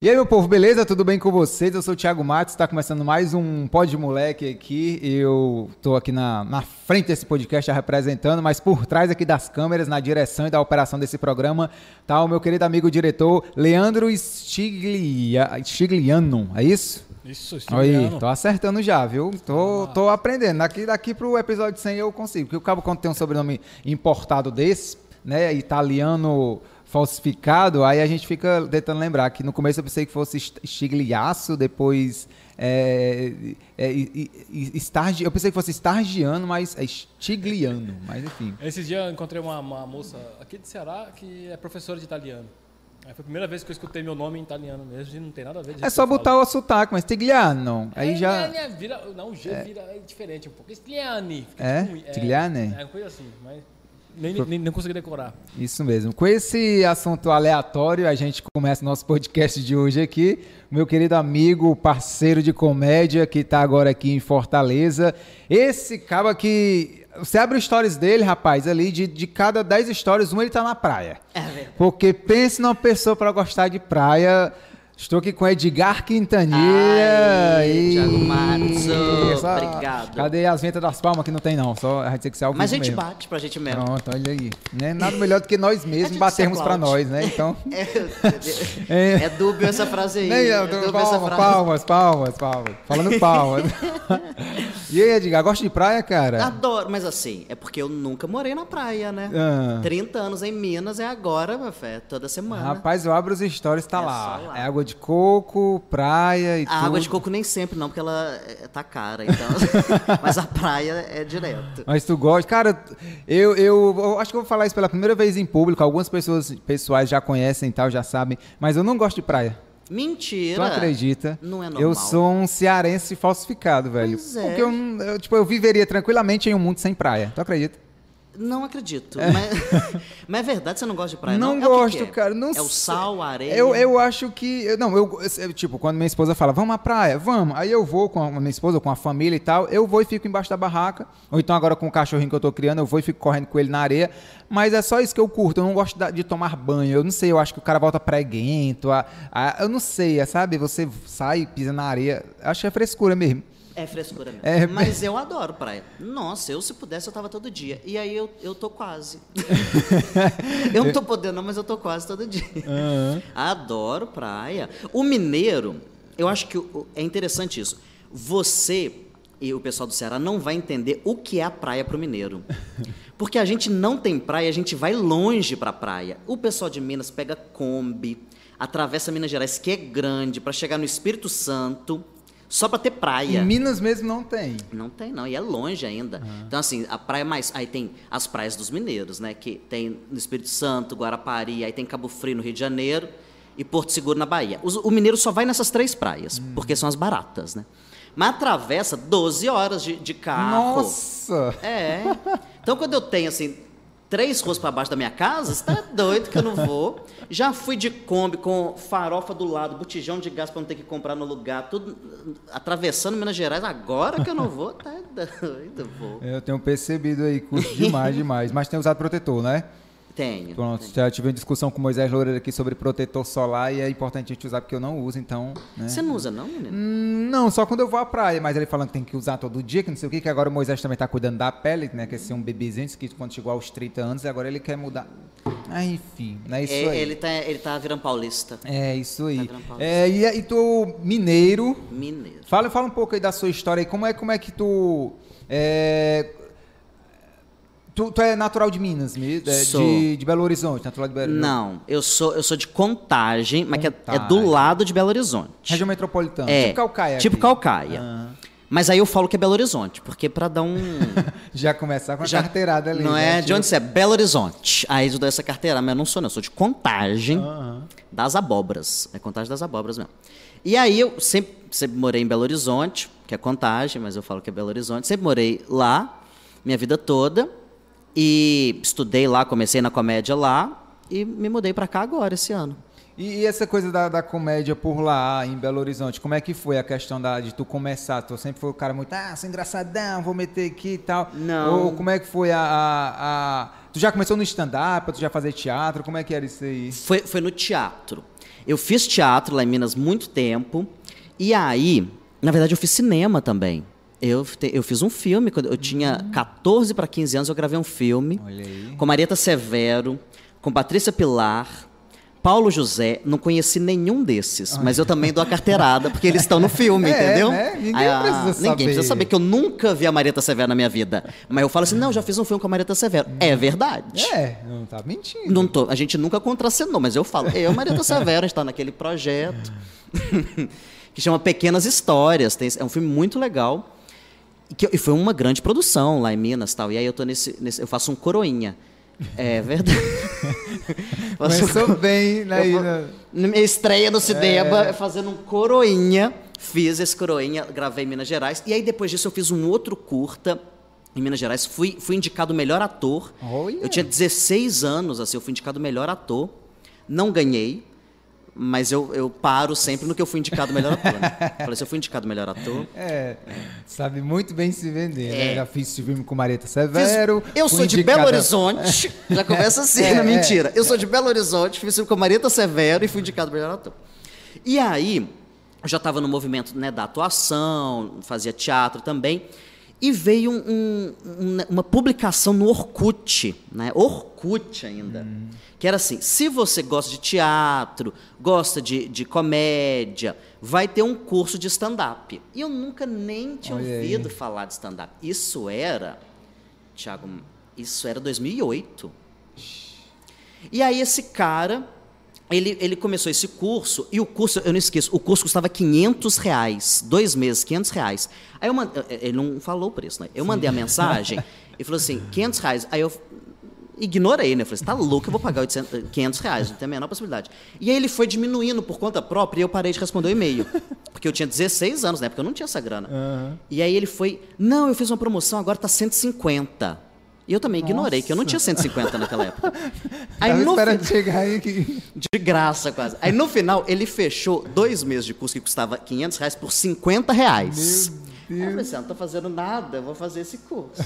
E aí, meu povo, beleza? Tudo bem com vocês? Eu sou o Thiago Matos, está começando mais um Pod Moleque aqui. Eu estou aqui na, na frente desse podcast representando, mas por trás aqui das câmeras, na direção e da operação desse programa, tá o meu querido amigo diretor Leandro Stiglia, Stigliano, é isso? Isso, Aí, tô acertando já, viu? Tô, tô aprendendo. Daqui, daqui pro episódio 100 eu consigo. Porque o cabo, quando tem um sobrenome importado desse, né, italiano falsificado, aí a gente fica tentando lembrar que no começo eu pensei que fosse Stigliaço, depois é, é, estargi, eu pensei que fosse Stargiano, mas é Stigliano, mas enfim. Esses dias eu encontrei uma, uma moça aqui de Ceará que é professora de italiano. Aí foi a primeira vez que eu escutei meu nome em italiano mesmo, e não tem nada a ver É só botar falo. o sotaque, mas Tigliano. Aí é, já. É, vira, não, o G é. vira diferente um pouco. Stigliani. É? Tipo, Tigliani? É, é, coisa assim, mas. Nem, nem, nem consegui decorar. Isso mesmo. Com esse assunto aleatório, a gente começa nosso podcast de hoje aqui. Meu querido amigo, parceiro de comédia, que está agora aqui em Fortaleza. Esse acaba que. Você abre stories dele, rapaz, ali, de, de cada 10 stories, um ele tá na praia. É verdade. Porque pense numa pessoa para gostar de praia Estou aqui com Edgar Quintanilha. Thiago Matos, obrigado. Cadê as ventas das palmas que não tem não, só a gente tem que ser ao Mas a gente mesmo. bate pra gente mesmo. Pronto, olha aí. Né? Nada melhor do que nós mesmos batermos pra nós, né? Então... É, é, é dúbio essa frase aí. É dúbio palma, essa frase. Palmas, palmas, palmas. Falando palmas. e aí, Edgar, gosta de praia, cara? Adoro, mas assim, é porque eu nunca morei na praia, né? Ah. 30 anos em Minas é agora, meu fé, toda semana. Rapaz, eu abro os stories, tá é lá. lá. É água de coco, praia e a tudo. água de coco nem sempre, não, porque ela é, tá cara, então. Mas a praia é direto. Mas tu gosta? Cara, eu, eu, eu, acho que eu vou falar isso pela primeira vez em público. Algumas pessoas pessoais já conhecem e tal, já sabem. Mas eu não gosto de praia. Mentira. Tu acredita? Não é normal. Eu sou um cearense falsificado, velho. Pois é. Porque eu, eu, tipo, eu viveria tranquilamente em um mundo sem praia. Tu acredita? Não acredito. É. Mas, mas, é verdade, você não gosta de praia? Não, não? É gosto, é cara. Não é o sal, a areia? Eu, eu acho que. Não, eu, tipo, quando minha esposa fala, vamos à praia, vamos. Aí eu vou com a minha esposa, com a família e tal. Eu vou e fico embaixo da barraca. Ou então agora com o cachorrinho que eu tô criando, eu vou e fico correndo com ele na areia. Mas é só isso que eu curto. Eu não gosto de tomar banho. Eu não sei, eu acho que o cara volta preguento. A, a, eu não sei, é, sabe? Você sai, pisa na areia. Acho que é frescura mesmo. É frescura mesmo. É, mas eu adoro praia. Nossa, eu se pudesse eu tava todo dia. E aí eu, eu tô quase. eu não tô podendo, não, mas eu tô quase todo dia. Uhum. Adoro praia. O mineiro, eu acho que é interessante isso. Você e o pessoal do Ceará não vai entender o que é a praia para o mineiro. Porque a gente não tem praia, a gente vai longe para a praia. O pessoal de Minas pega Kombi, atravessa Minas Gerais, que é grande, para chegar no Espírito Santo só para ter praia. Em Minas mesmo não tem. Não tem, não. E é longe ainda. Uhum. Então, assim, a praia mais. Aí tem as praias dos mineiros, né? Que tem no Espírito Santo, Guarapari, aí tem Cabo Frio no Rio de Janeiro e Porto Seguro na Bahia. O, o mineiro só vai nessas três praias, uhum. porque são as baratas, né? Mas atravessa 12 horas de, de carro. Nossa! É. Então, quando eu tenho, assim, três ruas para baixo da minha casa, você tá doido que eu não vou. Já fui de Kombi com farofa do lado, botijão de gás para não ter que comprar no lugar, tudo atravessando Minas Gerais. Agora que eu não vou, tá doido, vou. Eu tenho percebido aí, curto demais, demais. Mas tem usado protetor, né? Tenho. Pronto, tenho. já tive uma discussão com o Moisés Loureiro aqui sobre protetor solar e é importante a gente usar porque eu não uso, então. Né? Você não usa, não, menino? Hum, não, só quando eu vou à praia, mas ele falando que tem que usar todo dia, que não sei o que, que agora o Moisés também está cuidando da pele, né? Que é ser um bebezinho, que quando chegou aos 30 anos, e agora ele quer mudar. Ah, enfim, é isso é, aí. Ele tá, ele tá virando paulista. É, isso aí. Tá é, e, e tu, mineiro. Mineiro. Fala, fala um pouco aí da sua história aí. Como é, como é que tu. É, Tu, tu, é natural de Minas mesmo? É de, de, Belo Horizonte, natural de Belo Horizonte? Não, eu sou, eu sou de Contagem, mas que é, é, do lado de Belo Horizonte. Região metropolitana. É, tipo Calcaia. Tipo aqui. Calcaia. Ah. Mas aí eu falo que é Belo Horizonte, porque para dar um. Já começar com a Já, carteirada ali. Não né? é de onde você é? Belo Horizonte. Aí eu dou essa carteirada, mas eu não sou, não. Eu sou de Contagem das Abóboras. É Contagem das Abóboras mesmo. E aí eu sempre, sempre morei em Belo Horizonte, que é Contagem, mas eu falo que é Belo Horizonte. Sempre morei lá, minha vida toda. E estudei lá, comecei na comédia lá e me mudei para cá agora, esse ano. E, essa coisa da, da, comédia por lá, em Belo Horizonte, como é que foi a questão da, de tu começar? Tu sempre foi o cara muito, ah, sou engraçadão, vou meter aqui e tal. Não. Ou como é que foi a... a, a... Tu já começou no stand-up, tu já fazia teatro, como é que era isso aí? Foi, foi no teatro. Eu fiz teatro lá em Minas muito tempo. E aí, na verdade, eu fiz cinema também. Eu, te, eu fiz um filme, quando eu tinha 14 para 15 anos, eu gravei um filme com Marieta Severo, com Patrícia Pilar, Paulo José, não conheci nenhum desses, mas eu também dou a carteirada, porque eles estão no filme, é, entendeu? Né? Ninguém, ah, precisa saber. ninguém precisa saber que eu nunca vi a Marieta Severo na minha vida. Mas eu falo assim, não, já fiz um filme com a Marieta Severo. É verdade. É, não tá mentindo. Não tô, a gente nunca contracenou, mas eu falo, eu, Marieta Severo, a gente tá naquele projeto que chama Pequenas Histórias. Tem, é um filme muito legal. E, que, e foi uma grande produção lá em Minas tal. E aí eu tô nesse, nesse eu faço um coroinha. É verdade. Começou bem na Minha estreia no cinema, é. fazendo um coroinha. Fiz esse coroinha, gravei em Minas Gerais. E aí depois disso eu fiz um outro curta em Minas Gerais. Fui, fui indicado melhor ator. Oh, yeah. Eu tinha 16 anos, assim, eu fui indicado melhor ator. Não ganhei, mas eu, eu paro sempre no que eu fui indicado melhor ator. Né? Falei, se eu fui indicado melhor ator. É, sabe muito bem se vender, né? é. né? Já fiz esse filme com Marieta Severo. Fiz, eu sou de Belo Horizonte. já começa assim, é, não, mentira. Eu sou de Belo Horizonte, fiz filme com Marieta Severo e fui indicado melhor ator. E aí, eu já estava no movimento né, da atuação, fazia teatro também. E veio um, um, uma publicação no Orkut, né? Orkut ainda. Hum. Que era assim: se você gosta de teatro, gosta de, de comédia, vai ter um curso de stand-up. E eu nunca nem tinha Olha ouvido aí. falar de stand-up. Isso era, Tiago, isso era 2008. E aí esse cara ele, ele começou esse curso, e o curso, eu não esqueço, o curso custava 500 reais, dois meses, 500 reais. Aí eu mandei, ele não falou o preço, né? Eu Sim. mandei a mensagem e falou assim, 500 reais. Aí eu ignorei, né? Eu falei, você tá louco, eu vou pagar 800, 500 reais, não tem a menor possibilidade. E aí ele foi diminuindo por conta própria e eu parei de responder o e-mail. Porque eu tinha 16 anos, né? Porque eu não tinha essa grana. Uhum. E aí ele foi, não, eu fiz uma promoção, agora tá 150. E eu também ignorei, Nossa. que eu não tinha 150 naquela época. Aí Tava no esperando chegar aí que... De graça, quase. Aí no final, ele fechou dois meses de curso que custava 500 reais por 50 reais. Meu Deus. Eu assim, ah, não estou fazendo nada, vou fazer esse curso.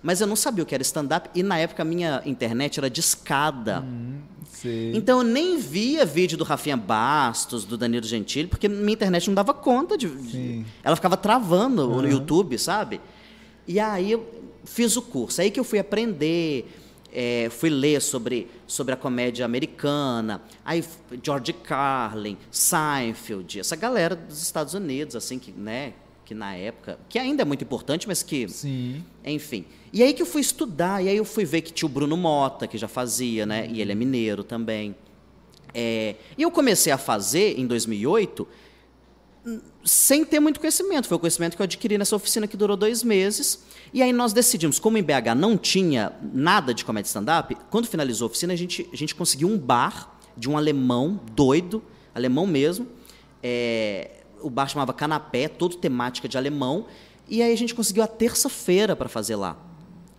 Mas eu não sabia o que era stand-up e na época a minha internet era discada. Hum, então eu nem via vídeo do Rafinha Bastos, do Danilo Gentili, porque minha internet não dava conta de. Sim. Ela ficava travando uhum. no YouTube, sabe? E aí eu fiz o curso. Aí que eu fui aprender, é, fui ler sobre, sobre a comédia americana, aí George Carlin, Seinfeld, essa galera dos Estados Unidos, assim, que, né, que na época, que ainda é muito importante, mas que, Sim. enfim. E aí que eu fui estudar, e aí eu fui ver que tinha o Bruno Mota, que já fazia, né, e ele é mineiro também. É, e eu comecei a fazer em 2008 sem ter muito conhecimento. Foi o conhecimento que eu adquiri nessa oficina que durou dois meses. E aí nós decidimos, como em BH não tinha nada de comédia stand-up, quando finalizou a oficina, a gente, a gente conseguiu um bar de um alemão doido, alemão mesmo. É, o bar chamava Canapé, todo temática de alemão. E aí a gente conseguiu a terça-feira para fazer lá.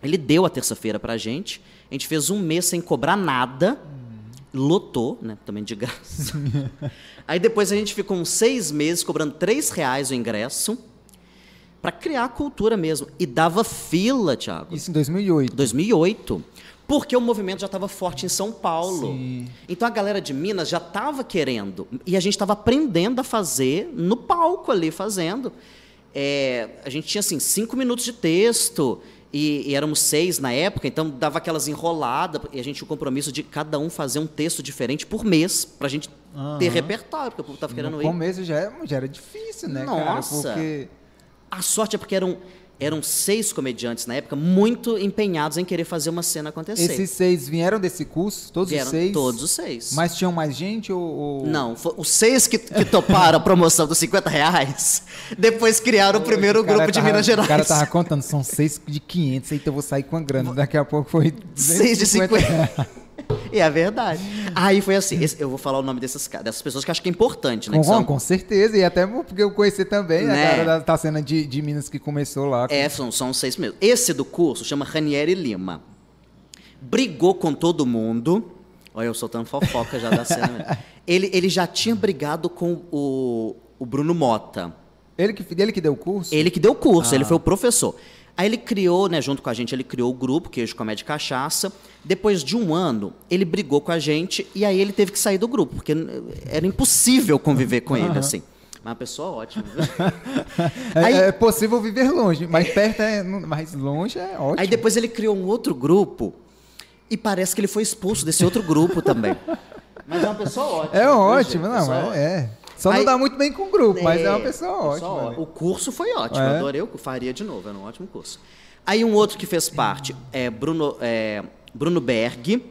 Ele deu a terça-feira para a gente. A gente fez um mês sem cobrar nada lotou, né? Também de graça. Aí depois a gente ficou uns seis meses cobrando três reais o ingresso para criar a cultura mesmo. E dava fila, Thiago. Isso em 2008. 2008. Porque o movimento já estava forte em São Paulo. Sim. Então a galera de Minas já estava querendo. E a gente estava aprendendo a fazer no palco ali, fazendo. É, a gente tinha assim, cinco minutos de texto. E, e, éramos seis na época, então dava aquelas enroladas, e a gente tinha o compromisso de cada um fazer um texto diferente por mês, para a gente uhum. ter repertório, porque o povo estava querendo no ir. No começo já era, já era difícil, né, Nossa. cara? Porque... A sorte é porque eram eram seis comediantes na época muito empenhados em querer fazer uma cena acontecer. Esses seis vieram desse curso? Todos vieram os seis? Todos os seis. Mas tinham mais gente ou... ou... Não, os seis que, que toparam a promoção dos 50 reais, depois criaram o primeiro grupo tava, de Minas Gerais. O cara tava contando, são seis de 500, então eu vou sair com a grana. Daqui a pouco foi Seis de 50. E é verdade. Aí foi assim, esse, eu vou falar o nome dessas, dessas pessoas que acho que é importante, né? Com, são... com certeza, e até porque eu conheci também né? a cara da cena de, de Minas que começou lá. É, são, são seis mesmo. Esse do curso chama Ranieri Lima. Brigou com todo mundo. Olha, eu soltando fofoca já da cena. ele, ele já tinha brigado com o, o Bruno Mota. Ele que, ele que deu o curso? Ele que deu o curso, ah. ele foi o professor. Aí ele criou, né, junto com a gente, ele criou o grupo Queijo Comédia e Cachaça. Depois de um ano, ele brigou com a gente e aí ele teve que sair do grupo, porque era impossível conviver com ele, assim. Mas uma pessoa ótima. É, Aí- é possível viver longe, mas perto é. Mais longe é ótimo. Aí depois ele criou um outro grupo e parece que ele foi expulso desse outro grupo também. Mas é uma pessoa ótima. É ótimo, gente? não, é, é. Só Aí- não dá muito bem com o grupo, mas é uma É, pessoa ótima. ó- né? O curso foi ótimo, É? adorei, eu faria de novo, era um ótimo curso. Aí um outro que fez parte é Bruno, é, Bruno Berg,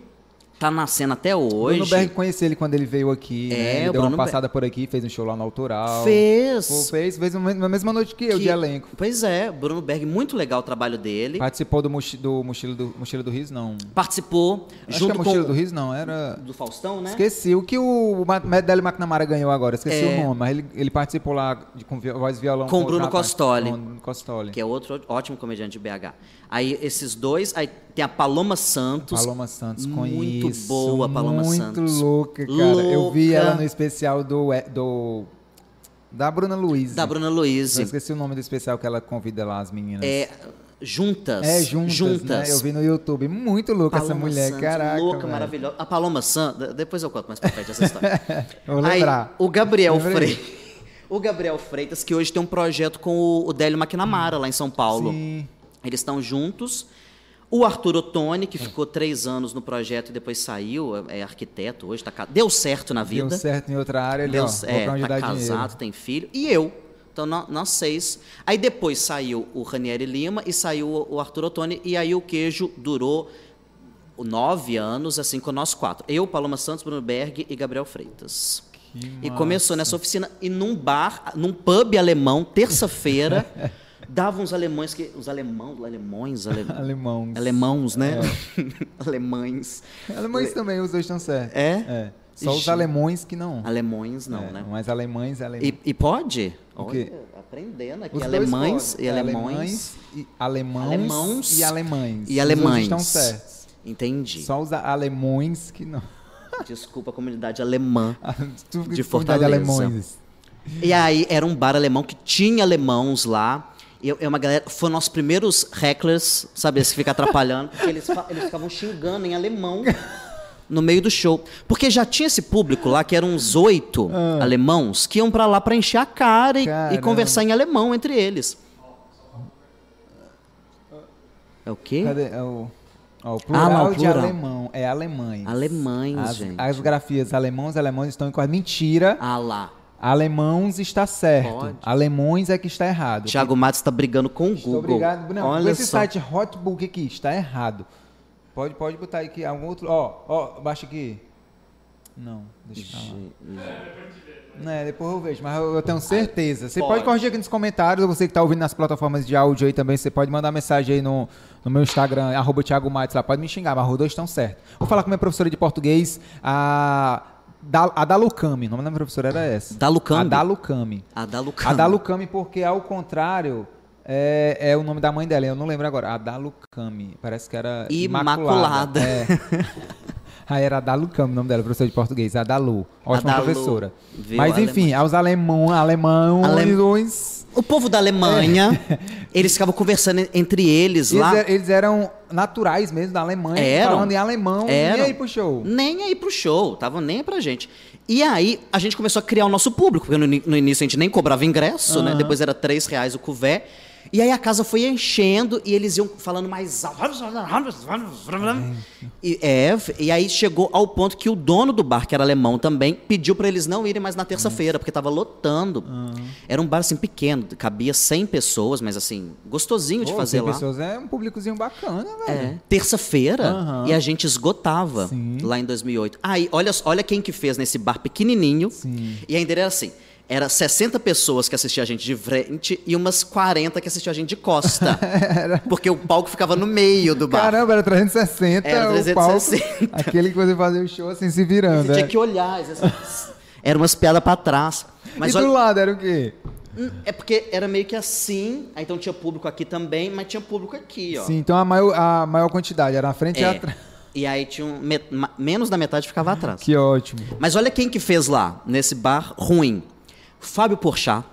tá na cena até hoje. Bruno Berg conheci ele quando ele veio aqui, É, né? Ele deu uma passada por aqui, fez um show lá no Autoral. Fez. Pô, fez, fez na mesma noite que eu, Que- de elenco. Pois é, Bruno Berg, muito legal o trabalho dele. Participou do, mochi, do Mochila do Mochila do Riso, não. Participou Acho junto que é com Mochila do Riso, não. Era... do Faustão, né? Esqueci. O que o Medellín McNamara ganhou agora, esqueci É. o nome, mas ele, ele participou lá de, com voz e violão. Com Bruno Costoli. Com Bruno Costoli. Que é outro ótimo comediante de BH. Aí esses dois, aí tem a Paloma Santos. Paloma Santos, Muito conheço. Boa Paloma muito Santos. louca, cara. Eu vi Louca. ela no especial do... do da Bruna Luiz. Da Bruna Eu Luiz. esqueci o nome do especial que ela convida lá as meninas. É, juntas. É, juntas, né? Eu vi no YouTube. Muito louca essa Paloma mulher, Santos, caraca. Louca, velho. maravilhosa. A Paloma Santos, depois eu conto mais pra frente essa história. Vou Aí, lembrar. o Gabriel. Freitas. O Gabriel Freitas, que hoje tem um projeto com o- o Délio McNamara, lá em São Paulo. Sim. Eles estão juntos. O Arthur Ottoni, que ficou três anos no projeto e depois saiu, é arquiteto hoje, tá, deu certo na vida. Deu certo em outra área, ele, Deu- ó, vou é, tá casado, dinheiro. tem filho. E eu. Então, nó- nós seis. Aí depois saiu o Ranieri Lima e saiu o Arthur Ottoni. E aí o queijo durou nove anos, assim, com nós quatro. Eu, Paloma Santos, Bruno Berg e Gabriel Freitas. E começou nessa oficina e num bar, num pub alemão, terça-feira, dava uns alemães que. Os alemão, alemões, ale, Alemãos. alemãos, né? Alemães. Alemães também, os dois estão certos. É? É. Só os Ixi. alemões que não. Alemões não, É, né? Mas alemães, alemães. E, e pode? O quê? Olha, aprendendo aqui. Os dois alemães e É, alemães. e alemãos, Alemãos e alemães. E Os dois alemães. estão certos. Entendi. Só os alemões que não. Desculpa a comunidade alemã. De Fortaleza. alemães. E aí era um bar alemão que tinha alemãos lá. E é uma galera. Foram nossos primeiros hecklers, sabe? Esse que fica atrapalhando. Porque eles, eles ficavam xingando em alemão no meio do show. Porque já tinha esse público lá, que eram uns oito alemãos, que iam pra lá pra encher a cara e, e conversar em alemão entre eles. É o quê? Cadê? É o, ó, o Ah, plural o de plural. alemão. É alemães. Alemães, as, gente. As grafias alemãos, alemãos estão em quase. Mentira. Ah lá. Alemãos está certo. Pode. Alemões é que está errado. Tiago Matos está brigando com o Google. obrigado. Não, Olha esse só. site Hotbook aqui está errado. Pode, pode botar aqui algum outro. Ó, ó, baixa aqui. Não, deixa eu falar. É, depois eu vejo, mas eu, tenho certeza. Você pode. Pode. corrigir aqui nos comentários, ou você que está ouvindo nas plataformas de áudio aí também, você pode mandar mensagem aí no, no meu Instagram, arroba Thiago Matos lá, pode me xingar, mas os dois estão certos. Vou falar com minha professora de português, a, da, a Dalucami, o nome da minha professora era essa. Dalucami? A Dalucami. A. A porque ao contrário, é, é o nome da mãe dela, eu não lembro agora. A parece que era Imaculada. É. Aí era a o nome dela, professora de português. A Dalu, ótima Dalu. professora. Viu, Mas enfim, aos alemão, alemãos, Alem- O povo da Alemanha, eles ficavam conversando en- entre eles eles, lá. er- eles eram naturais mesmo da Alemanha, Eram. falando em alemão, Eram. e aí pro show. Nem aí pro show, tava nem aí pra gente. E aí, a gente começou a criar o nosso público, porque no, no início a gente nem cobrava ingresso, né? Depois era três reais o cuvé. E aí a casa foi enchendo e eles iam falando mais alto. E, é, e aí chegou ao ponto que o dono do bar, que era alemão também, pediu pra eles não irem mais na terça-feira, porque tava lotando. Era um bar assim pequeno, cabia 100 pessoas, mas assim, gostosinho de fazer 100 lá. pessoas é um públicozinho bacana, velho. É, terça-feira Aham. e a gente esgotava Sim. lá em 2008. Aí, olha, olha quem que fez nesse bar pequenininho. Sim. E ainda era assim, era 60 pessoas que assistiam a gente de frente e umas 40 que assistiam a gente de costa. Porque o palco ficava no meio do bar. Caramba, era 360, Era o 360. palco, aquele que você fazia o show assim, se virando. Você tinha é. que olhar. Era umas piadas pra trás. Mas e olha, do lado era o quê? hum, é porque era meio que assim, então tinha público aqui também, mas tinha público aqui, ó. Sim, então a maior, a maior quantidade era na frente e É. atrás. E aí tinha um, menos da metade ficava atrás. Que ótimo. Mas olha quem que fez lá, nesse bar ruim. Fábio Porchat.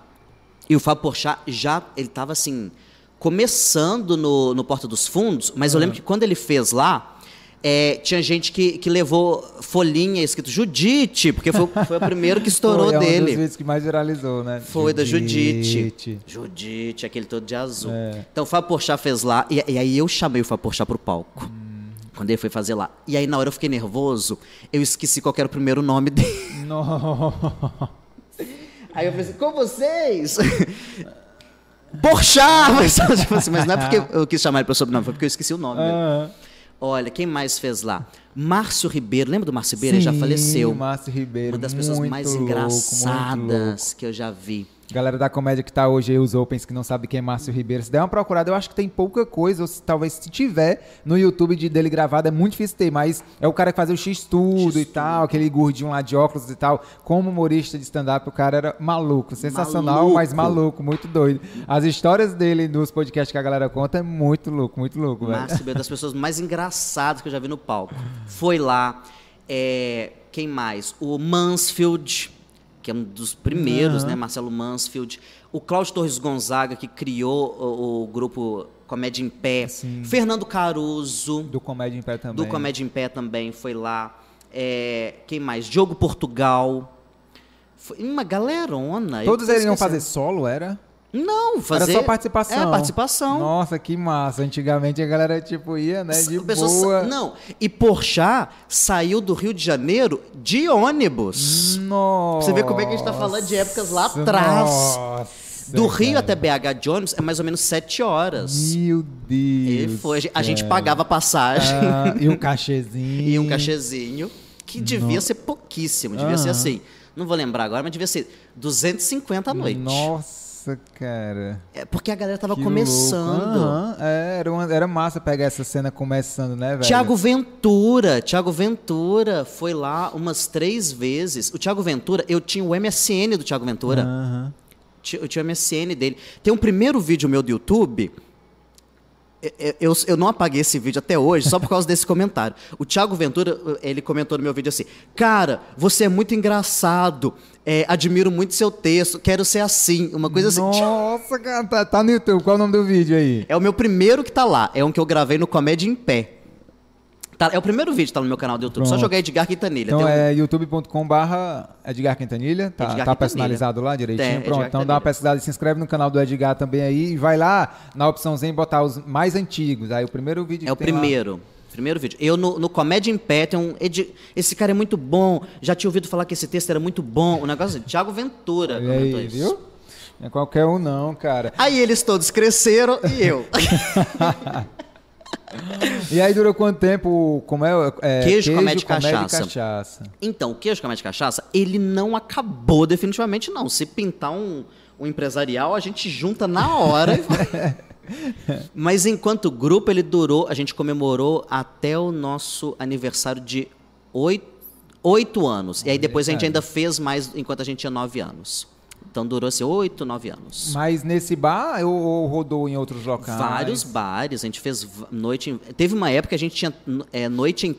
E o Fábio Porchat já, ele tava assim, começando no, no Porta dos Fundos, mas eu lembro que quando ele fez lá, é, tinha gente que, que levou folhinha escrito Judite, porque foi, foi o primeiro que estourou Foi, é um dele. dos vídeos que mais viralizou, né? Foi da Judite. Judite, aquele todo de azul. É. Então o Fábio Porchat fez lá, e, e aí eu chamei o Fábio Porchat pro palco. Hum. Quando ele foi fazer lá. E aí na hora eu fiquei nervoso, eu esqueci qual era o primeiro nome dele. Nossa. Aí eu falei assim, com vocês! Porchat! Mas, tipo assim, mas não é porque eu quis chamar ele pelo sobrenome, foi porque eu esqueci o nome dele. Ah, Olha, quem mais fez lá? Márcio Ribeiro, lembra do Márcio Ribeiro? Ele já sim, faleceu. Márcio Ribeiro. Uma das pessoas mais louco, engraçadas que eu já vi. Galera da comédia que tá hoje aí, os Opens, que não sabe quem é Márcio Ribeiro, se der uma procurada, eu acho que tem pouca coisa, ou se, talvez se tiver no YouTube de dele gravado, é muito difícil ter, mas é o cara que fazia o X-Tudo e tal, aquele gordinho lá de óculos e tal. Como humorista de stand-up, o cara era maluco, sensacional, Maluco. mas maluco, muito doido. As histórias dele nos podcasts que a galera conta é muito louco, muito louco, velho. Márcio Ribeiro, das pessoas mais engraçadas que eu já vi no palco. Foi lá. é, quem mais? O Mansfield, que é um dos primeiros, né? Marcelo Mansfield. O Cláudio Torres Gonzaga, que criou o, o grupo Comédia em Pé. Fernando Caruso, Do Comédia em Pé também. do Comédia em Pé também, foi lá. É, quem mais? Diogo Portugal. Foi uma galerona. Todos eles iam fazer solo, era? Não, fazer... Era só participação. É, participação. Nossa, que massa. Antigamente a galera, tipo, ia, né, de boa. Não, e Porchat saiu do Rio de Janeiro de ônibus. Nossa. Você vê como é que a gente tá falando de épocas lá atrás. Nossa, Do Rio até BH de ônibus é mais ou menos sete horas. Meu Deus. E foi, a gente pagava passagem Ah, e um cachezinho. e um cachezinho, que devia ser pouquíssimo, devia ser assim. Não vou lembrar agora, mas devia ser 250 à noite. Nossa, cara. É porque a galera tava Que começando. Aham, é, era, uma- era massa pegar essa cena começando, né, velho? Tiago Ventura, Tiago Ventura foi lá umas três vezes. O Tiago Ventura, eu tinha o MSN do Tiago Ventura. Ti- Eu tinha o MSN dele. Tem um primeiro vídeo meu do YouTube. E- e- Eu, eu não apaguei esse vídeo até hoje só por causa desse comentário. O Thiago Ventura, ele comentou no meu vídeo assim: Cara, você é muito engraçado. é, admiro muito seu texto. Quero ser assim. Uma coisa assim. Nossa, cara, tá, tá no YouTube. Qual é o nome do vídeo aí? É o meu primeiro que tá lá. É um que eu gravei no Comédia em Pé. Tá, é o primeiro vídeo que tá no meu canal do YouTube. Só Pronto. joguei Edgar Quintanilha. Então um- é youtube.com barra Edgar Quintanilha, tá, Edgar tá Quintanilha. personalizado lá direitinho, É, pronto, Edgar então dá uma pesquisada, se inscreve no canal do Edgar também aí, e vai lá na opçãozinha botar os mais antigos, aí o primeiro vídeo É o tem lá- primeiro. Primeiro vídeo. Eu, no, no Comédia em Pé, tem um. edi- Esse cara é muito bom. Já tinha ouvido falar que esse texto era muito bom. O negócio assim, Thiago Ventura comentou aí, isso. viu? Não é qualquer um não, cara. Aí eles todos cresceram e eu. E aí durou quanto tempo, como é? é Queijo, e comédia cachaça. cachaça. então, o queijo comédia cachaça, ele não acabou definitivamente, não. Se pintar um, um empresarial, a gente junta na hora. Mas enquanto grupo, ele durou, a gente comemorou até o nosso aniversário de oito, oito anos. E aí depois a gente ainda fez mais enquanto a gente tinha nove anos. Então durou assim, oito, nove anos. Mas nesse bar ou, ou rodou em outros locais? Vários bares, a gente fez noite. Em, teve uma época que a gente tinha é, noite em.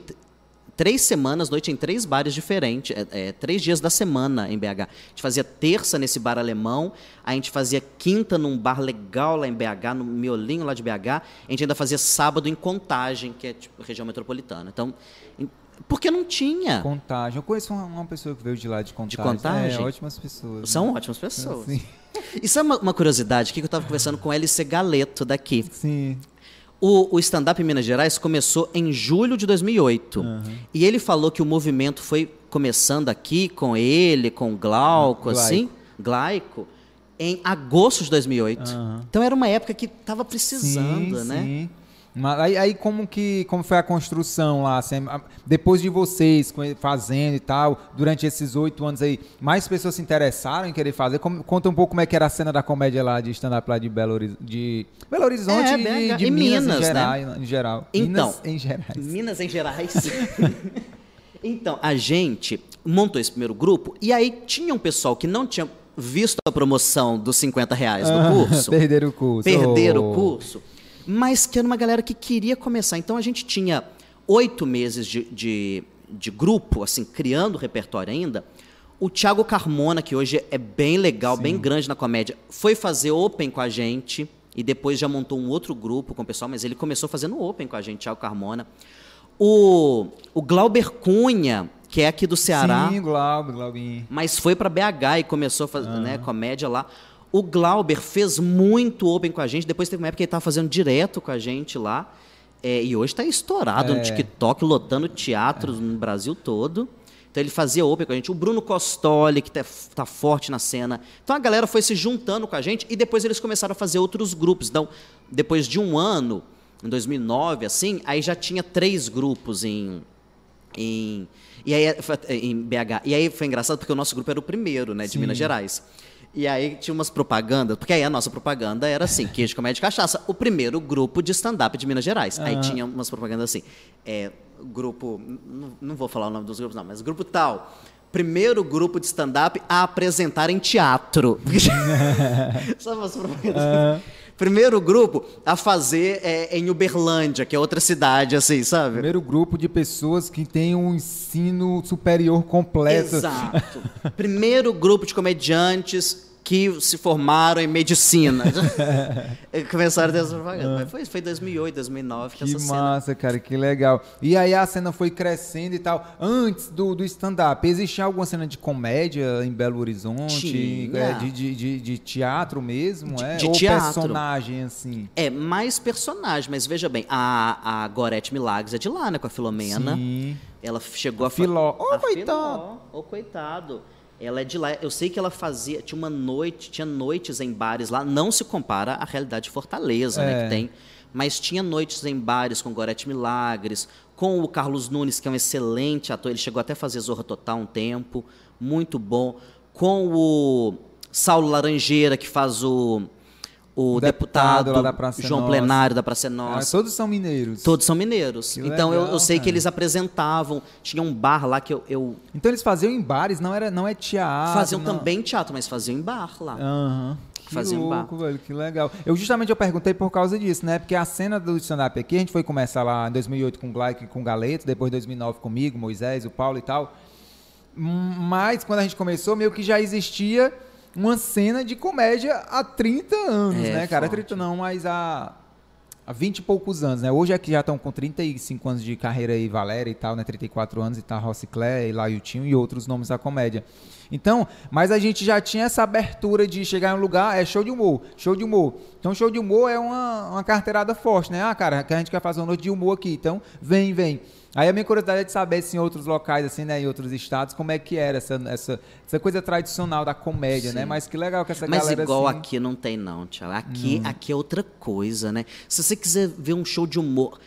Três semanas, noite em três bares diferentes, é, é, três dias da semana em BH. A gente fazia terça nesse bar alemão, a gente fazia quinta num bar legal lá em BH, no miolinho lá de BH, a gente ainda fazia sábado em Contagem, que é tipo região metropolitana. Então, porque não tinha. Contagem. Eu conheço uma, uma pessoa que veio de lá de Contagem. Contagem? É, ótimas pessoas. São né? ótimas pessoas. Sim. E sabe uma, uma curiosidade aqui que eu estava conversando com LC Galeto daqui. Sim. O, o stand-up em Minas Gerais começou em julho de 2008. E ele falou que o movimento foi começando aqui com ele, com o Glauco, assim, Glaico, em agosto de 2008. Então era uma época que estava precisando, sim, né? Sim. Mas aí, aí como que como foi a construção lá? assim, depois de vocês fazendo e tal, durante esses oito anos aí, mais pessoas se interessaram em querer fazer? Como- conta um pouco como é que era a cena da comédia lá de stand-up lá de Belo, Horiz- de Belo Horizonte É, e de, de e Minas, Minas, em, né? geral, em geral. Então, Minas em gerais. Minas em Gerais. então, a gente montou esse primeiro grupo e aí tinha um pessoal que não tinha visto a promoção dos 50 reais do Ah, curso. perderam o curso. Perderam Oh. o curso. Mas que era uma galera que queria começar. Então a gente tinha oito meses de, de, de grupo, assim, criando repertório ainda. O Thiago Carmona, que hoje é bem legal, bem grande na comédia, foi fazer open com a gente. e depois já montou um outro grupo com o pessoal, mas ele começou fazendo open com a gente, Thiago Carmona. O, o Glauber Cunha, que é aqui do Ceará. Sim, Glauber, Glaubinho. Mas foi para BH e começou a fazer uhum. né, comédia lá. O Glauber fez muito open com a gente, depois teve uma época que ele estava fazendo direto com a gente lá. É, e hoje está estourado é. no TikTok, lotando teatros é. no Brasil todo. Então ele fazia open com a gente. O Bruno Costoli, que está tá forte na cena. Então a galera foi se juntando com a gente e depois eles começaram a fazer outros grupos. Então, depois de um ano, em 2009, assim, aí já tinha três grupos em, em, e aí, em BH. E aí foi engraçado porque o nosso grupo era o primeiro, né, de Sim. Minas Gerais. E aí tinha umas propagandas, porque aí a nossa propaganda era assim, queijo, comédia e cachaça, o primeiro grupo de stand-up de Minas Gerais. Uhum. Aí tinha umas propagandas assim, é, grupo, não, não vou falar o nome dos grupos não, mas grupo tal, primeiro grupo de stand-up a apresentar em teatro. Sabe umas propagandas? Uhum. Primeiro grupo a fazer é, em Uberlândia, que é outra cidade, assim, sabe? Primeiro grupo de pessoas que têm um ensino superior completo. Exato. Primeiro grupo de comediantes que se formaram em medicina. Começaram a ter essa propaganda. Mas foi, foi 2008, 2009 que, que essa massa, cena... cara, que legal. E aí a cena foi crescendo e tal. Antes do, do stand-up, existia alguma cena de comédia em Belo Horizonte? É, de, de, de, de, teatro mesmo? De, é? de Ou teatro. personagem, assim? É, mais personagem. Mas veja bem, a, a Gorete Milagres é de lá, né? Com a Filomena. Sim. Ela chegou a... Filó. Ô, oh, coitado! Ô, oh, coitado. Ela é de lá. Eu sei que ela fazia. Tinha uma noite, tinha noites em bares lá. Não se compara à realidade de Fortaleza, é. né? Que tem. Mas tinha noites em bares com Gorete Milagres, com o Carlos Nunes, que é um excelente ator. Ele chegou até a fazer Zorra Total um tempo. Muito bom. Com o Saulo Laranjeira, que faz o o deputado, deputado João Nossa. Plenário da Praça Nossa. Ah, todos são mineiros. Todos são mineiros. Que então legal, eu, eu, sei cara. que eles apresentavam. Tinha um bar lá que eu, eu, Então eles faziam em bares, não era não é teatro. Faziam não. também teatro, mas faziam em bar lá. Uhum. Que faziam louco, bar. velho, que legal. Eu justamente eu perguntei por causa disso, né? Porque a cena do stand-up aqui, a gente foi começar lá em 2008 com o Glaick com o Galeto, depois 2009 comigo, Moisés, o Paulo e tal. Mas quando a gente começou, meio que já existia uma cena de comédia há 30 anos, é, né, cara? Forte. 30 não, mas há, há 20 e poucos anos, né? Hoje é que já estão com 35 anos de carreira aí, Valéria e tal, né? 34 anos e tá Rossiclé, e Laiutinho e outros nomes da comédia. Então, mas a gente já tinha essa abertura de chegar em um lugar, é show de humor, show de humor. Então, show de humor é uma, uma carteirada forte, né? Ah, cara, que a gente quer fazer uma noite de humor aqui, então vem, vem. Aí a minha curiosidade é de saber se em outros locais, assim, né, em outros estados, como é que era essa, essa, essa coisa tradicional da comédia, né? Sim. né? Mas que legal que essa Mas galera. Mas igual assim... aqui não tem, não, Tiago. Aqui, hum. aqui é outra coisa, né? Se você quiser ver um show de humor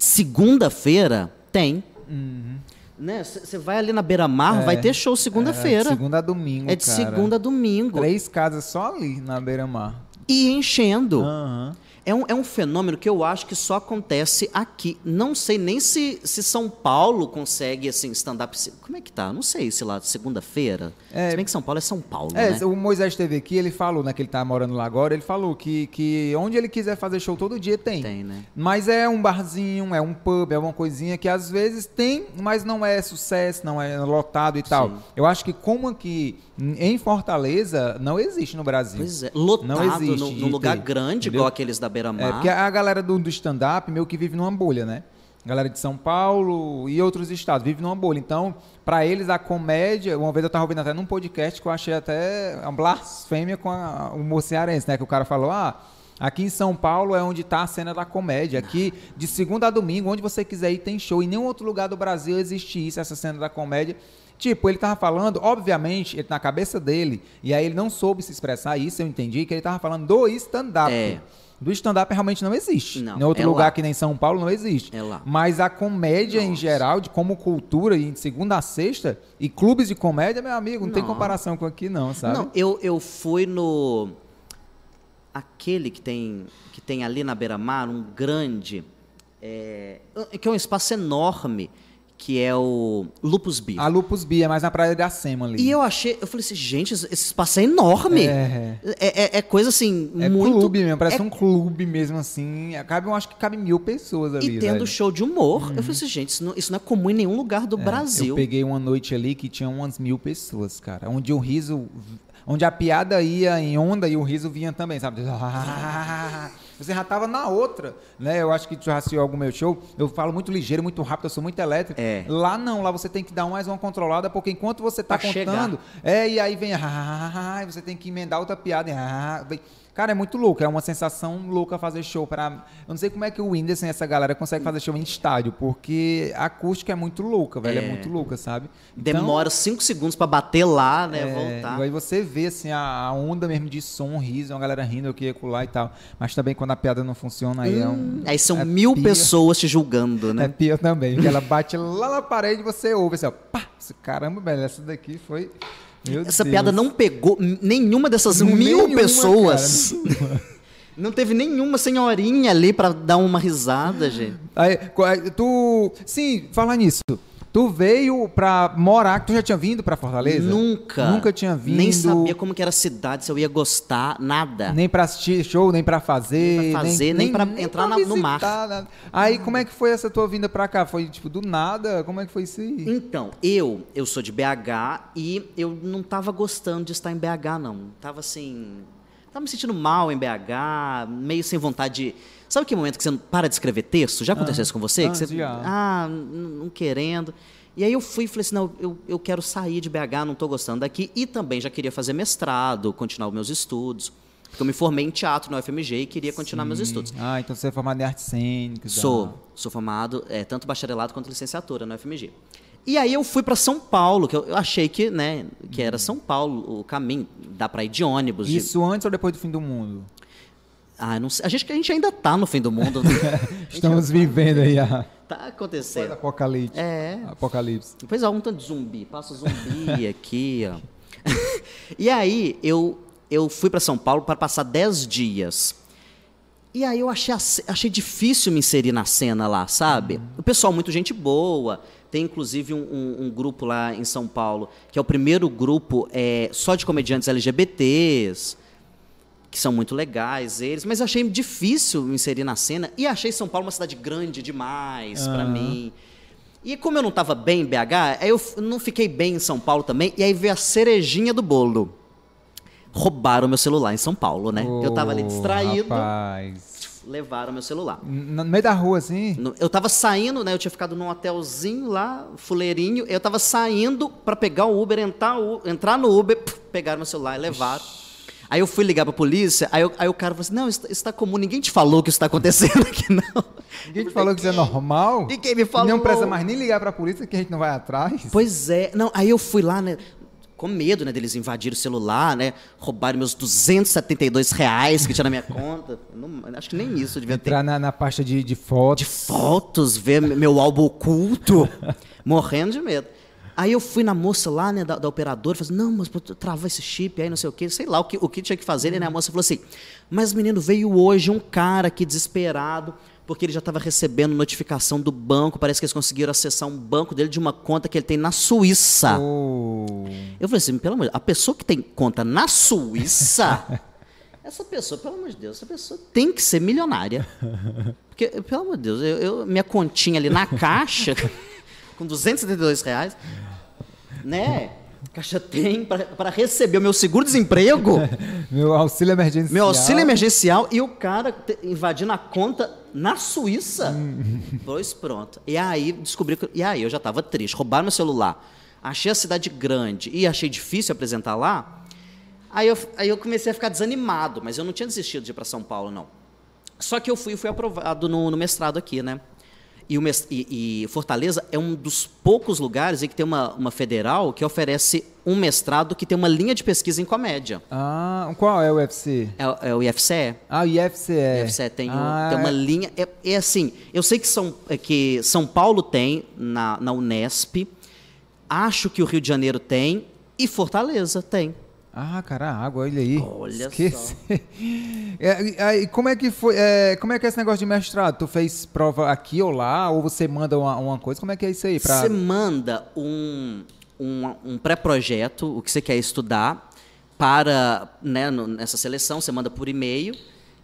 segunda-feira, tem. Uhum. Né? Você vai ali na beira-mar, é, vai ter show segunda-feira. É, de segunda a domingo. É de cara. segunda a domingo. Três casas só ali na beira-mar. E enchendo. Uhum. É um, é um fenômeno que eu acho que só acontece aqui. Não sei nem se, se São Paulo consegue, assim, stand-up. Como é que tá? Não sei se lá, segunda-feira. É, se bem que São Paulo é São Paulo. É, né? o Moisés esteve aqui, ele falou, né, que ele tá morando lá agora, ele falou que, que onde ele quiser fazer show todo dia tem. Tem, né? Mas é um barzinho, é um pub, é uma coisinha que às vezes tem, mas não é sucesso, não é lotado e tal. Sim. Eu acho que como aqui em Fortaleza não existe no Brasil. Pois é, lotado não existe num lugar grande, entendeu? igual aqueles da beira-mar. É, porque a galera do, do stand-up meio que vive numa bolha, né? A galera de São Paulo e outros estados vive numa bolha. Então, para eles, a comédia. Uma vez eu estava ouvindo até num podcast que eu achei até uma blasfêmia com a, o mocearense, né? Que o cara falou: ah. Aqui em São Paulo é onde está a cena da comédia. Aqui, de segunda a domingo, onde você quiser ir, tem show. Em nenhum outro lugar do Brasil existe isso, essa cena da comédia. Tipo, ele tava falando, obviamente, ele na cabeça dele, e aí ele não soube se expressar isso, eu entendi, que ele tava falando do stand-up. É. Do stand-up realmente não existe. Não, em outro é lugar lá. que nem São Paulo não existe. É lá. Mas a comédia Nossa. em geral, de como cultura, e de segunda a sexta, e clubes de comédia, meu amigo, não, não. tem comparação com aqui não, sabe? Não, eu, eu fui no... Aquele que tem, que tem ali na beira-mar, um grande... É, que é um espaço enorme que é o Lupus Beer. A Lupus Beer, é mais na praia de Acema ali. E eu achei, eu falei assim, gente, esse espaço é enorme. É, é, é, é coisa assim, é muito... clube mesmo, parece é... um clube mesmo assim. Cabe, eu acho que cabe mil pessoas ali. E tendo velho. show de humor. Uhum. Eu falei assim, gente, isso não, isso não, é comum em nenhum lugar do é, Brasil. Eu peguei uma noite ali que tinha umas mil pessoas, cara. Onde o riso onde a piada ia em onda e o riso vinha também, sabe? Você já tava na outra, né? Eu acho que tu já assistiu algum meu show, eu falo muito ligeiro, muito rápido, eu sou muito elétrico. É. Lá não, lá você tem que dar mais uma controlada, porque enquanto você tá Pra contando, é, e aí vem, ah, você tem que emendar outra piada, ah, vem- Cara, é muito louco, é uma sensação louca fazer show para Eu não sei como é que o Whindersson e essa galera consegue fazer show em estádio, porque a acústica é muito louca, velho, é, É. muito louca, sabe? Então, Demora cinco segundos pra bater lá, né? é, voltar. Aí você vê assim a, onda mesmo de som, riso, uma galera rindo aqui e lá e tal. Mas também quando a piada não funciona, aí é um. Hum, Aí são é mil pior. pessoas te julgando, É né? pior também, porque ela bate lá na parede e você ouve assim, ó, pá, caramba, velho, essa daqui foi. Meu Essa Deus. piada não pegou nenhuma dessas mil Nenhuma, pessoas. cara. Não teve nenhuma senhorinha ali pra dar uma risada, gente. Aí, tu. Sim, falar nisso. Tu veio pra morar, tu já tinha vindo pra Fortaleza? Nunca. Nunca tinha vindo. Nem sabia como que era a cidade, se eu ia gostar, nada. Nem pra assistir show, nem pra fazer. Nem pra fazer, nem pra entrar na- no mar. nada. Aí, como é que foi essa tua vinda pra cá? Foi, tipo, do nada? Como é que foi isso aí? Então, eu, eu sou de BH e eu não tava gostando de estar em BH, não. Tava assim. Tava me sentindo mal em BH, meio sem vontade de. Sabe aquele momento que você não para de escrever texto? Já aconteceu isso com você? Ah, que você já. ah, não querendo. E aí eu fui e falei assim, não, eu, eu quero sair de BH, não estou gostando daqui. E também já queria fazer mestrado, continuar os meus estudos. Porque eu me formei em teatro na UFMG e queria continuar meus estudos. Ah, então você é formado em artes cênicas. ah. Sou, sou formado, é, tanto bacharelado quanto licenciatura na UFMG. E aí eu fui para São Paulo, que eu, eu achei que, né, que era São Paulo o caminho, dá para ir de ônibus. de- Isso antes ou depois do fim do mundo? Ah, não sei, a gente a gente ainda tá no fim do mundo. Estamos vivendo aí a tá acontecendo. apocalipse. É. Apocalipse. Depois há um tanto de zumbi, passa zumbi aqui, ó. e aí eu eu fui para São Paulo para passar 10 dias. E aí eu achei, achei difícil me inserir na cena lá, sabe? O pessoal, muito gente boa. Tem inclusive um, um- um grupo lá em São Paulo, que é o primeiro grupo é, só de comediantes LGBTs, que são muito legais eles, mas eu achei difícil inserir na cena e achei São Paulo uma cidade grande demais pra Aham. mim. E como eu não estava bem em BH, aí eu não fiquei bem em São Paulo também, e aí veio a cerejinha do bolo. Roubaram meu celular em São Paulo, né? eu tava ali distraído, Rapaz. levaram meu celular. No meio da rua, assim? Eu tava saindo, né? Eu tinha ficado num hotelzinho lá, fuleirinho. Eu tava saindo para pegar o Uber, entrar, entrar no Uber, pegaram meu celular e levaram. Aí eu fui ligar pra polícia, aí, eu- aí o cara falou assim: Não, isso, isso tá comum, ninguém te falou que isso tá acontecendo aqui, não. Ninguém te falou que isso é normal? Ninguém me falou. Não precisa mais nem ligar pra polícia que a gente não vai atrás? Pois é, não, aí eu fui lá, né? Com medo, né, deles invadirem o celular, né? Roubarem meus 272 reais que tinha na minha conta. Não, acho que nem isso devia ter. Entrar na, na pasta de, de fotos. fotos, ver meu álbum oculto, morrendo de medo. Aí eu fui na moça lá, né, da, da operadora, falei assim, não, mas pô, travou esse chip aí, não sei o quê, sei lá o que, o que tinha que fazer, né? A moça falou assim, mas menino, veio hoje um cara aqui desesperado, porque ele já estava recebendo notificação do banco, parece que eles conseguiram acessar um banco dele de uma conta que ele tem na Suíça. Oh. Eu falei assim, pelo amor de Deus, a pessoa que tem conta na Suíça, essa pessoa, pelo amor de Deus, essa pessoa tem que ser milionária. Porque, pelo amor de Deus, eu, eu- minha continha ali na caixa, com 272 reais, né? Caixa tem para receber o meu seguro-desemprego, Meu auxílio emergencial. meu auxílio emergencial e o cara invadindo a conta na Suíça. pois pronto. E aí descobri que. E aí eu já estava triste. Roubaram meu celular. Achei a cidade grande e achei difícil apresentar lá. Aí eu, aí eu comecei a ficar desanimado, mas eu não tinha desistido de ir para São Paulo, não. Só que eu fui, fui aprovado no, no mestrado aqui, né? E, o e- e Fortaleza é um dos poucos lugares em que tem uma, uma federal que oferece um mestrado que tem uma linha de pesquisa em comédia. Ah, qual é o UFC? É, é o IFCE. Ah, o IFCE. O IFCE tem, ah, tem uma é- linha. É, é assim, eu sei que São, é que São Paulo tem na, na Unesp, acho que o Rio de Janeiro tem e Fortaleza tem. Ah, cara, água, olha aí. Olha Esqueci. É, e aí, como é que foi? é, como é que é esse negócio de mestrado? Tu fez prova aqui ou lá? Ou você manda uma, uma coisa? Como é que é isso aí? Pra... Você manda um, um, um pré-projeto, o que você quer estudar, para né, no- nessa seleção, você manda por e-mail.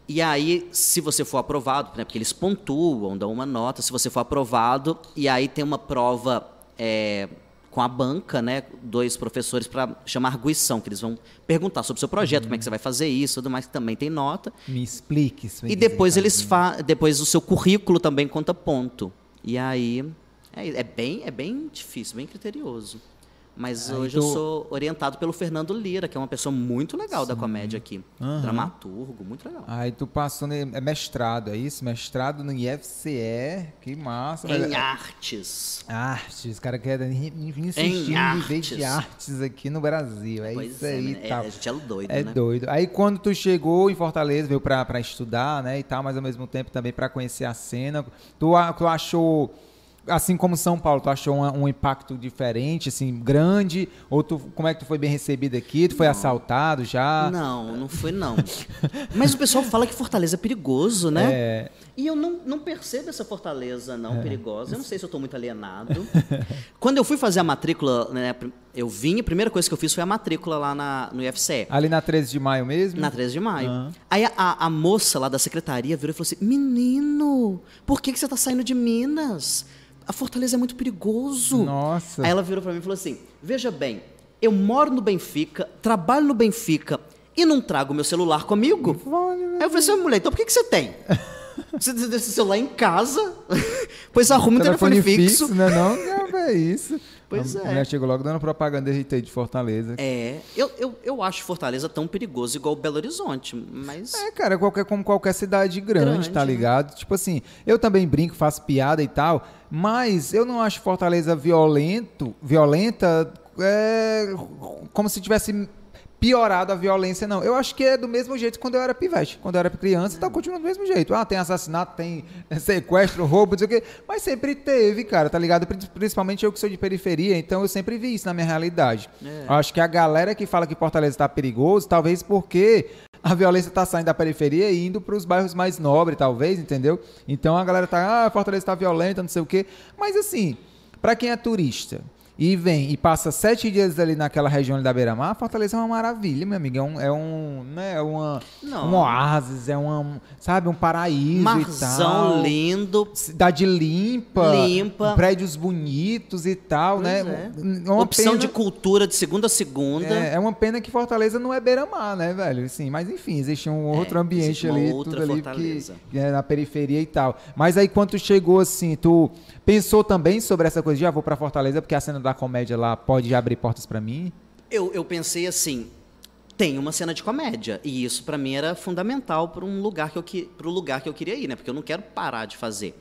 E aí, se você for aprovado, né, porque eles pontuam, dão uma nota, se você for aprovado, e aí tem uma prova é, com a banca, né, dois professores para chamar arguição, que eles vão perguntar sobre o seu projeto, uhum. como é que você vai fazer isso, tudo mais que também tem nota. Me explique isso. E depois eles fa depois o seu currículo também conta ponto. E aí é, é bem é bem difícil, bem criterioso. Mas hoje tu... eu sou orientado pelo Fernando Lira, que é uma pessoa muito legal Sim. da comédia aqui. Uhum. Dramaturgo, muito legal. Aí tu passou, é mestrado, é isso? Mestrado no IFCE, que massa. Em artes. Artes, cara quer insistir em viver de artes aqui no Brasil. É pois isso é, aí tal. É, a gente é doido, é né? doido. Aí quando tu chegou em Fortaleza, veio pra, pra estudar, né, e tal, mas ao mesmo tempo também pra conhecer a cena, tu, tu achou assim como São Paulo, tu achou um, um, impacto diferente, assim, grande? Ou tu, como é que tu foi bem recebido aqui? Tu foi não. assaltado já? Não, não foi não. Mas o pessoal fala que Fortaleza é perigoso, né? É. E eu não, não percebo essa Fortaleza não é. perigosa. Eu não sei se eu estou muito alienado. Quando eu fui fazer a matrícula, né, eu vim, a primeira coisa que eu fiz foi a matrícula lá na, no IFCE. Ali na 13 de maio mesmo? Na 13 de maio. Uhum. Aí a, a, moça lá da secretaria virou e falou assim: Menino, por que, que você está saindo de Minas? A Fortaleza é muito perigoso. Nossa. Aí ela virou para mim e falou assim: Veja bem, eu moro no Benfica, trabalho no Benfica e não trago meu celular comigo. Vale, Aí eu falei assim: mulher, então por que, que você tem? Você deixa o celular em casa, pois arruma um telefone, telefone fixo. fixo. Não, não, não, é isso. Pois a é. mulher chegou logo dando propaganda de de Fortaleza. É, eu, eu, eu acho Fortaleza tão perigoso igual Belo Horizonte, mas... É, cara, qualquer, como qualquer cidade grande, grande tá né? ligado? Né? Tipo assim, eu também brinco, faço piada e tal, mas eu não acho Fortaleza violento, violenta, é, como se tivesse piorado a violência, não. Eu acho que é do mesmo jeito quando eu era pivete. Quando eu era criança, tá continuando do mesmo jeito. Ah, tem assassinato, tem sequestro, roubo, não sei o quê. Mas sempre teve, cara, tá ligado? Principalmente eu que sou de periferia, então eu sempre vi isso na minha realidade. É. Eu acho que a galera que fala que Fortaleza tá perigoso, talvez porque a violência tá saindo da periferia e indo para os bairros mais nobres, talvez, entendeu? Então a galera tá, ah, Fortaleza tá violenta, não sei o quê. Mas assim, para quem é turista, e vem e passa sete dias ali naquela região da Beira-Mar, Fortaleza é uma maravilha, meu amigo. É um, é um, né, é uma, um oásis, é uma, sabe, um paraíso Marzão lindo. Cidade limpa. Limpa. Prédios bonitos e tal, pois né? É. Uma Opção pena, de cultura de segunda a segunda. É, é uma pena que Fortaleza não é Beira-Mar, né, velho? Sim, mas enfim, existe um é, outro ambiente ali, tudo ali que, que, é na periferia e tal. Mas aí quando tu chegou assim, tu pensou também sobre essa coisa de, ah, vou pra Fortaleza porque a cena da comédia lá pode abrir portas para mim? Eu, eu pensei assim, tem uma cena de comédia e isso para mim era fundamental para um lugar que eu para o lugar que eu queria ir, né? Porque eu não quero parar de fazer.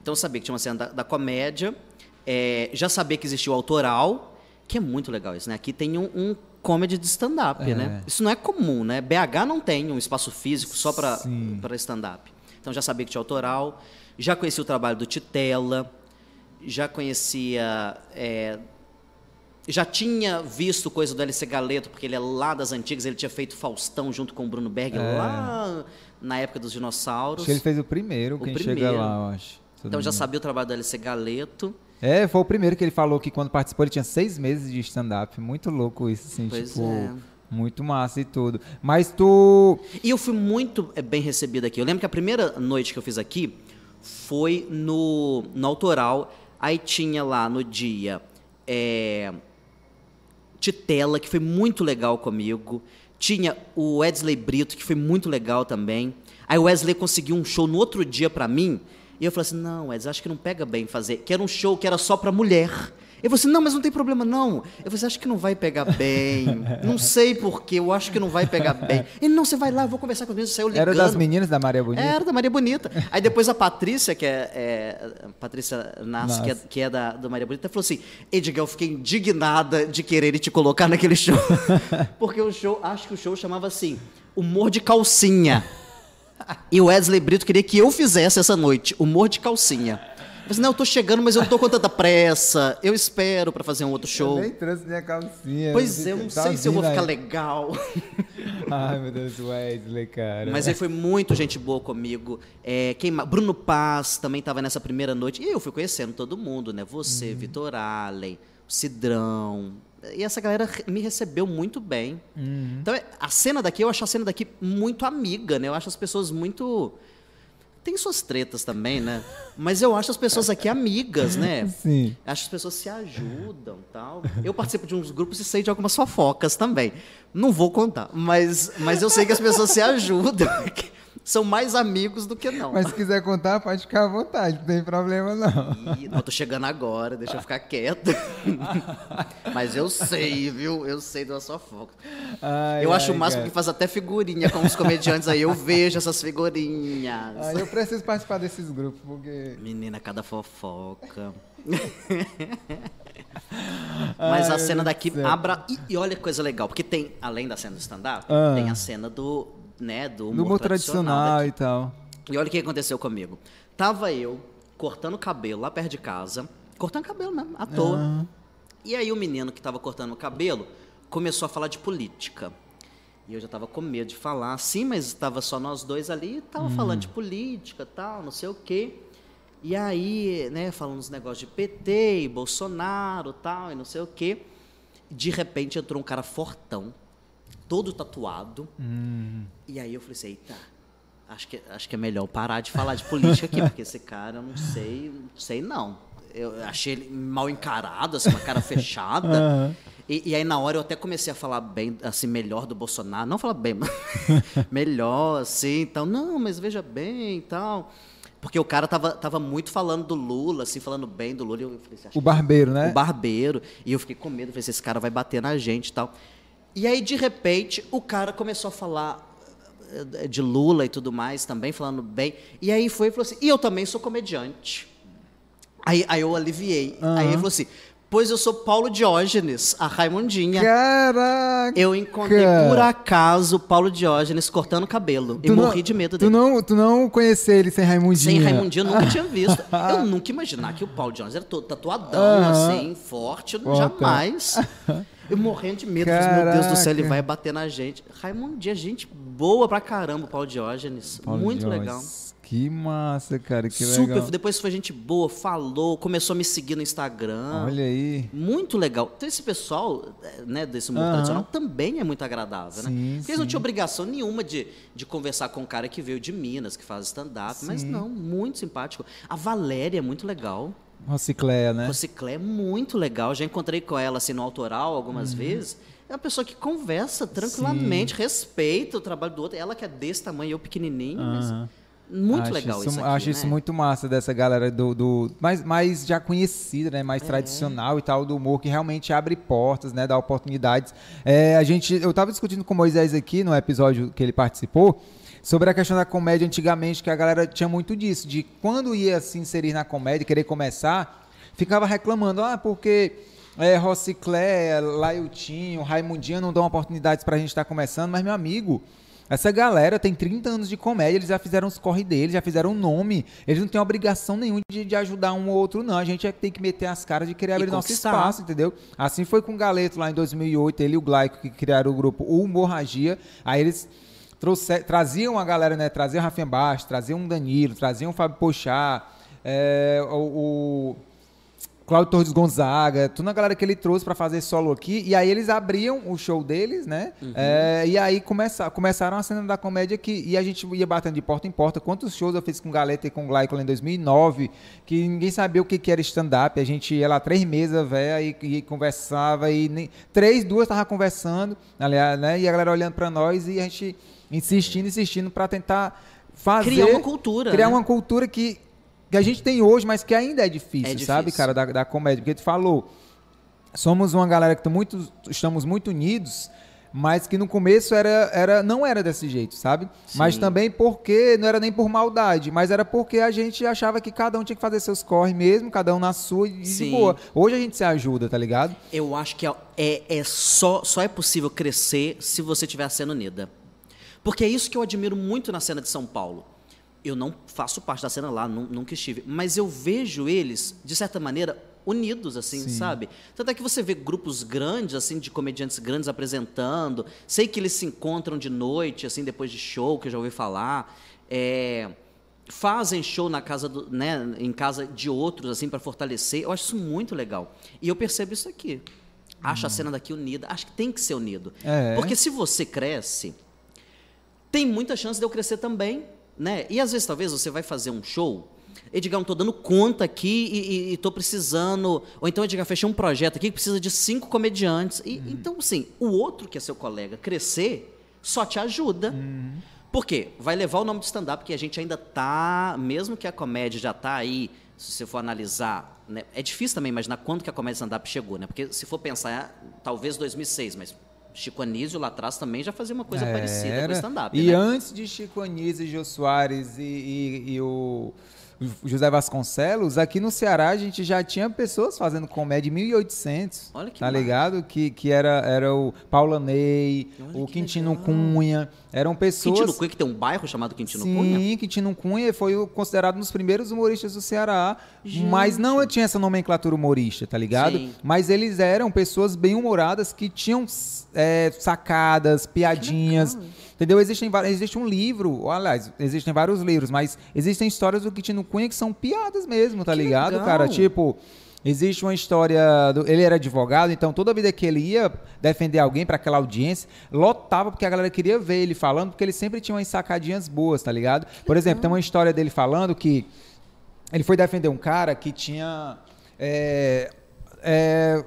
Então eu sabia que tinha uma cena da, da comédia, é, já sabia que existia o autoral, que é muito legal isso, né? Aqui tem um, um comedy de stand-up, é. né? Isso não é comum, né? BH não tem um espaço físico só para stand-up. Então já sabia que tinha autoral, já conhecia o trabalho do Titela, já conhecia é, já tinha visto coisa do LC Galeto, porque ele é lá das antigas, ele tinha feito Faustão junto com o Bruno Berg é. lá na época dos dinossauros. Acho que ele fez o primeiro, o quem primeiro. chega lá, eu acho. Então já sabia o trabalho do LC Galeto. É, foi o primeiro que ele falou que quando participou ele tinha seis meses de stand-up. Muito louco isso, assim, pois tipo... É. Muito massa e tudo. Mas tu. E eu fui muito é, bem recebido aqui. Eu lembro que a primeira noite que eu fiz aqui foi no, no Autoral. Aí tinha lá no dia. É, Titela, que foi muito legal comigo. Tinha o Wesley Brito, que foi muito legal também. Aí o Wesley conseguiu um show no outro dia para mim. E eu falei assim: não, Wesley, acho que não pega bem fazer. Que era um show que era só para mulher. Eu assim, não, mas não tem problema não. Eu assim, acho que não vai pegar bem. não sei porquê, eu acho que não vai pegar bem. Ele, não, você vai lá, eu vou conversar com eles. Saiu ligando. Era das meninas da Maria Bonita? Era da Maria Bonita. Aí depois a Patrícia, que é, é Patrícia Nas, que é, que é da, da Maria Bonita, falou assim, Edgar, eu fiquei indignada de querer te colocar naquele show. Porque o show, acho que o show chamava assim, Humor de Calcinha. E o Wesley Brito queria que eu fizesse essa noite, Humor de Calcinha. Mas não, eu tô chegando, mas eu não tô com tanta pressa. Eu espero para fazer um outro show. Eu nem trouxe minha calcinha. Pois é, eu não tá sei se eu vou ficar legal. Ai, meu Deus, Wesley, cara. Mas ele foi muito gente boa comigo. É, quem, Bruno Paz também estava nessa primeira noite. E eu fui conhecendo todo mundo, né? Você, uhum. Vitor Allen, Cidrão. E essa galera me recebeu muito bem. Uhum. Então, a cena daqui, eu acho a cena daqui muito amiga, né? Eu acho as pessoas muito tem suas tretas também, né? Mas eu acho as pessoas aqui amigas, né? Sim. Acho que as pessoas se ajudam tal. Eu participo de uns grupos e sei de algumas fofocas também. Não vou contar, mas, mas eu sei que as pessoas se ajudam. São mais amigos do que não. Mas se quiser contar, pode ficar à vontade, não tem problema não. Ih, não, tô chegando agora, deixa eu ficar quieto. Mas eu sei, viu? Eu sei da sua foca. Ai, eu acho ai, o máximo cara. que faz até figurinha com os comediantes aí. Eu vejo essas figurinhas. Ai, eu preciso participar desses grupos, porque. Menina, cada fofoca. Mas Ai, a cena daqui abra. E, e olha que coisa legal, porque tem, além da cena do stand-up, Ah. tem a cena do, né, do humor, No humor tradicional. tradicional e tal. E olha o que aconteceu comigo. Tava eu cortando cabelo lá perto de casa, cortando cabelo mesmo, à toa. Ah. E aí o menino que tava cortando o cabelo começou a falar de política. E eu já tava com medo de falar, sim, mas estava só nós dois ali, e tava falando de política, tal, não sei o quê. E aí, né, falando uns negócios de PT e Bolsonaro, tal, e não sei o quê. De repente entrou um cara fortão, todo tatuado. E aí eu falei assim, eita, acho que, acho que é melhor parar de falar de política aqui, porque esse cara, eu não sei, não sei não. Eu achei ele mal encarado, assim, uma cara fechada. Aham. E, e aí na hora eu até comecei a falar bem, assim, melhor do Bolsonaro. Não falar bem, mas melhor, assim, então, não, mas veja bem e tal. Porque o cara tava, tava muito falando do Lula, assim, falando bem do Lula. Eu falei assim, O barbeiro, né? o barbeiro. E eu fiquei com medo, falei assim, esse cara vai bater na gente e tal. E aí, de repente, o cara começou a falar eh, de Lula e tudo mais também, falando bem. E aí foi e falou assim, e eu também sou comediante. Aí, aí eu aliviei. Aí ele falou assim, pois eu sou Paulo Diógenes, a Raimundinha. Caraca! Eu encontrei por acaso o Paulo Diógenes cortando cabelo. E Tu não- morri de medo Tu dele. não, tu não conhecia ele sem Raimundinho? Sem Raimundinho, eu nunca tinha visto. Eu nunca imaginar que o Paulo Jones era todo tatuadão, assim, forte. Ó, jamais. Eu morrendo de medo. falei, Meu Deus do céu, ele vai bater na gente. Raimundinho, gente boa pra caramba, o Paulo Diógenes. Paulo Muito Jones. legal. Que massa, cara, que Super. legal. Depois foi gente boa, falou, começou a me seguir no Instagram. Olha aí. Muito legal. Então, esse pessoal, eh, né, desse mundo tradicional também é muito agradável, né? Sim, Porque eles não tinham obrigação nenhuma de, de conversar com um cara que veio de Minas, que faz stand-up, mas não, muito simpático. A Valéria é muito legal. Rocicléia, né? Rociclé é muito legal. Já encontrei com ela assim no autoral Uhum. algumas vezes. É uma pessoa que conversa tranquilamente, respeita o trabalho do outro. Ela que é desse tamanho, eu pequenininho, mas muito acho legal isso, isso aqui, Acho isso né? muito massa dessa galera do, do mais, mais já conhecida, né? É. Mais tradicional e tal do humor que realmente abre portas, né? Dá oportunidades. É, a gente, eu tava discutindo com o Moisés aqui no episódio que ele participou sobre a questão da comédia antigamente que a galera tinha muito disso, de quando ia se inserir na comédia, querer começar, ficava reclamando, ah, porque é, Rociclé, Lailtinho, Raimundinho não dão oportunidades pra gente estar começando, mas meu amigo, essa galera tem 30 anos de comédia, eles já fizeram os corre deles, já fizeram um nome. Eles não têm obrigação nenhuma de, de ajudar um ou outro, não. A gente é que tem que meter as caras de querer E abrir nosso conquistar. espaço, entendeu? Assim foi com o Galeto lá em 2008, ele e o Glaico que criaram o grupo O Hemorragia. Aí eles trouxe, traziam a galera, né? Traziam o Rafinha Baixo, traziam o Danilo, traziam o Fábio Pochá, é, o Cláudio Torres Gonzaga, toda a galera que ele trouxe pra fazer solo aqui. E aí eles abriam o show deles, né? É, e aí começa, começaram a cena da comédia aqui. E a gente ia batendo de porta em porta. Quantos shows eu fiz com Galeta e com Glaico lá em 2009, que ninguém sabia o que, que era stand-up. A gente ia lá três mesas, velho, e, e conversava. E nem, três, duas tava conversando, aliás, né? E a galera olhando pra nós e a gente insistindo, insistindo pra tentar fazer... Criar uma cultura, Criar né? uma cultura que que a gente tem hoje, mas que ainda é difícil, É difícil. sabe, cara, da, da comédia. Porque tu falou, somos uma galera que tá muito, estamos muito unidos, mas que no começo era, era, não era desse jeito, sabe? Mas Sim. também porque, não era nem por maldade, mas era porque a gente achava que cada um tinha que fazer seus corre mesmo, cada um na sua e de Sim. boa. Hoje a gente se ajuda, tá ligado? Eu acho que é, é, é só, só é possível crescer se você estiver sendo unida. Porque é isso que eu admiro muito na cena de São Paulo. Eu não faço parte da cena lá, nu- nunca estive. Mas eu vejo eles, de certa maneira, unidos, assim, Sim. sabe? Tanto é que você vê grupos grandes, assim, de comediantes grandes apresentando. Sei que eles se encontram de noite, assim, depois de show, que eu já ouvi falar. É, fazem show na casa do, né, em casa de outros assim para fortalecer. Eu acho isso muito legal. E eu percebo isso aqui. Acho a cena daqui unida, acho que tem que ser unido. É. Porque se você cresce, tem muita chance de eu crescer também. Né? E às vezes, talvez, você vai fazer um show Edgar, não estou dando conta aqui e estou precisando. Ou então, Edgar, fechei um projeto aqui que precisa de cinco comediantes. E, uhum. Então, assim, o outro que é seu colega crescer só te ajuda. Uhum. Por quê? Vai levar o nome de stand-up, que a gente ainda tá, mesmo que a comédia já tá aí, se você for analisar, né? é difícil também imaginar quando que a comédia stand-up chegou, né? Porque se for pensar, talvez 2006, mas Chico Anísio lá atrás também já fazia uma coisa Era. parecida com stand-up. E né? antes de Chico Anísio, Jô Soares e, e, e o José Vasconcelos, aqui no Ceará a gente já tinha pessoas fazendo comédia em 1800. Olha que Tá ligado? Que, que era, era o Paulanei, o Quintino legal. Cunha. Eram pessoas. Quintino Cunha, que tem um bairro chamado Quintino Sim, Cunha? Sim, Quintino Cunha foi considerado um dos primeiros humoristas do Ceará. Mas não tinha essa nomenclatura humorista, tá ligado? Sim. Mas eles eram pessoas bem humoradas que tinham é, sacadas, piadinhas. Entendeu? Existem, existe um livro, aliás, existem vários livros, mas existem histórias do Quintino Cunha que são piadas mesmo, tá que ligado, legal. cara? Tipo, existe uma história. Do, ele era advogado, então toda vida que ele ia defender alguém para aquela audiência, lotava porque a galera queria ver ele falando, porque ele sempre tinha umas sacadinhas boas, tá ligado? Por exemplo, tem uma história dele falando que ele foi defender um cara que tinha. É, é,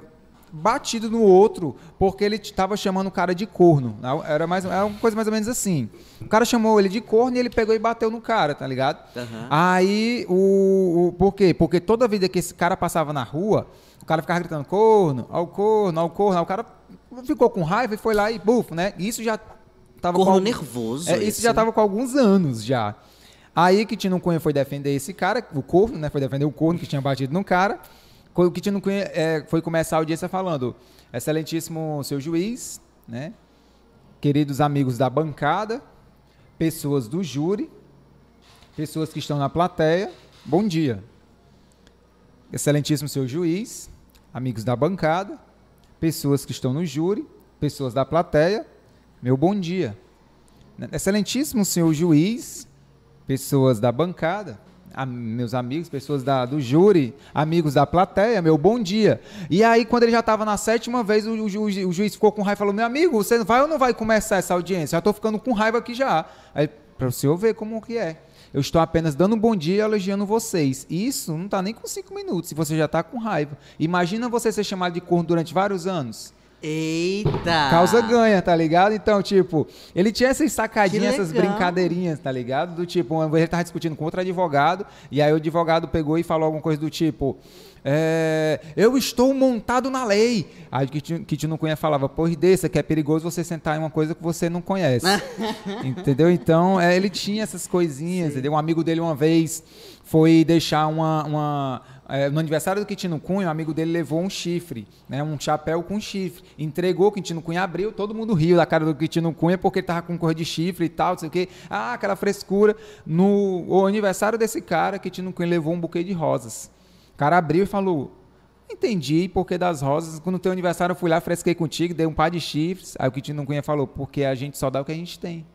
batido no outro porque ele estava chamando o cara de corno. Era, mais, era uma coisa mais ou menos assim. O cara chamou ele de corno e ele pegou e bateu no cara, tá ligado? Uhum. Aí, o, o, por quê? Porque toda vida que esse cara passava na rua, o cara ficava gritando corno, ao corno, ao corno. Aí o cara ficou com raiva e foi lá e bufo, né? Isso já tava corno com, nervoso. É, isso já estava com alguns anos já. Aí que Tino Cunha foi defender esse cara, o corno, né? Foi defender o corno que tinha batido no cara. O que Tino Cunha é, foi começar a audiência falando: Excelentíssimo seu juiz, né? queridos amigos da bancada, pessoas do júri, pessoas que estão na plateia, bom dia. Excelentíssimo seu juiz, amigos da bancada, pessoas que estão no júri, pessoas da plateia, meu bom dia. Excelentíssimo senhor juiz, pessoas da bancada, a, meus amigos, pessoas da, do júri, amigos da plateia, meu bom dia. E aí, quando ele já estava na sétima vez, o, o, o, juiz ficou com raiva e falou: Meu amigo, você vai ou não vai começar essa audiência? Já estou ficando com raiva aqui já. Aí, para o senhor ver como que é. Eu estou apenas dando um bom dia e elogiando vocês. Isso não está nem com cinco minutos, se você já está com raiva. Imagina você ser chamado de corno durante vários anos. Eita! Causa ganha, tá ligado? Então, tipo, ele tinha essas sacadinhas, essas brincadeirinhas, tá ligado? Do tipo, uma vez ele tava discutindo com outro advogado, e aí o advogado pegou e falou alguma coisa do tipo. É, eu estou montado na lei. Aí que não Cunha falava, porra, desse que é perigoso você sentar em uma coisa que você não conhece. entendeu? Então, é, ele tinha essas coisinhas, entendeu? Um amigo dele uma vez foi deixar uma, uma é, no aniversário do Quintino Cunha, um amigo dele levou um chifre, né, um chapéu com chifre. Entregou, o Quintino Cunha abriu, todo mundo riu da cara do Quintino Cunha porque ele tava com cor de chifre e tal, não sei o quê. Ah, aquela frescura. No o aniversário desse cara, Quintino Cunha levou um buquê de rosas. O cara abriu e falou: Entendi porque das rosas. Quando teu aniversário eu fui lá, fresquei contigo, dei um par de chifres. Aí o Quintino Cunha falou: Porque a gente só dá o que a gente tem.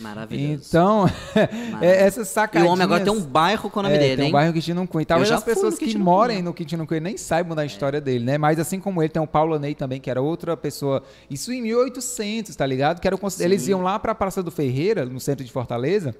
Maravilhoso. Então, é, essas sacadinhas... E o homem agora tem um bairro com o nome é, dele, tem hein? um bairro Quintino Cunha. Talvez as pessoas que morem no Quintino Cunha nem saibam da história é. dele, né? Mas assim como ele, tem o Paulo Ney também, que era outra pessoa... Isso em 1800, tá ligado? Que era, eles iam lá para a Praça do Ferreira, no centro de Fortaleza,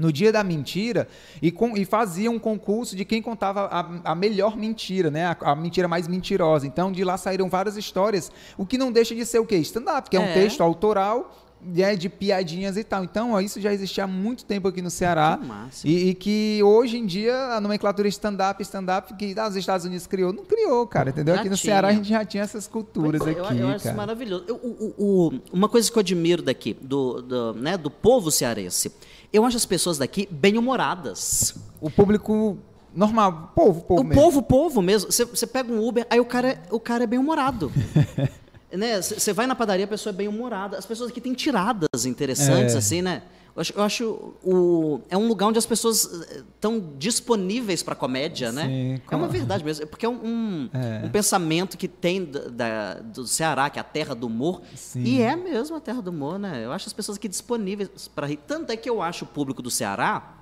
no dia da mentira e, com, e fazia um concurso de quem contava a, a melhor mentira, né? A, a, mentira mais mentirosa. Então, de lá saíram várias histórias, o que não deixa de ser o quê? Stand-up, que é, é um texto autoral é, de piadinhas e tal. Então, ó, isso já existia há muito tempo aqui no Ceará. Que e, e, que hoje em dia a nomenclatura stand-up, stand-up, que os Estados Unidos criou, não criou, cara, entendeu? Já aqui no tinha. Ceará a gente já tinha essas culturas pois aqui. Eu, eu acho maravilhoso. Eu, o, o, uma coisa que eu admiro daqui, do, do, né, do povo cearense, eu acho as pessoas daqui bem-humoradas. O público normal, povo, povo o mesmo. povo, povo mesmo. Você pega um Uber, aí o cara, o cara é bem-humorado. né? Você vai na padaria, a pessoa é bem humorada. As pessoas aqui têm tiradas interessantes, é. assim, né? Eu acho, eu acho o, é um lugar onde as pessoas estão eh, disponíveis para comédia, né? Sim, né? É uma verdade mesmo, porque é um, um, é. um pensamento que tem da, do Ceará, que é a terra do humor, Sim. e é mesmo a terra do humor, né? Eu acho as pessoas aqui disponíveis para rir. Tanto é que eu acho o público do Ceará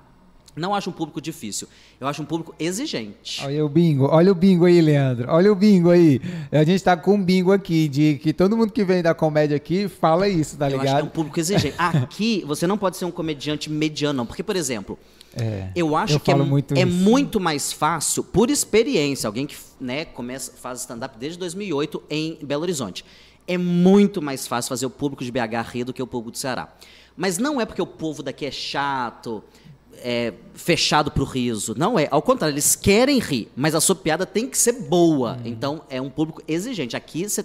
Não acho um público difícil. Eu acho um público exigente. Olha o bingo, olha o bingo aí, Leandro. Olha o bingo aí. A gente tá com um bingo aqui de que todo mundo que vem da comédia aqui fala isso, tá ligado? Eu acho que é um público exigente. Aqui, você não pode ser um comediante mediano, não. Porque, por exemplo, é, eu acho eu que é, muito, é muito mais fácil, por experiência, alguém que né, começa, faz stand-up desde 2008 em Belo Horizonte. É muito mais fácil fazer o público de BH rir do que o público do Ceará. Mas não é porque o povo daqui é chato, é, fechado para o riso. Não é. Ao contrário, eles querem rir, mas a sua piada tem que ser boa. Hum. Então, é um público exigente. Aqui você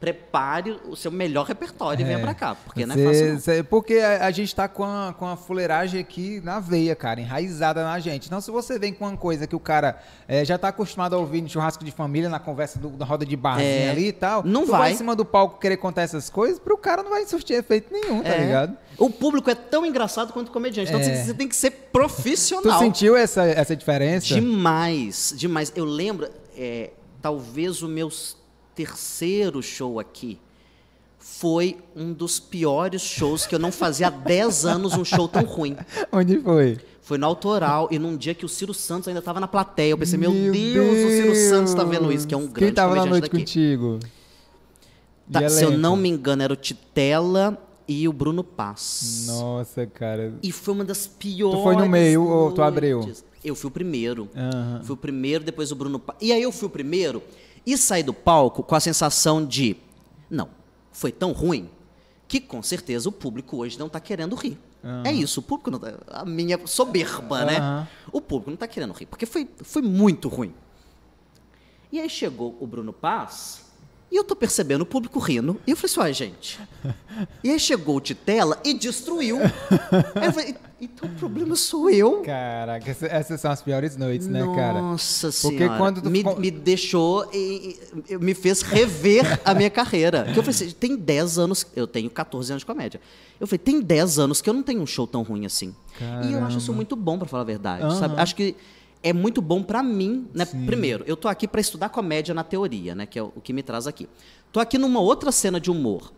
prepare o seu melhor repertório é. e venha para cá, porque não é fácil. Cê, porque a, a gente está com a, com a fuleiragem aqui na veia, cara, enraizada na gente. Então, se você vem com uma coisa que o cara é, já está acostumado a ouvir no churrasco de família, na conversa do, da roda de barzinho é. ali e tal, não vai. vai em cima do palco querer contar essas coisas, pro cara não vai surtir efeito nenhum, tá é. ligado? O público é tão engraçado quanto o comediante. Então, é. você tem que ser profissional. Tu sentiu essa, essa diferença? Demais, demais. Eu lembro, é, talvez o meu terceiro show aqui foi um dos piores shows que eu não fazia há 10 anos um show tão ruim. Onde foi? Foi no Autoral e num dia que o Ciro Santos ainda estava na plateia. Eu pensei, meu, meu Deus, Deus, o Ciro Santos está vendo isso, que é um grande Quem tava na noite daqui. contigo? Tá, se eu não me engano, era o Titela e o Bruno Paz. Nossa, cara. E foi uma das piores. Tu foi no meio noites. ou tu abriu? Eu fui o primeiro. Uhum. Fui o primeiro, depois o Bruno Paz. E aí eu fui o primeiro e saí do palco com a sensação de: não, foi tão ruim que com certeza o público hoje não está querendo rir. Uhum. É isso, o público não tá, A minha soberba, uhum. né? O público não está querendo rir, porque foi, foi muito ruim. E aí chegou o Bruno Paz e eu tô percebendo o público rindo. E eu falei assim, olha, gente. E aí chegou o Titela e destruiu. aí eu falei, então o problema sou eu. Caraca, essas são as piores noites, né, cara? Nossa Porque senhora. quando tu... me, me deixou e, e, me fez rever a minha carreira. Que eu falei assim, tem 10 anos, eu tenho 14 anos de comédia. Eu falei, tem 10 anos que eu não tenho um show tão ruim assim. Caramba. E eu acho isso muito bom, para falar a verdade, uhum. sabe? Acho que é muito bom para mim, né? Sim. Primeiro, eu tô aqui para estudar comédia na teoria, né? Que é o que me traz aqui. Tô aqui numa outra cena de humor.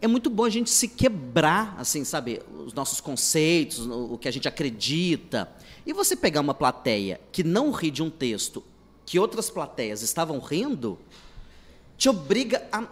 É muito bom a gente se quebrar, assim, sabe, os nossos conceitos, o que a gente acredita. E você pegar uma plateia que não ri de um texto que outras plateias estavam rindo, te obriga a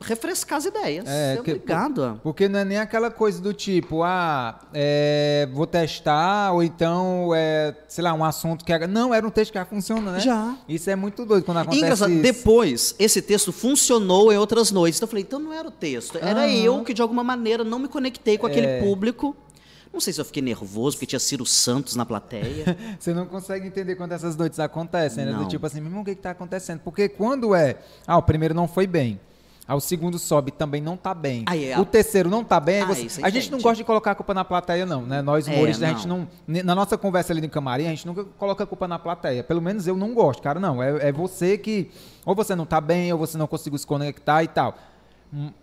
refrescar as ideias. É, que, obrigado. Porque não é nem aquela coisa do tipo, ah, é, vou testar, ou então, é, sei lá, um assunto que. Não, era um texto que já funciona, né? Já. Isso é muito doido quando acontece. engraçado, isso. depois, esse texto funcionou em outras noites. Então eu falei, então não era o texto, era eu que de alguma maneira não me conectei com aquele é. público. Não sei se eu fiquei nervoso porque tinha Ciro Santos na plateia. Você não consegue entender quando essas noites acontecem, né? Não. Do tipo assim, meu irmão, o que está acontecendo? Porque quando é. Ah, o primeiro não foi bem. Aí o segundo sobe também não tá bem. Aí, é. O terceiro não tá bem. Você... a gente não gosta de colocar a culpa na plateia, não, né? Nós é, humoristas, é, a gente não. Na nossa conversa ali no camarim, a gente nunca coloca a culpa na plateia. Pelo menos eu não gosto, cara. Não. É, é você que. Ou você não tá bem, ou você não conseguiu se conectar e tal.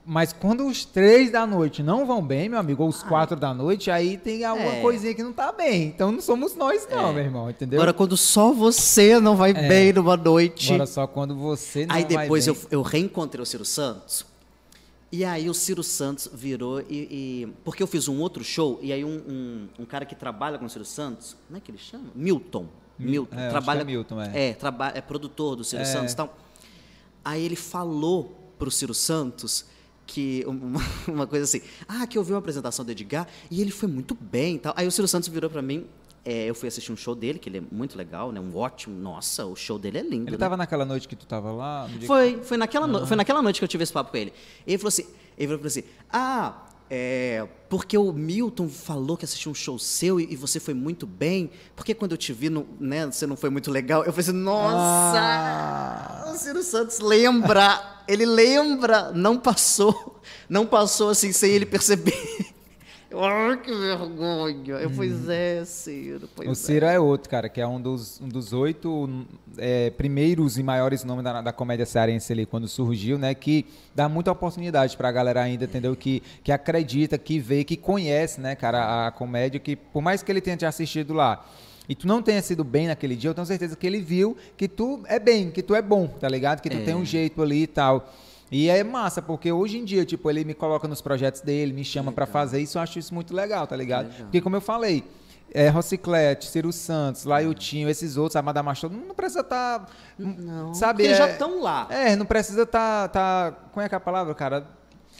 Mas quando os três da noite não vão bem, meu amigo, ou os quatro da noite, aí tem alguma é. coisinha que não tá bem. Então não somos nós, não, é. meu irmão, entendeu? Agora, quando só você não vai é. bem numa noite. Agora, só quando você não Aí depois eu, eu reencontrei o Ciro Santos. E aí o Ciro Santos virou e, e, porque eu fiz um outro show e aí um, um, um, cara que trabalha com o Ciro Santos, como é que ele chama? Milton. Milton é, trabalha é Milton, é. É, trabalha é produtor do Ciro é. Santos, então. Aí ele falou para o Ciro Santos que uma, uma, coisa assim, ah, que eu vi uma apresentação do Edgar e ele foi muito bem, tal. Aí o Ciro Santos virou para mim, é, eu fui assistir um show dele, que ele é muito legal, né? Um ótimo, nossa, o show dele é lindo. Ele estava né? naquela noite que tu estava lá? Foi, que... foi naquela, no... foi naquela noite que eu tive esse papo com ele. Ele falou assim, ele falou assim, ah, é, porque o Milton falou que assistiu um show seu e, e, você foi muito bem, porque quando eu te vi, no, né, você não foi muito legal. Eu falei assim, nossa, ah. o Ciro Santos lembra, ele lembra, não passou, não passou assim sem ele perceber. Ai, que vergonha. Eu, pois hum. é, Ciro. Pois o Ciro é. é. outro, cara, que é um dos, um dos oito é, primeiros e maiores nomes da, da comédia cearense ali, quando surgiu, né? Que dá muita oportunidade pra galera ainda, entendeu? Que, que acredita, que vê, que conhece, né, cara, a, a comédia, que por mais que ele tenha te assistido lá, e tu não tenha sido bem naquele dia, eu tenho certeza que ele viu que tu é bem, que tu é bom, tá ligado? Que tu é. tem um jeito ali e tal. E é massa, porque hoje em dia, tipo, ele me coloca nos projetos dele, me chama para fazer isso, eu acho isso muito legal, tá ligado? Legal. Porque como eu falei, é, Rociclete, Ciro Santos, Laiutinho, esses outros, Amada Machado, não precisa estar. Tá, não, sabe, eles é, já estão lá. É, não precisa estar. Tá, tá, como é que é a palavra, cara?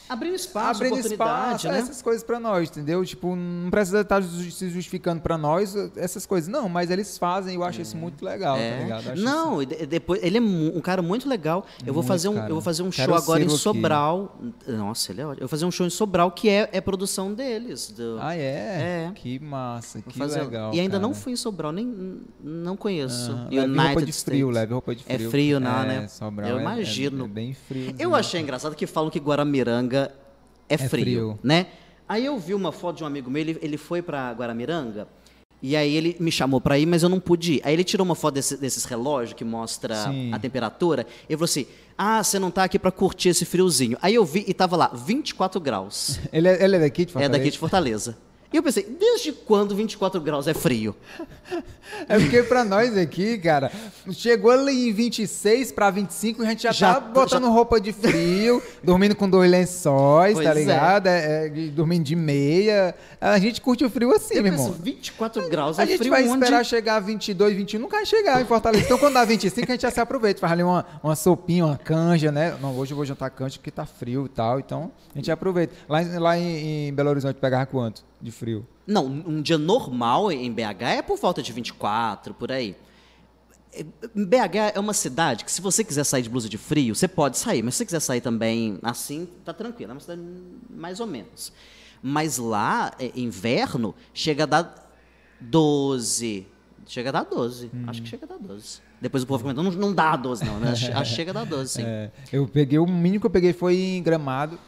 Abrindo espaço, Abrindo espaço, né? essas coisas para nós, entendeu? Tipo, não precisa estar se justificando para nós essas coisas. Não, mas eles fazem, eu acho é. isso muito legal, tá é. tá ligado? Não, isso... depois ele é um cara muito legal. Eu vou fazer um, eu vou fazer um show agora em Sobral. Aqui. Nossa, ele é ótimo. Eu vou fazer um show em Sobral que é, é produção deles. Do... Ah, é? É. Que massa, que fazer... legal. E ainda cara. não fui em Sobral, nem não conheço. Uh, United leve roupa de frio, leve roupa de é frio. É frio, não, é, né? Sobral eu é, imagino. É, bem frio. Eu achei engraçado que falam que Guaramiranga é, é frio, frio, né? Aí eu vi uma foto de um amigo meu, ele, ele foi para Guaramiranga, e aí ele me chamou para ir, mas eu não pude ir. Aí ele tirou uma foto desse, desses relógios que mostra Sim. a temperatura, e falou assim, ah, você não tá aqui para curtir esse friozinho. Aí eu vi e tava lá, 24 graus. Ele é, ele é daqui de Fortaleza? É daqui de Fortaleza. E eu pensei, desde quando 24 graus é frio? É porque pra nós aqui, cara, chegou ali em 26 pra 25, a gente já, já tá botando já... roupa de frio, dormindo com dois lençóis, tá pois tá ligado? É. É, dormindo de meia. A gente curte o frio assim, eu meu irmão. 24 graus é frio. A gente vai onde... esperar chegar a 22, 21, nunca vai chegar em Fortaleza. Então quando dá 25, a gente já se aproveita, faz ali uma, uma sopinha, uma canja, né? Não, hoje eu vou jantar canja porque tá frio e tal, então a gente aproveita. Lá, lá em, em Belo Horizonte pegar quanto? de frio? Não, um dia normal em BH é por volta de 24, por aí. BH é uma cidade que, se você quiser sair de blusa de frio, você pode sair, mas se você quiser sair também assim, tá tranquilo. É uma cidade mais ou menos. Mas lá, é, inverno, chega a dar 12. Chega a dar 12. Hum. Acho que chega a dar 12. Depois o povo comentando, não, não dá 12, não, né? Acho que chega a dar 12, sim. É, eu peguei, o mínimo que eu peguei foi em gramado.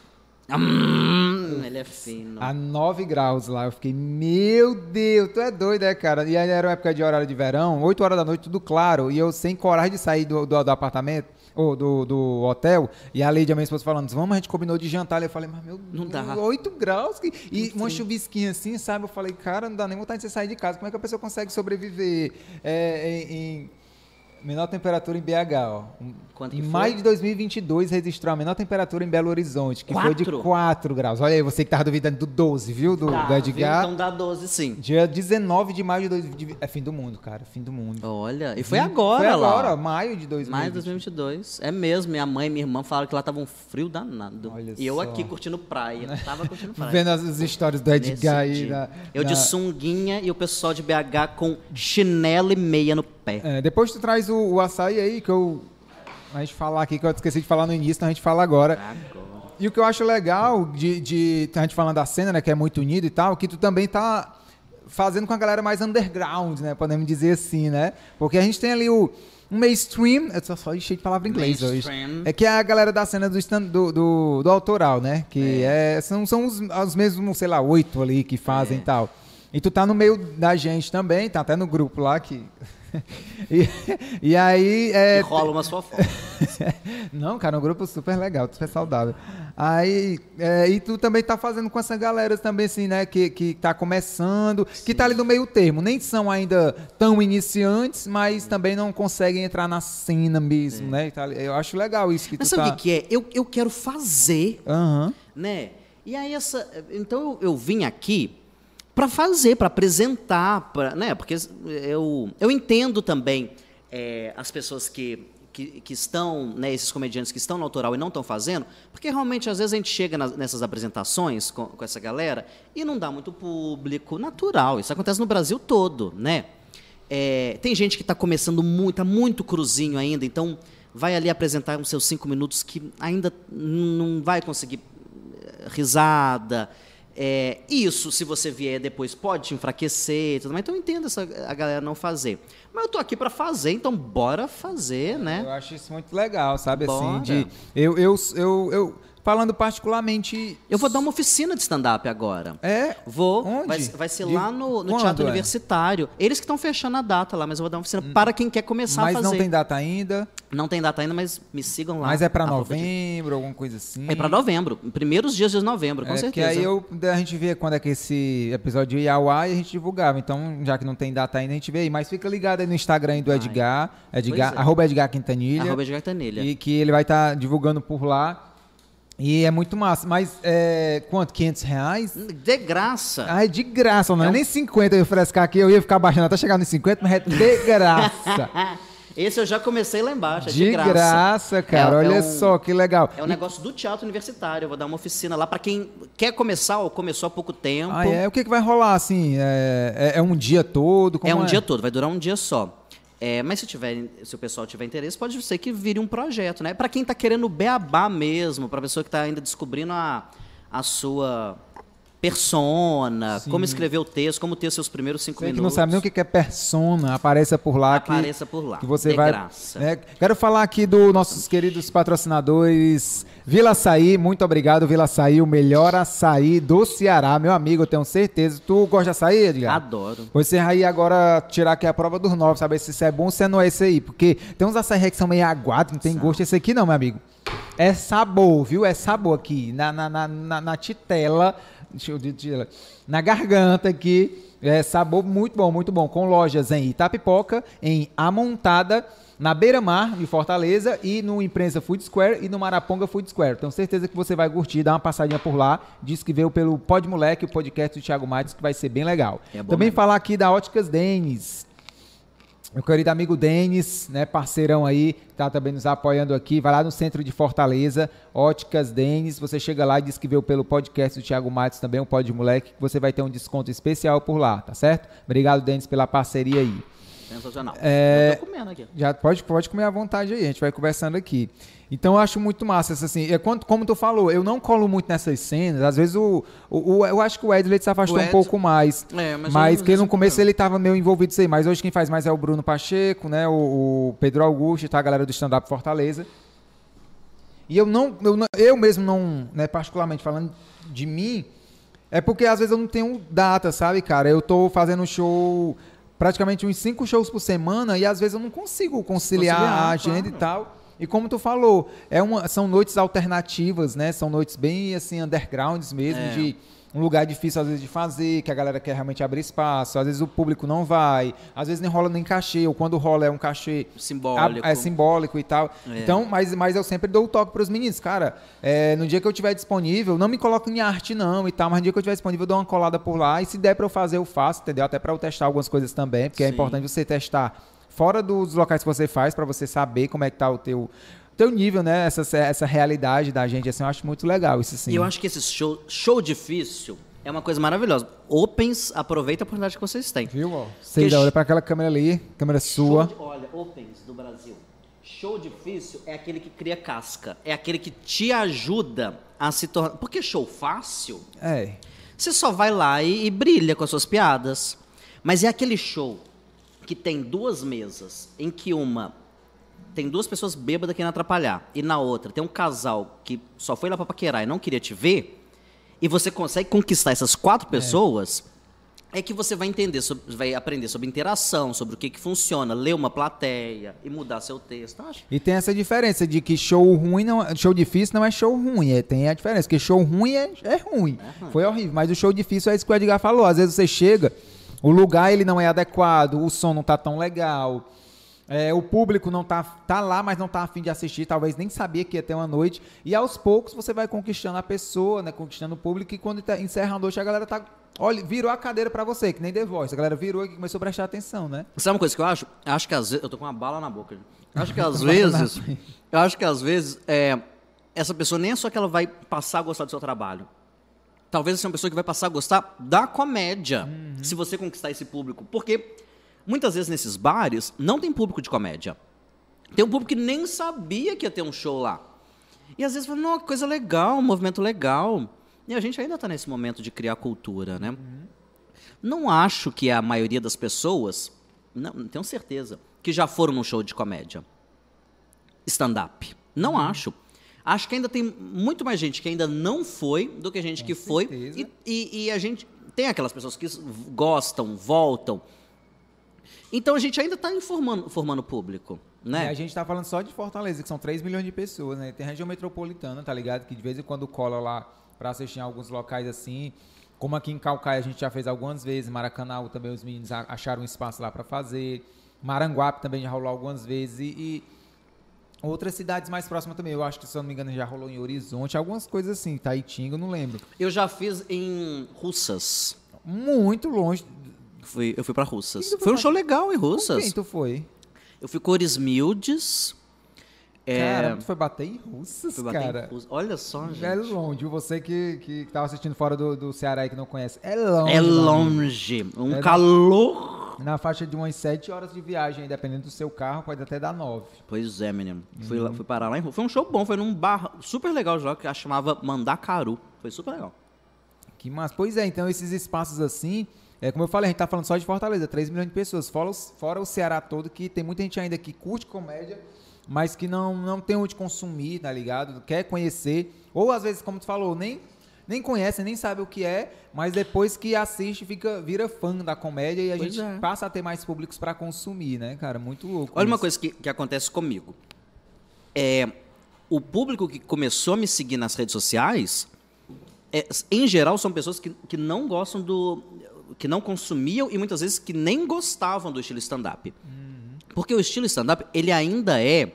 Hum, ele é fino. A 9 graus lá. Eu fiquei, meu Deus, tu é doido, é, cara? E aí era uma época de horário de verão, 8 horas da noite, tudo claro. E eu sem coragem de sair do, do, do apartamento, ou do, do hotel. E a Lady, a minha esposa, falando, vamos, a gente combinou de jantar. Eu falei, mas meu não dá. 8 graus. Que... E uma chuvisquinha assim, sabe? Eu falei, cara, não dá nem vontade de você sair de casa. Como é que a pessoa consegue sobreviver é, em, em Menor temperatura em BH, ó. Quanto em maio de 2022 registrou a menor temperatura em Belo Horizonte, que quatro? foi de 4 graus. Olha aí, você que estava duvidando do 12, viu? Do, tá, do Edgar. Então dá 12, sim. Dia 19 de maio de 2022. É fim do mundo, cara. Fim do mundo. Olha, e foi agora, Foi agora, lá. maio de 2022. Maio de 2022. É mesmo. Minha mãe e minha irmã falaram que lá tava um frio danado. Olha e eu aqui curtindo praia. Tava curtindo praia. Vendo as histórias do Edgar aí. Da, eu de sunguinha e o pessoal de BH com chinelo e meia no pé. É, depois tu traz o, o açaí aí, que eu. A gente falar aqui, que eu esqueci de falar no início, então a gente fala agora. agora. E o que eu acho legal de, de a gente falando da cena, né, que é muito unido e tal, que tu também tá fazendo com a galera mais underground, né, podemos dizer assim, né? Porque a gente tem ali o um mainstream, eu só cheio de palavra em inglês hoje. É que é a galera da cena do, stand, do, do, do autoral, né? Que é. é são, são os, os mesmos, sei lá, oito ali que fazem e é. tal. E tu tá no meio da gente também, tá até no grupo lá que e, e aí. É, e rola uma sua foto. Não, cara, um grupo super legal, super saudável. Aí, é, e tu também tá fazendo com essa galera também, assim, né? Que, que tá começando, Sim. que tá ali no meio termo. Nem são ainda tão iniciantes, mas Sim. também não conseguem entrar na cena mesmo, né? Eu acho legal isso que mas tu sabe o tá... que, é? Eu, eu quero fazer, uhum. né? E aí essa. Então eu, eu vim aqui para fazer, para apresentar, pra, né? Porque eu, eu entendo também é, as pessoas que, que, que, estão, né, esses comediantes que estão no autoral e não estão fazendo, porque realmente às vezes a gente chega nas, nessas apresentações com, com essa galera e não dá muito público, natural. Isso acontece no Brasil todo, né? É, tem gente que está começando muito, está muito cruzinho ainda, então vai ali apresentar os seus cinco minutos que ainda não vai conseguir eh, risada, é, isso, se você vier depois, pode te enfraquecer e tudo mais. Então eu entendo essa, a galera não fazer. Mas eu tô aqui para fazer, então bora fazer, né? Eu acho isso muito legal, sabe? Assim, bora. Assim, de. Eu, eu, eu, eu falando particularmente. Eu vou dar uma oficina de stand-up agora. É? Vou. Onde? Vai, vai ser de... lá no, no Teatro é? Universitário. Eles que estão fechando a data lá, mas eu vou dar uma oficina hum. para quem quer começar mas a fazer. Mas não tem data ainda? Não tem data ainda, mas me sigam lá. Mas é para novembro, alguma coisa assim? É para novembro. Primeiros dias de novembro, com é, certeza. Que aí eu, a gente vê quando é que esse episódio ia ao ar e a gente divulgava. Então, já que não tem data ainda, a gente vê aí. Mas fica ligado aí no Instagram do Edgar. Edgar é. arroba Edgar Quintanilha. Arroba Edgar Quintanilha. E que ele vai estar tá divulgando por lá E é muito massa. Mas é, quanto? 500 reais? De graça. Ah, é de graça, não é, é um... nem 50 eu ia frescar aqui, eu ia ficar baixando até chegar nos 50, mas é de graça. Esse eu já comecei lá embaixo, é de, de graça. graça cara, é, olha é um, só que legal. É um e... negócio do teatro universitário, eu vou dar uma oficina lá para quem quer começar ou começou há pouco tempo. Ah, é? O que, que vai rolar, assim? É, é, é um dia todo? é um dia todo, vai durar um dia só. É, mas se, tiver, se o pessoal tiver interesse, pode ser que vire um projeto, né? Para quem está querendo beabá mesmo, para a pessoa que está ainda descobrindo a, a sua persona, Sim. como escrever o texto, como ter seus primeiros cinco você minutos. que não sabe nem o que é persona, apareça por lá. Apareça que, por lá. Que você vai. Graça. É, quero falar aqui dos nossos queridos patrocinadores. Vila Açaí, muito obrigado, Vila Açaí, o melhor açaí do Ceará, meu amigo, eu tenho certeza. Tu gosta de açaí, Edgar? Adoro. Você aí agora tirar aqui a prova dos novos, saber se isso é bom ou se não é esse aí. Porque tem uns açaí que são meio aguados, não tem gosto. Esse aqui não, meu amigo. É sabor, viu? É sabor aqui. Na, na, na, na, na titela na garganta aqui. É sabor muito bom, muito bom. Com lojas em Itapipoca, em Amontada, na Beira Mar, de Fortaleza, e no Imprensa Food Square e no Maraponga Food Square. Tenho certeza que você vai curtir, dar uma passadinha por lá. Diz que veio pelo Pod Moleque, o podcast do Thiago Matos, que vai ser bem legal. É Também mesmo. falar aqui da Óticas Denis. Meu querido amigo Denis, né, parceirão aí, tá também nos apoiando aqui, vai lá no centro de Fortaleza, Óticas Denis, você chega lá e diz que veio pelo podcast do Thiago Matos também, um Pod Moleque, que você vai ter um desconto especial por lá, tá certo? Obrigado, Denis, pela parceria aí. Sensacional. É, tô comendo aqui. Já pode, pode comer à vontade aí, a gente vai conversando aqui. Então eu acho muito massa, assim, é, como tu falou, eu não colo muito nessas cenas, às vezes o, o, o eu acho que o Edley se afastou um pouco mais, é, mas, mas que no começo ele estava meio envolvido isso aí, mas hoje quem faz mais é o Bruno Pacheco, né, o, o Pedro Augusto, tá, a galera do Stand Up Fortaleza. E eu não, eu, eu mesmo não, né, particularmente falando de mim, é porque às vezes eu não tenho data, sabe, cara? Eu tô fazendo show praticamente uns cinco shows por semana e às vezes eu não consigo conciliar, conciliar a agenda claro. e tal. E como tu falou, é uma, são noites alternativas, né? São noites bem assim undergrounds mesmo, é. de um lugar difícil às vezes de fazer, que a galera quer realmente abrir espaço, às vezes o público não vai, às vezes nem rola nem cachê, ou quando rola é um cachê simbólico, é simbólico e tal. É. Então, mas, mas eu sempre dou o toque para os meninos, cara, é, no dia que eu tiver disponível, não me coloco em arte não e tal, mas no dia que eu tiver disponível eu dou uma colada por lá e se der para eu fazer eu faço, entendeu? Até para eu testar algumas coisas também, porque é Sim. é importante você testar fora dos locais que você faz para você saber como é que tá o teu teu nível, né? Essa, essa realidade da gente, assim, eu acho muito legal isso sim. E eu acho que esse show, show difícil é uma coisa maravilhosa. Opens, aproveita a oportunidade que vocês têm. Viu, ó? Você olha para aquela câmera ali, câmera sua. De, olha, Opens do Brasil. Show difícil é aquele que cria casca. É aquele que te ajuda a se tornar. Porque show fácil. É. Você só vai lá e, e brilha com as suas piadas. Mas é aquele show que tem duas mesas, em que uma tem duas pessoas bêbadas querendo atrapalhar, e na outra tem um casal que só foi lá para paquerar e não queria te ver, e você consegue conquistar essas quatro é. pessoas, é, é que você vai entender, sobre, vai aprender sobre interação, sobre o que, que funciona, ler uma plateia e mudar seu texto. Acho. E tem essa diferença de que show ruim, não, show difícil não é show ruim. É, tem a diferença, que show ruim é, é ruim. É ruim. Foi horrível. Mas o show difícil é isso que o Edgar falou. Às vezes você chega, o lugar ele não é adequado, o som não tá tão legal é, o público não tá, tá lá, mas não tá afim de assistir, talvez nem sabia que ia ter uma noite. E aos poucos você vai conquistando a pessoa, né? Conquistando o público, e quando tá, encerra a noite, a galera tá. Olha, virou a cadeira para você, que nem The Voice. A galera virou e começou a prestar atenção, né? Sabe uma coisa que eu acho? Acho que às vezes. Eu tô com uma bala na boca. Acho que às vezes. eu acho que às vezes. É, essa pessoa nem é só que ela vai passar a gostar do seu trabalho. Talvez seja uma pessoa que vai passar a gostar da comédia, uhum. se você conquistar esse público. Porque Muitas vezes nesses bares não tem público de comédia. Tem um público que nem sabia que ia ter um show lá. E às vezes fala, não, coisa legal, um movimento legal. E a gente ainda está nesse momento de criar cultura, né? Uhum. Não acho que a maioria das pessoas, não, tenho certeza, que já foram num show de comédia. Stand-up. Não uhum. acho. Acho que ainda tem muito mais gente que ainda não foi do que gente Com que certeza. foi. E, e, e a gente tem aquelas pessoas que gostam, voltam. Então a gente ainda está informando, formando público. Né? E a gente está falando só de Fortaleza, que são 3 milhões de pessoas, né? Tem região metropolitana, tá ligado? Que de vez em quando cola lá para assistir em alguns locais assim. Como aqui em Calcaia a gente já fez algumas vezes, Maracanã também os meninos acharam um espaço lá para fazer. Maranguape também já rolou algumas vezes. E, e, Outras cidades mais próximas também. Eu acho que, se eu não me engano, já rolou em Horizonte, algumas coisas assim. Taitinga, eu não lembro. Eu já fiz em Russas. Muito longe. Fui, eu fui pra Russas. Foi um show legal em Russas. Com quem tu foi? Eu fui com Orismildes. É... Cara, tu foi bater em Russas, fui bater cara. em Russas. Olha só, gente. É longe. Você que, que tava assistindo fora do, do Ceará e que não conhece. É longe. É amigo. longe. Um É calor. Na faixa de umas 7 horas de viagem, dependendo do seu carro, pode até dar 9. Pois é, menino. Fui, Uhum. lá, fui parar lá em. Foi um show bom. Foi num bar super legal já, que chamava Mandacaru. Foi super legal. Que massa. Pois é, então esses espaços assim, é como eu falei, a gente tá falando só de Fortaleza, 3 milhões de pessoas, fora, fora o Ceará todo, que tem muita gente ainda que curte comédia, mas que não, não tem onde consumir, tá ligado? Quer conhecer, ou às vezes, como tu falou, nem, nem conhece, nem sabe o que é, mas depois que assiste, fica, vira fã da comédia e a Pois gente é. passa a ter mais públicos pra consumir, né, cara? Muito louco. Olha uma isso. coisa que, que acontece comigo. É, o público que começou a me seguir nas redes sociais, é, em geral, são pessoas que, que não gostam do. Que não consumiam e muitas vezes que nem gostavam do estilo stand-up. Porque o estilo stand-up, ele ainda é,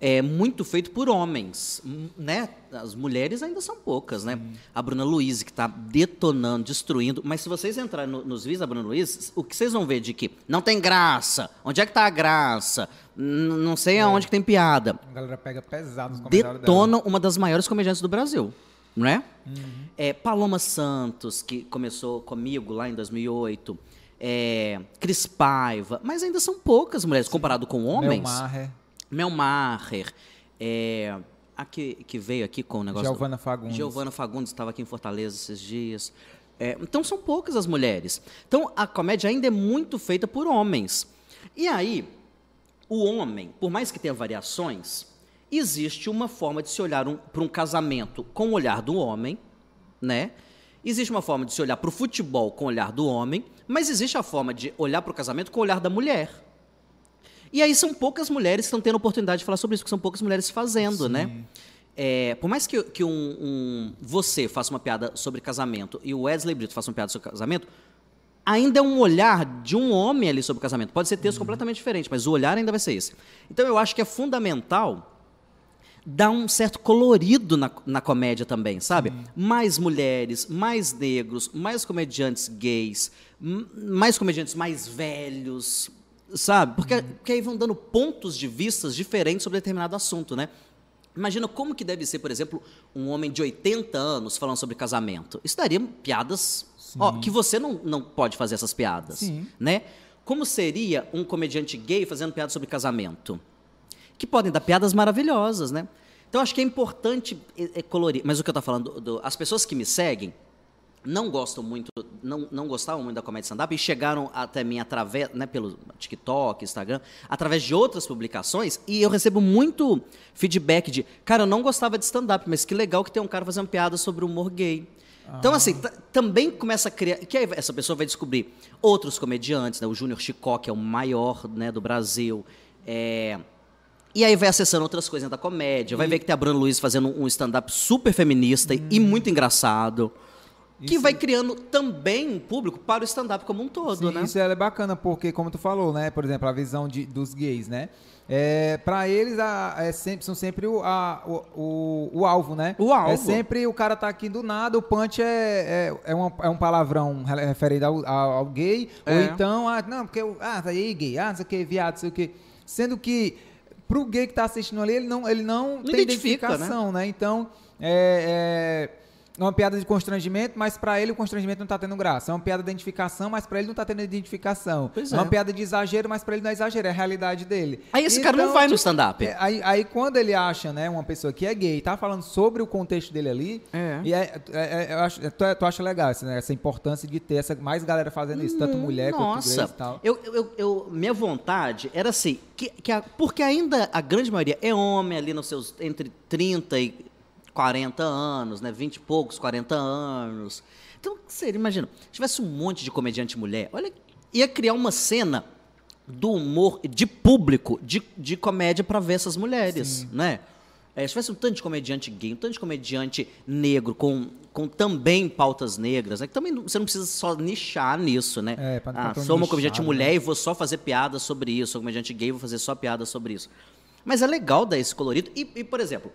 é muito feito por homens, né? As mulheres ainda são poucas, né? A Bruna Luiz, que está detonando, destruindo. Mas se vocês entrarem no- nos vídeos da Bruna Luiz, o que vocês vão ver de que não tem graça, onde é que tá a graça, N- não sei aonde que tem piada. A galera pega pesado nos comentários dela. Detonam uma das maiores comediantes do Brasil, não é? É, Paloma Santos, que começou comigo lá em 2008. É, Cris Paiva. Mas ainda são poucas mulheres, comparado com homens. Mel Maher, Mel Maher. É, a que, que veio aqui com o negócio... Giovana Fagundes. Giovana Fagundes estava aqui em Fortaleza esses dias. É, então são poucas as mulheres. Então a comédia ainda é muito feita por homens. E aí, o homem, por mais que tenha variações, existe uma forma de se olhar um, para um casamento com o olhar do homem, né? Existe uma forma de se olhar para o futebol com o olhar do homem, mas existe a forma de olhar para o casamento com o olhar da mulher. E aí são poucas mulheres que estão tendo oportunidade de falar sobre isso, porque são poucas mulheres fazendo, né? É, por mais que, que um, um- você faça uma piada sobre casamento e o Wesley Brito faça uma piada sobre casamento, ainda é um olhar de um homem ali sobre o casamento. Pode ser texto completamente diferente, mas o olhar ainda vai ser esse. Então eu acho que é fundamental dar um certo colorido na, na comédia também, sabe? Mais mulheres, mais negros, mais comediantes gays, mais comediantes mais velhos, sabe? Porque, porque aí vão dando pontos de vistas diferentes sobre determinado assunto, né? Imagina como que deve ser, por exemplo, um homem de 80 anos falando sobre casamento. Isso daria piadas ó, que você não, não pode fazer essas piadas, Sim. né? Como seria um comediante gay fazendo piada sobre casamento? que podem dar piadas maravilhosas, né? Então acho que é importante é, é, colorir. Mas o que eu estou falando, do- as pessoas que me seguem não gostam muito, não, não gostavam muito da comédia stand-up e chegaram até mim através, né, pelo TikTok, Instagram, através de outras publicações e eu recebo muito feedback de, cara, eu não gostava de stand-up, mas que legal que tem um cara fazendo piada sobre o humor gay. Então, assim, ta- também começa a criar. Que aí essa pessoa vai descobrir outros comediantes, né? O Júnior Chicó, que é o maior né, do Brasil. É, e aí vai acessando outras coisas da comédia. Vai ver que tem a Bruna Luiz fazendo um stand-up super feminista e muito engraçado. Que Isso- vai criando também um público para o stand-up como um todo, Sim, né? Isso é bacana, porque, como tu falou, né? Por exemplo, a visão de, dos gays, né? É, para eles, a- é sempre, são sempre o, a- o, o, o alvo, né? O alvo. É sempre o cara tá aqui do nada, o punch é, é, é, uma- é um palavrão re- referente ao, ao- ao gay, ou É. então, ah, não, porque, o- ah, tá aí gay, ah, não sei o que, viado, não sei o que. Sendo que, pro gay que tá assistindo ali, ele não, ele não, tem identifica, né? identificação, né? Então, é, é é uma piada de constrangimento, mas pra ele o constrangimento não tá tendo graça. É uma piada de identificação, mas pra ele não tá tendo identificação. Pois é uma é. piada de exagero, mas pra ele não é exagero, é a realidade dele. Aí esse cara não vai no stand-up. é, aí, aí quando ele acha, né, uma pessoa que é gay, tá falando sobre o contexto dele ali, É. e é, é- é- eu acho, tu, tu acha legal essa, né, essa importância de ter essa, mais galera fazendo isso, tanto mulher quanto Hum, gays e tal. eu, eu, eu- minha vontade era assim, que, que a- porque ainda a grande maioria é homem ali nos seus entre 30 e 40 anos, né? 20 e poucos, 40 anos. Então, seria, imagina, se tivesse um monte de comediante mulher, olha, ia criar uma cena do humor de público, de, de comédia para ver essas mulheres, né? É, se tivesse um tanto de comediante gay, um tanto de comediante negro, com, com também pautas negras, né? Que também você não precisa só nichar nisso, né? É, pra não ficar ah, sou uma comediante né? mulher e vou só fazer piada sobre isso, sou comediante gay e vou fazer só piada sobre isso. Mas é legal dar esse colorido. E, e por exemplo,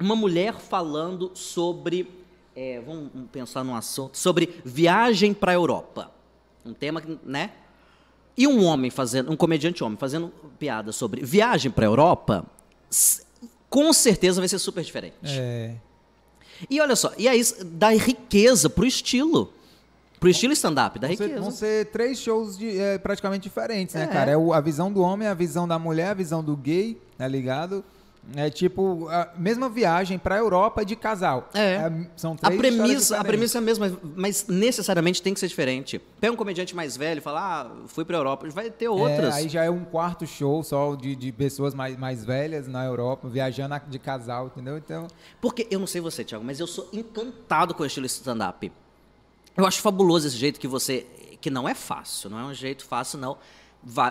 uma mulher falando sobre. É, vamos pensar num assunto. Sobre viagem para a Europa. Um tema, né? E um homem fazendo, um comediante homem fazendo piada sobre viagem para a Europa, com certeza vai ser super diferente. É. E olha só, e aí dá riqueza pro estilo. Pro estilo stand-up, dá riqueza. Vão ser três shows de, é, praticamente diferentes, né, é. cara? É o, a visão do homem, a visão da mulher, a visão do gay, tá ligado? É tipo a mesma viagem para a Europa de casal. É. é são três a premissa, a premissa é a mesma, mas necessariamente tem que ser diferente. Pega um comediante mais velho e fala, ah, fui para a Europa, vai ter outras. É, aí já é um quarto show só de, de pessoas mais, mais velhas na Europa, viajando de casal, entendeu? Então. Porque eu não sei você, Thiago, mas eu sou encantado com o estilo stand-up. Eu acho fabuloso esse jeito que você. Que não é fácil, não é um jeito fácil, não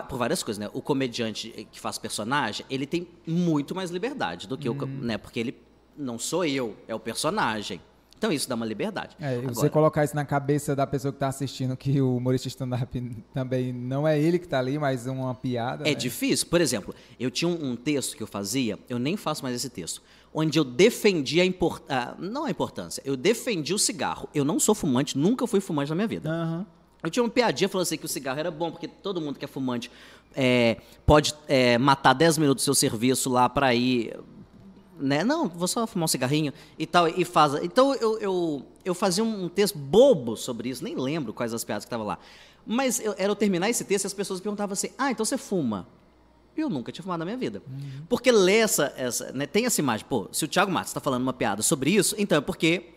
por várias coisas, né? O comediante que faz personagem, ele tem muito mais liberdade do que hum. o, né? Porque ele não sou eu, é o personagem. Então isso dá uma liberdade. É, Agora, você colocar isso na cabeça da pessoa que está assistindo que o humorista stand-up também não é ele que está ali, mas uma piada. É né? difícil. Por exemplo, eu tinha um, um, texto que eu fazia, eu nem faço mais esse texto, onde eu defendia a importância, não a importância, eu defendi o cigarro. Eu não sou fumante, nunca fui fumante na minha vida. Uhum. Eu tinha uma piadinha falando assim que o cigarro era bom, porque todo mundo que é fumante é, pode é, matar 10 minutos do seu serviço lá para ir. Né? Não, vou só fumar um cigarrinho e tal, e faz. Então eu, eu, eu fazia um texto bobo sobre isso, nem lembro quais as piadas que estavam lá. Mas eu, era eu terminar esse texto e as pessoas perguntavam assim: ah, então você fuma? Eu nunca tinha fumado na minha vida. Uhum. Porque lê essa. essa né, tem essa imagem, pô, se o Thiago Matos está falando uma piada sobre isso, então é porque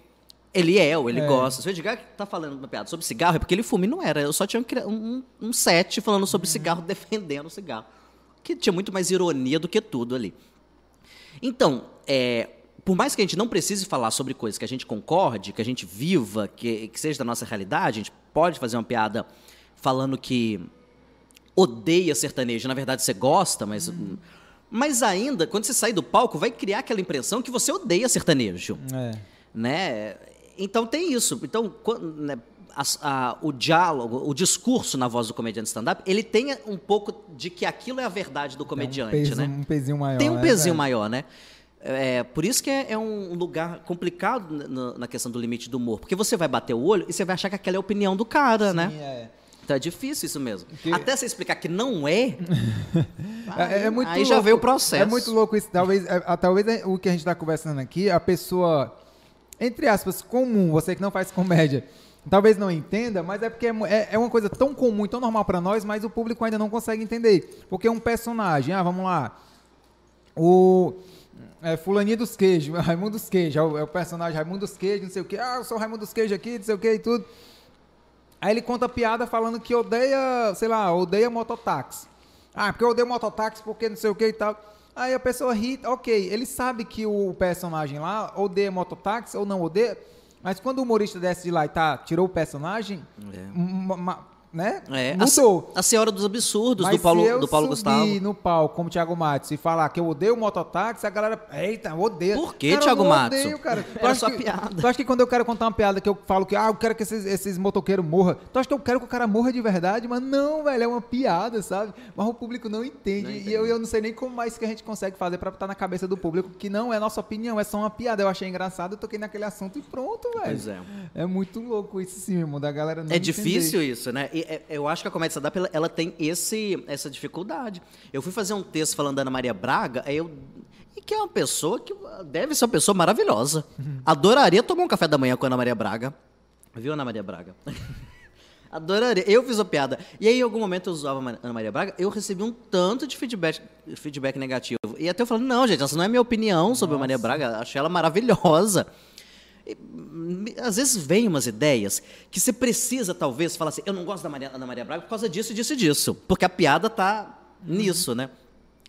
ele é, ou ele é. gosta. Se o Edgar tá falando uma piada sobre cigarro, é porque ele fuma e não era. Eu só tinha um, um set falando sobre cigarro, defendendo o cigarro. Que tinha muito mais ironia do que tudo ali. Então, é, por mais que a gente não precise falar sobre coisas que a gente concorde, que a gente viva, que, que seja da nossa realidade, a gente pode fazer uma piada falando que odeia sertanejo, na verdade você gosta, mas. Hum. Mas ainda, quando você sair do palco, vai criar aquela impressão que você odeia sertanejo. É. Né? Então tem isso. Então, né, a, a, o diálogo, o discurso na voz do comediante stand-up, ele tem um pouco de que aquilo é a verdade do comediante, tem um peso, né? Um pezinho maior. Tem um né, pezinho maior, né? É, por isso que é, é um lugar complicado na, na, questão do limite do humor. Porque você vai bater o olho e você vai achar que aquela é a opinião do cara, Sim, né? É. Então é difícil isso mesmo. Até você explicar que não é. aí, é, é muito aí louco. já veio o processo. É muito louco isso. Talvez, é, talvez o que a gente está conversando aqui, a pessoa entre aspas, comum, você que não faz comédia, talvez não entenda, mas é porque é, é, é uma coisa tão comum tão normal para nós, mas o público ainda não consegue entender. Porque um personagem, ah, vamos lá, o é, Fulaninho dos Queijos, Raimundo dos Queijos, é o, é o, personagem Raimundo dos Queijos, não sei o que, ah, eu sou Raimundo dos Queijos aqui, não sei o que e tudo. Aí ele conta piada falando que odeia, sei lá, odeia mototáxi. Ah, porque eu odeio mototáxi porque não sei o que e tal. Aí a pessoa ri, ok, ele sabe que o personagem lá odeia mototáxi ou não odeia, mas quando o humorista desce de lá e tá, tirou o personagem, é né? É, Mudou. A, a Senhora dos Absurdos, Mas do Paulo, se eu do Paulo Gustavo. no palco como Thiago Matos e falar que eu odeio o mototáxi, a galera, eita, odeia. Por que, cara, Thiago Matos? Odeio, cara. Era só que, piada. Tu acha que quando eu quero contar uma piada que eu falo que, ah, eu quero que esses, esses motoqueiros morram, tu acha que eu quero que o cara morra de verdade? Mas não, velho, é uma piada, sabe? Mas o público não entende. Não e eu, eu não sei nem como mais que a gente consegue fazer pra estar na cabeça do público, que não é nossa opinião, é só uma piada. Eu achei engraçado, eu toquei naquele assunto e pronto, velho. Pois é. É muito louco isso sim, irmão, da galera não É difícil isso, né? É, eu acho que a comédia stand-up ela, ela, tem esse, essa dificuldade. Eu fui fazer um texto falando da Ana Maria Braga, aí eu e que é uma pessoa que deve ser uma pessoa maravilhosa. Uhum. Adoraria tomar um café da manhã com a Ana Maria Braga. Viu, Ana Maria Braga? Adoraria. Eu fiz a piada. E aí, em algum momento, eu usava a Ana Maria Braga, eu recebi um tanto de feedback, feedback negativo. E até eu falando, não, gente, essa não é minha opinião sobre Nossa. a Maria Braga. Achei ela maravilhosa às vezes vem umas ideias que você precisa, talvez, falar assim, eu não gosto da Maria, Ana Maria Braga por causa disso, disso e disso. Porque a piada tá uhum. nisso, né?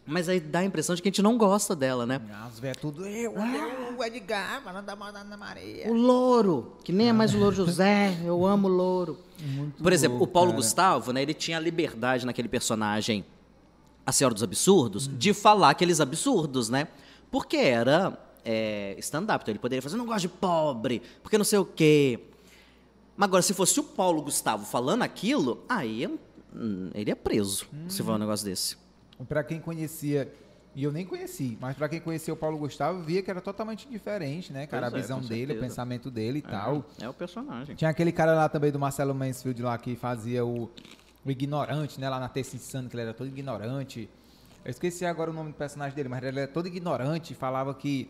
Mas aí dá a impressão de que a gente não gosta dela, né? As velhas tudo, eu, ah, o Edgar, falando da Ana Maria. O Louro, que nem é mais o Louro José, eu amo o Louro. Muito Por exemplo, louco, o Paulo cara. Gustavo, né, ele tinha a liberdade naquele personagem, A Senhora dos Absurdos, hum. de falar aqueles absurdos, né? Porque era é, stand-up. Então ele poderia fazer, não gosto de pobre, porque não sei o quê. Mas agora, se fosse o Paulo Gustavo falando aquilo, aí hum, ele é preso hum. se for um negócio desse. Para quem conhecia E eu nem conheci, mas para quem conheceu o Paulo Gustavo, via que era totalmente diferente, né, cara? Pois a é, visão com dele, o pensamento dele e tal. É o personagem. Tinha aquele cara lá também do Marcelo Mansfield lá que fazia o, o ignorante, né? Lá na Terça Insano, que ele era todo ignorante. Eu esqueci agora o nome do personagem dele, mas ele era todo ignorante e falava que.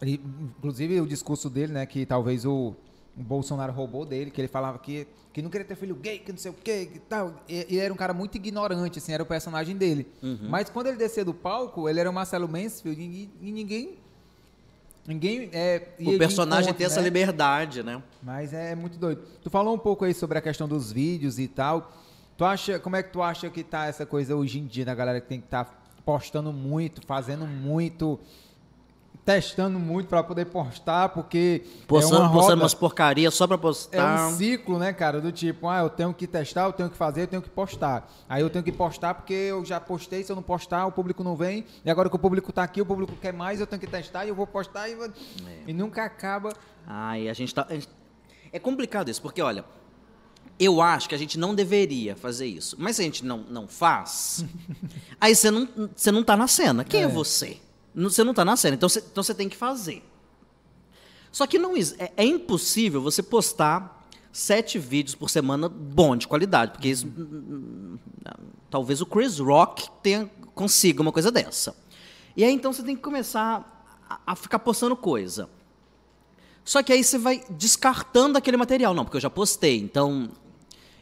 Ele- inclusive o discurso dele, né? Que talvez o, o Bolsonaro roubou dele, que ele falava que, que não queria ter filho gay, que não sei o quê, que tal. E, e era um cara muito ignorante, assim, era o personagem dele. Mas quando ele descia do palco, ele era o Marcelo Mansfield e, e ninguém. Ninguém. É, O personagem encontro, tem essa né? liberdade, né? Mas é muito doido. Tu falou um pouco aí sobre a questão dos vídeos e tal. Tu acha, como é que tu acha que tá essa coisa hoje em dia da galera que tem que estar tá postando muito, fazendo muito, testando muito pra poder postar, porque Postando, é uma postando umas porcarias só pra é postar. um ciclo, né, cara, do tipo, ah, eu tenho que testar, eu tenho que fazer, eu tenho que postar. Aí eu tenho que postar porque eu já postei, se eu não postar, o público não vem. E agora que o público tá aqui, o público quer mais, eu tenho que testar e eu vou postar e, vou- e nunca acaba. Ai, a gente tá. a gente- É complicado isso, porque olha, eu acho que a gente não deveria fazer isso. Mas se a gente não, não faz, aí você não, você não tá na cena. Quem é, você? Você não tá na cena, então você, então você tem que fazer. Só que não é, é impossível você postar sete vídeos por semana bom, de qualidade, porque isso, talvez o Chris Rock tenha, consiga uma coisa dessa. E aí então você tem que começar a, a ficar postando coisa. Só que aí você vai descartando aquele material. Não, porque eu já postei, então.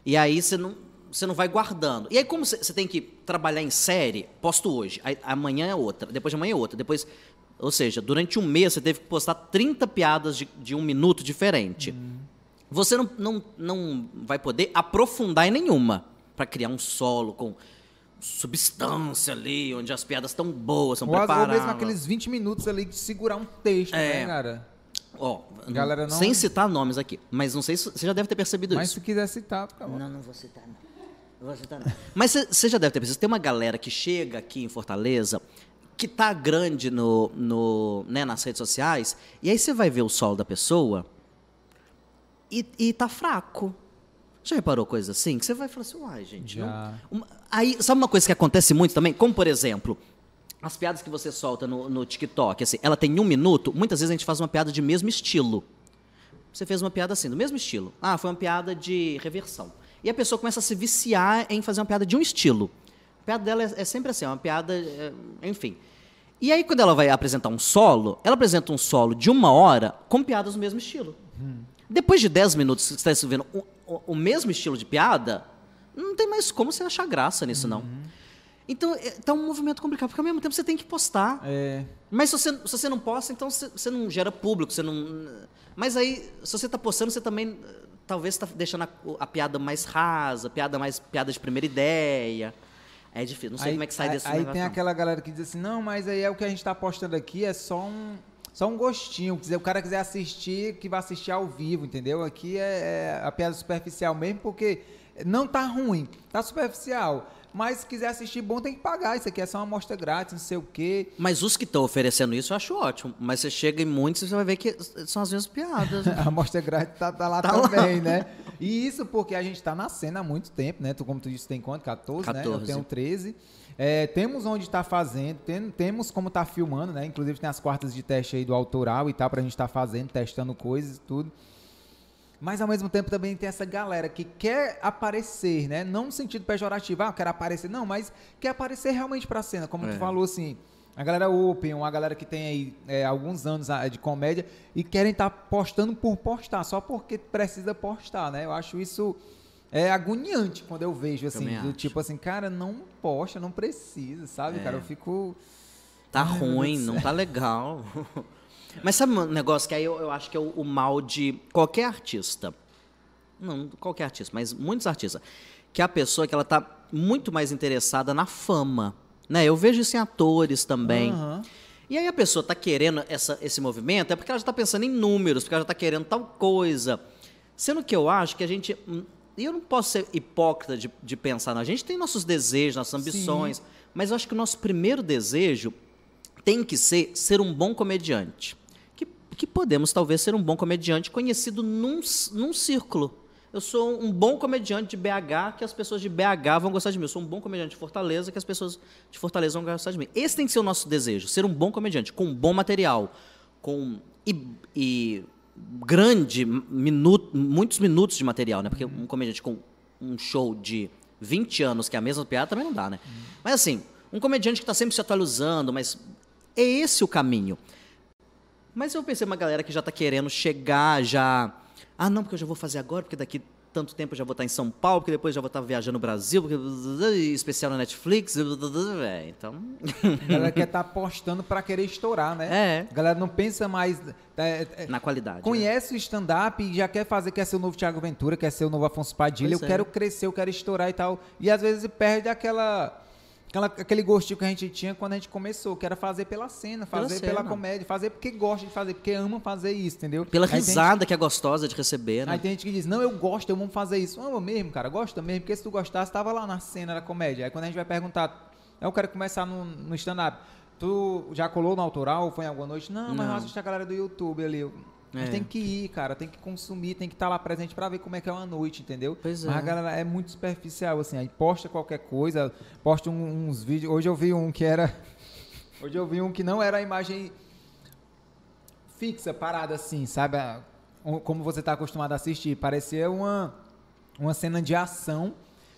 E aí você não, você não vai guardando. E aí, como você, tem que trabalhar em série, posto hoje, aí amanhã é outra, depois de amanhã é outra, depois. Ou seja, durante um mês você teve que postar 30 piadas de, de um minuto diferente. Você não, não, não vai poder aprofundar em nenhuma para criar um solo com substância ali, onde as piadas estão boas, são Ou, as- ou preparadas. mesmo aqueles 20 minutos ali de segurar um texto, É. né, cara? Ó, Galera, não- sem citar nomes aqui, mas não sei se você já deve ter percebido Mas isso. se quiser citar, fica bom. Não, não vou citar, não. Mas você- já deve ter percebido, tem uma galera que chega aqui em Fortaleza, que tá grande no, no, né, nas redes sociais, e aí você vai ver o solo da pessoa e, e tá fraco. Já reparou coisa assim? Que você vai falar assim, uai, gente. não- Já. uma- aí, sabe uma coisa que acontece muito também? Como, por exemplo, as piadas que você solta no, no TikTok, assim, ela tem um minuto, muitas vezes a gente faz uma piada de mesmo estilo. Você fez uma piada assim, do mesmo estilo. Ah, foi uma piada de reversão. E a pessoa começa a se viciar em fazer uma piada de um estilo. A piada dela é, é sempre assim, é uma piada, é, enfim. E aí, quando ela vai apresentar um solo, ela apresenta um solo de uma hora com piadas do mesmo estilo. Depois de 10 minutos que você está escrevendo o, o- o mesmo estilo de piada, não tem mais como você achar graça nisso, não. Então, é, tá um movimento complicado, porque ao mesmo tempo você tem que postar. É, Mas se você, se você não posta, então você, você não gera público, você não. Mas aí, se você está postando, você também talvez está deixando a, a piada mais rasa, piada mais piada de primeira ideia. É difícil, não sei como é que sai aí, desse Aí tem não. aquela galera que diz assim, não, mas aí é o que a gente tá postando aqui, é só um, só um gostinho. Quer dizer, o cara quiser assistir, que vai assistir ao vivo, entendeu? Aqui é, é a piada superficial mesmo, porque não tá ruim, tá superficial. Mas se quiser assistir bom, tem que pagar. Isso aqui é só uma amostra grátis, não sei o quê. Mas os que estão oferecendo isso eu acho ótimo. Mas você chega em muitos e você vai ver que são as mesmas piadas. A amostra grátis tá, tá lá Tá lá. também, né? E isso porque a gente tá na cena há muito tempo, né? Tu, como tu disse, tem quanto? 14, né? Eu 14. tenho 13. É, temos onde tá fazendo, tem- temos como tá filmando, né? Inclusive tem as quartas de teste aí do autoral e tal, pra gente tá fazendo, testando coisas e tudo. Mas ao mesmo tempo também tem essa galera que quer aparecer, né? Não no sentido pejorativo, ah, eu quero aparecer, não, mas quer aparecer realmente pra cena, como É. tu falou assim. A galera open, uma galera que tem aí é, alguns anos ah, de comédia e querem estar postando por postar, só porque precisa postar, né? Eu acho isso é agoniante quando eu vejo assim, Também do acho. tipo assim, cara, não posta, não precisa, sabe, É. cara? Eu fico Tá ruim, não tá legal. Mas sabe um negócio que aí eu, eu acho que é o, o mal de qualquer artista. Não, qualquer artista, mas muitos artistas. Que é a pessoa que ela tá muito mais interessada na fama. Né? Eu vejo isso em atores também. Aham. E aí a pessoa tá querendo essa, esse movimento, é porque ela já tá pensando em números, porque ela já tá querendo tal coisa. Sendo que eu acho que a gente. hum, E eu não posso ser hipócrita de, de pensar, não. A gente tem nossos desejos, nossas ambições, mas eu acho que o nosso primeiro desejo tem que ser ser um bom comediante. Que, podemos talvez ser um bom comediante conhecido num, num círculo. eu sou um bom comediante de BH que as pessoas de BH vão gostar de mim. Eu sou um bom comediante de Fortaleza que as pessoas de Fortaleza vão gostar de mim. Esse tem que ser o nosso desejo, ser um bom comediante, com bom material, com e, e grande minuto, muitos minutos de material, né? Porque um comediante com um show de 20 anos que é a mesma piada também não dá, né? Mas assim, um comediante que está sempre se atualizando, mas é esse o caminho. Mas eu pensei uma galera que já está querendo chegar já ah, não, porque eu já vou fazer agora, porque daqui tanto tempo eu já vou estar em São Paulo, porque depois já vou estar viajando no Brasil, porque especial na Netflix, então... A galera quer estar tá apostando para querer estourar, né? É. A galera não pensa mais... É, é, na qualidade. Conhece né? o stand-up e já quer fazer, quer ser o novo Thiago Ventura, quer ser o novo Afonso Padilha, pois eu é. quero crescer, eu quero estourar e tal. E às vezes perde aquela aquela, aquele gostinho que a gente tinha quando a gente começou, que era fazer pela cena, fazer pela, pela comédia, fazer porque gosta de fazer, porque ama fazer isso, entendeu? Pela risada gente, que é gostosa de receber, né? Aí tem gente que diz, não, eu gosto, eu amo fazer isso. Ama mesmo, cara, gosta mesmo, porque se tu gostasse, tava lá na cena da comédia. Aí quando a gente vai perguntar, eu quero começar no, no stand-up, tu já colou no autoral, foi em alguma noite? Não, mas não. eu assisti a galera do YouTube ali. É. tem que ir, cara, tem que consumir, tem que estar tá lá presente para ver como é que é uma noite, entendeu? Pois é. Mas a galera é muito superficial, assim, aí posta qualquer coisa, posta um, uns vídeos. Hoje eu vi um que era. Hoje eu vi um que não era a imagem fixa, parada assim, sabe? Como você está acostumado a assistir. Parecia uma, uma cena de ação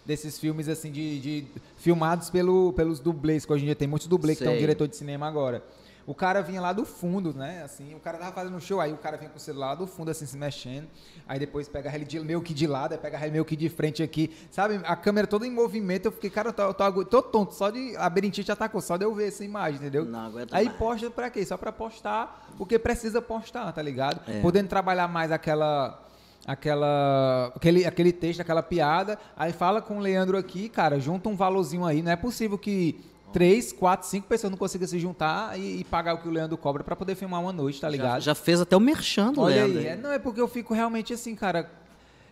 desses filmes assim de, de filmados pelo, pelos dublês, que hoje em dia tem muitos dublês que estão diretor de cinema agora. O cara vinha lá do fundo, né? Assim, o cara tava fazendo um show, aí o cara vinha com o celular do fundo, assim, se mexendo. Aí depois pega ele de, meio que de lado, aí pega ele meio que de frente aqui. Sabe? A câmera toda em movimento. Eu fiquei, cara, eu tô, eu tô, tô tonto. Só de. A Berintite atacou, só de eu ver essa imagem, entendeu? Não aguento Aí mais. posta pra quê? Só pra postar, porque precisa postar, tá ligado? É. Podendo trabalhar mais aquela aquela aquele, aquele texto, aquela piada, aí fala com o Leandro aqui, cara, junta um valorzinho aí, não é possível que três, quatro, cinco pessoas não consigam se juntar e, e pagar o que o Leandro cobra para poder filmar uma noite, tá ligado? Já, já fez até o merchando, Olha Leandro. aí, é, não é porque eu fico realmente assim, cara,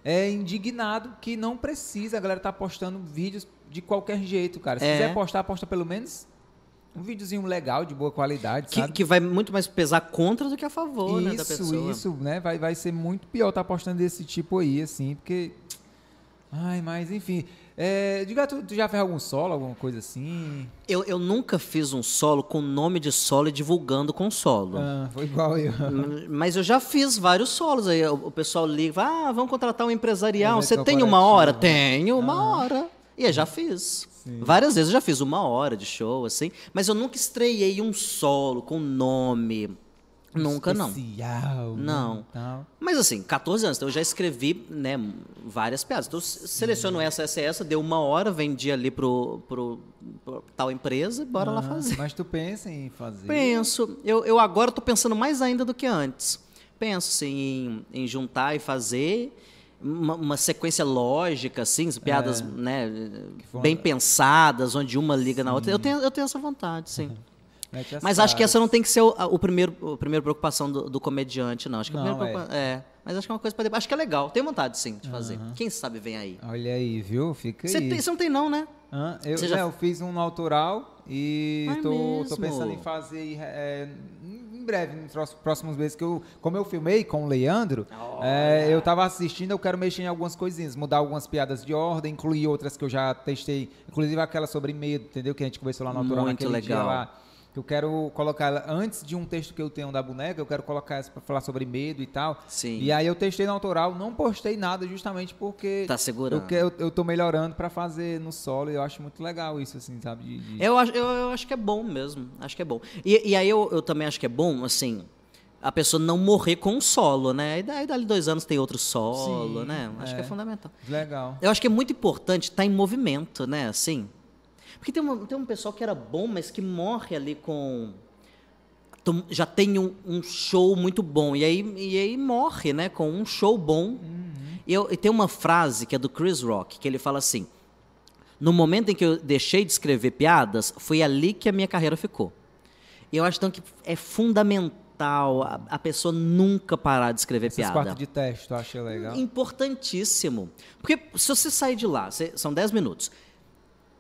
é indignado que não precisa, a galera tá postando vídeos de qualquer jeito, cara. Se é. quiser postar, posta pelo menos um videozinho legal, de boa qualidade, que, que, vai muito mais pesar contra do que a favor, isso, né, da pessoa. Isso, isso, né? Vai, vai ser muito pior estar tá postando desse tipo aí, assim, porque... Ai, mas enfim... É, diga, tu, tu, já fez algum solo, alguma coisa assim? Eu, eu nunca fiz um solo com nome de solo e divulgando com solo. Ah, foi igual eu. Mas eu já fiz vários solos aí. O, pessoal liga, ah, vamos contratar um empresarial. Você tem uma hora? Tenho uma ah. hora. E eu já fiz. Sim. Várias vezes eu já fiz uma hora de show, assim. Mas eu nunca estreiei um solo com nome. Nunca Especial, não. Não. Tal. Mas assim, 14 anos, então eu já escrevi, né, várias piadas. Então eu seleciono essa, essa, essa, deu uma hora, vendi ali pro, pro, pro tal empresa e bora ah, lá fazer. Mas tu pensa em fazer? Penso. Eu, eu agora tô pensando mais ainda do que antes. Penso, assim, em, em juntar e fazer uma, uma, sequência lógica, assim, piadas, é, né, bem pensadas, onde uma liga sim. na outra. Eu tenho, eu tenho essa vontade, sim. Mas acho que essa não tem que ser o, o primeiro, a primeira preocupação do, do, comediante, não. Acho que não, a é. é. Mas acho que é uma coisa para Acho que é legal. Tenho vontade, sim, de fazer. Uhum. Quem sabe vem aí. Olha aí, viu? Fica Cê aí. Você não tem, não, né? Ah, eu, já... é, eu fiz um autoral e tô, tô, pensando em fazer é, em breve, nos próximos meses, que eu, como eu filmei com o Leandro, oh, é, eu tava assistindo, eu quero mexer em algumas coisinhas, mudar algumas piadas de ordem, incluir outras que eu já testei, inclusive aquela sobre medo, entendeu? Que a gente conversou lá no autoral Muito legal. dia lá que eu quero colocar ela antes de um texto que eu tenho da boneca, eu quero colocar essa para falar sobre medo e tal. Sim. E aí eu testei no autoral, não postei nada justamente porque tá segurando. Eu, eu, eu tô melhorando para fazer no solo e eu acho muito legal isso assim, sabe? De, de... Eu, acho, eu, eu, acho que é bom mesmo, acho que é bom. E, e aí eu, eu também acho que é bom, assim, a pessoa não morrer com um solo, né? E daí, dali dois anos tem outro solo, Sim, né? Acho é. que é fundamental. Legal. Eu acho que é muito importante estar tá em movimento, né? Assim, porque tem, uma, tem um pessoal que era bom, mas que morre ali com. Já tem um, um show muito bom. E aí, e aí morre, né? Com um show bom. Uhum. E, eu, e tem uma frase que é do Chris Rock, que ele fala assim: No momento em que eu deixei de escrever piadas, foi ali que a minha carreira ficou. E eu acho então que é fundamental a, a pessoa nunca parar de escrever Essas piada. quatro de teste, eu achei legal. Importantíssimo. Porque se você sair de lá, são 10 minutos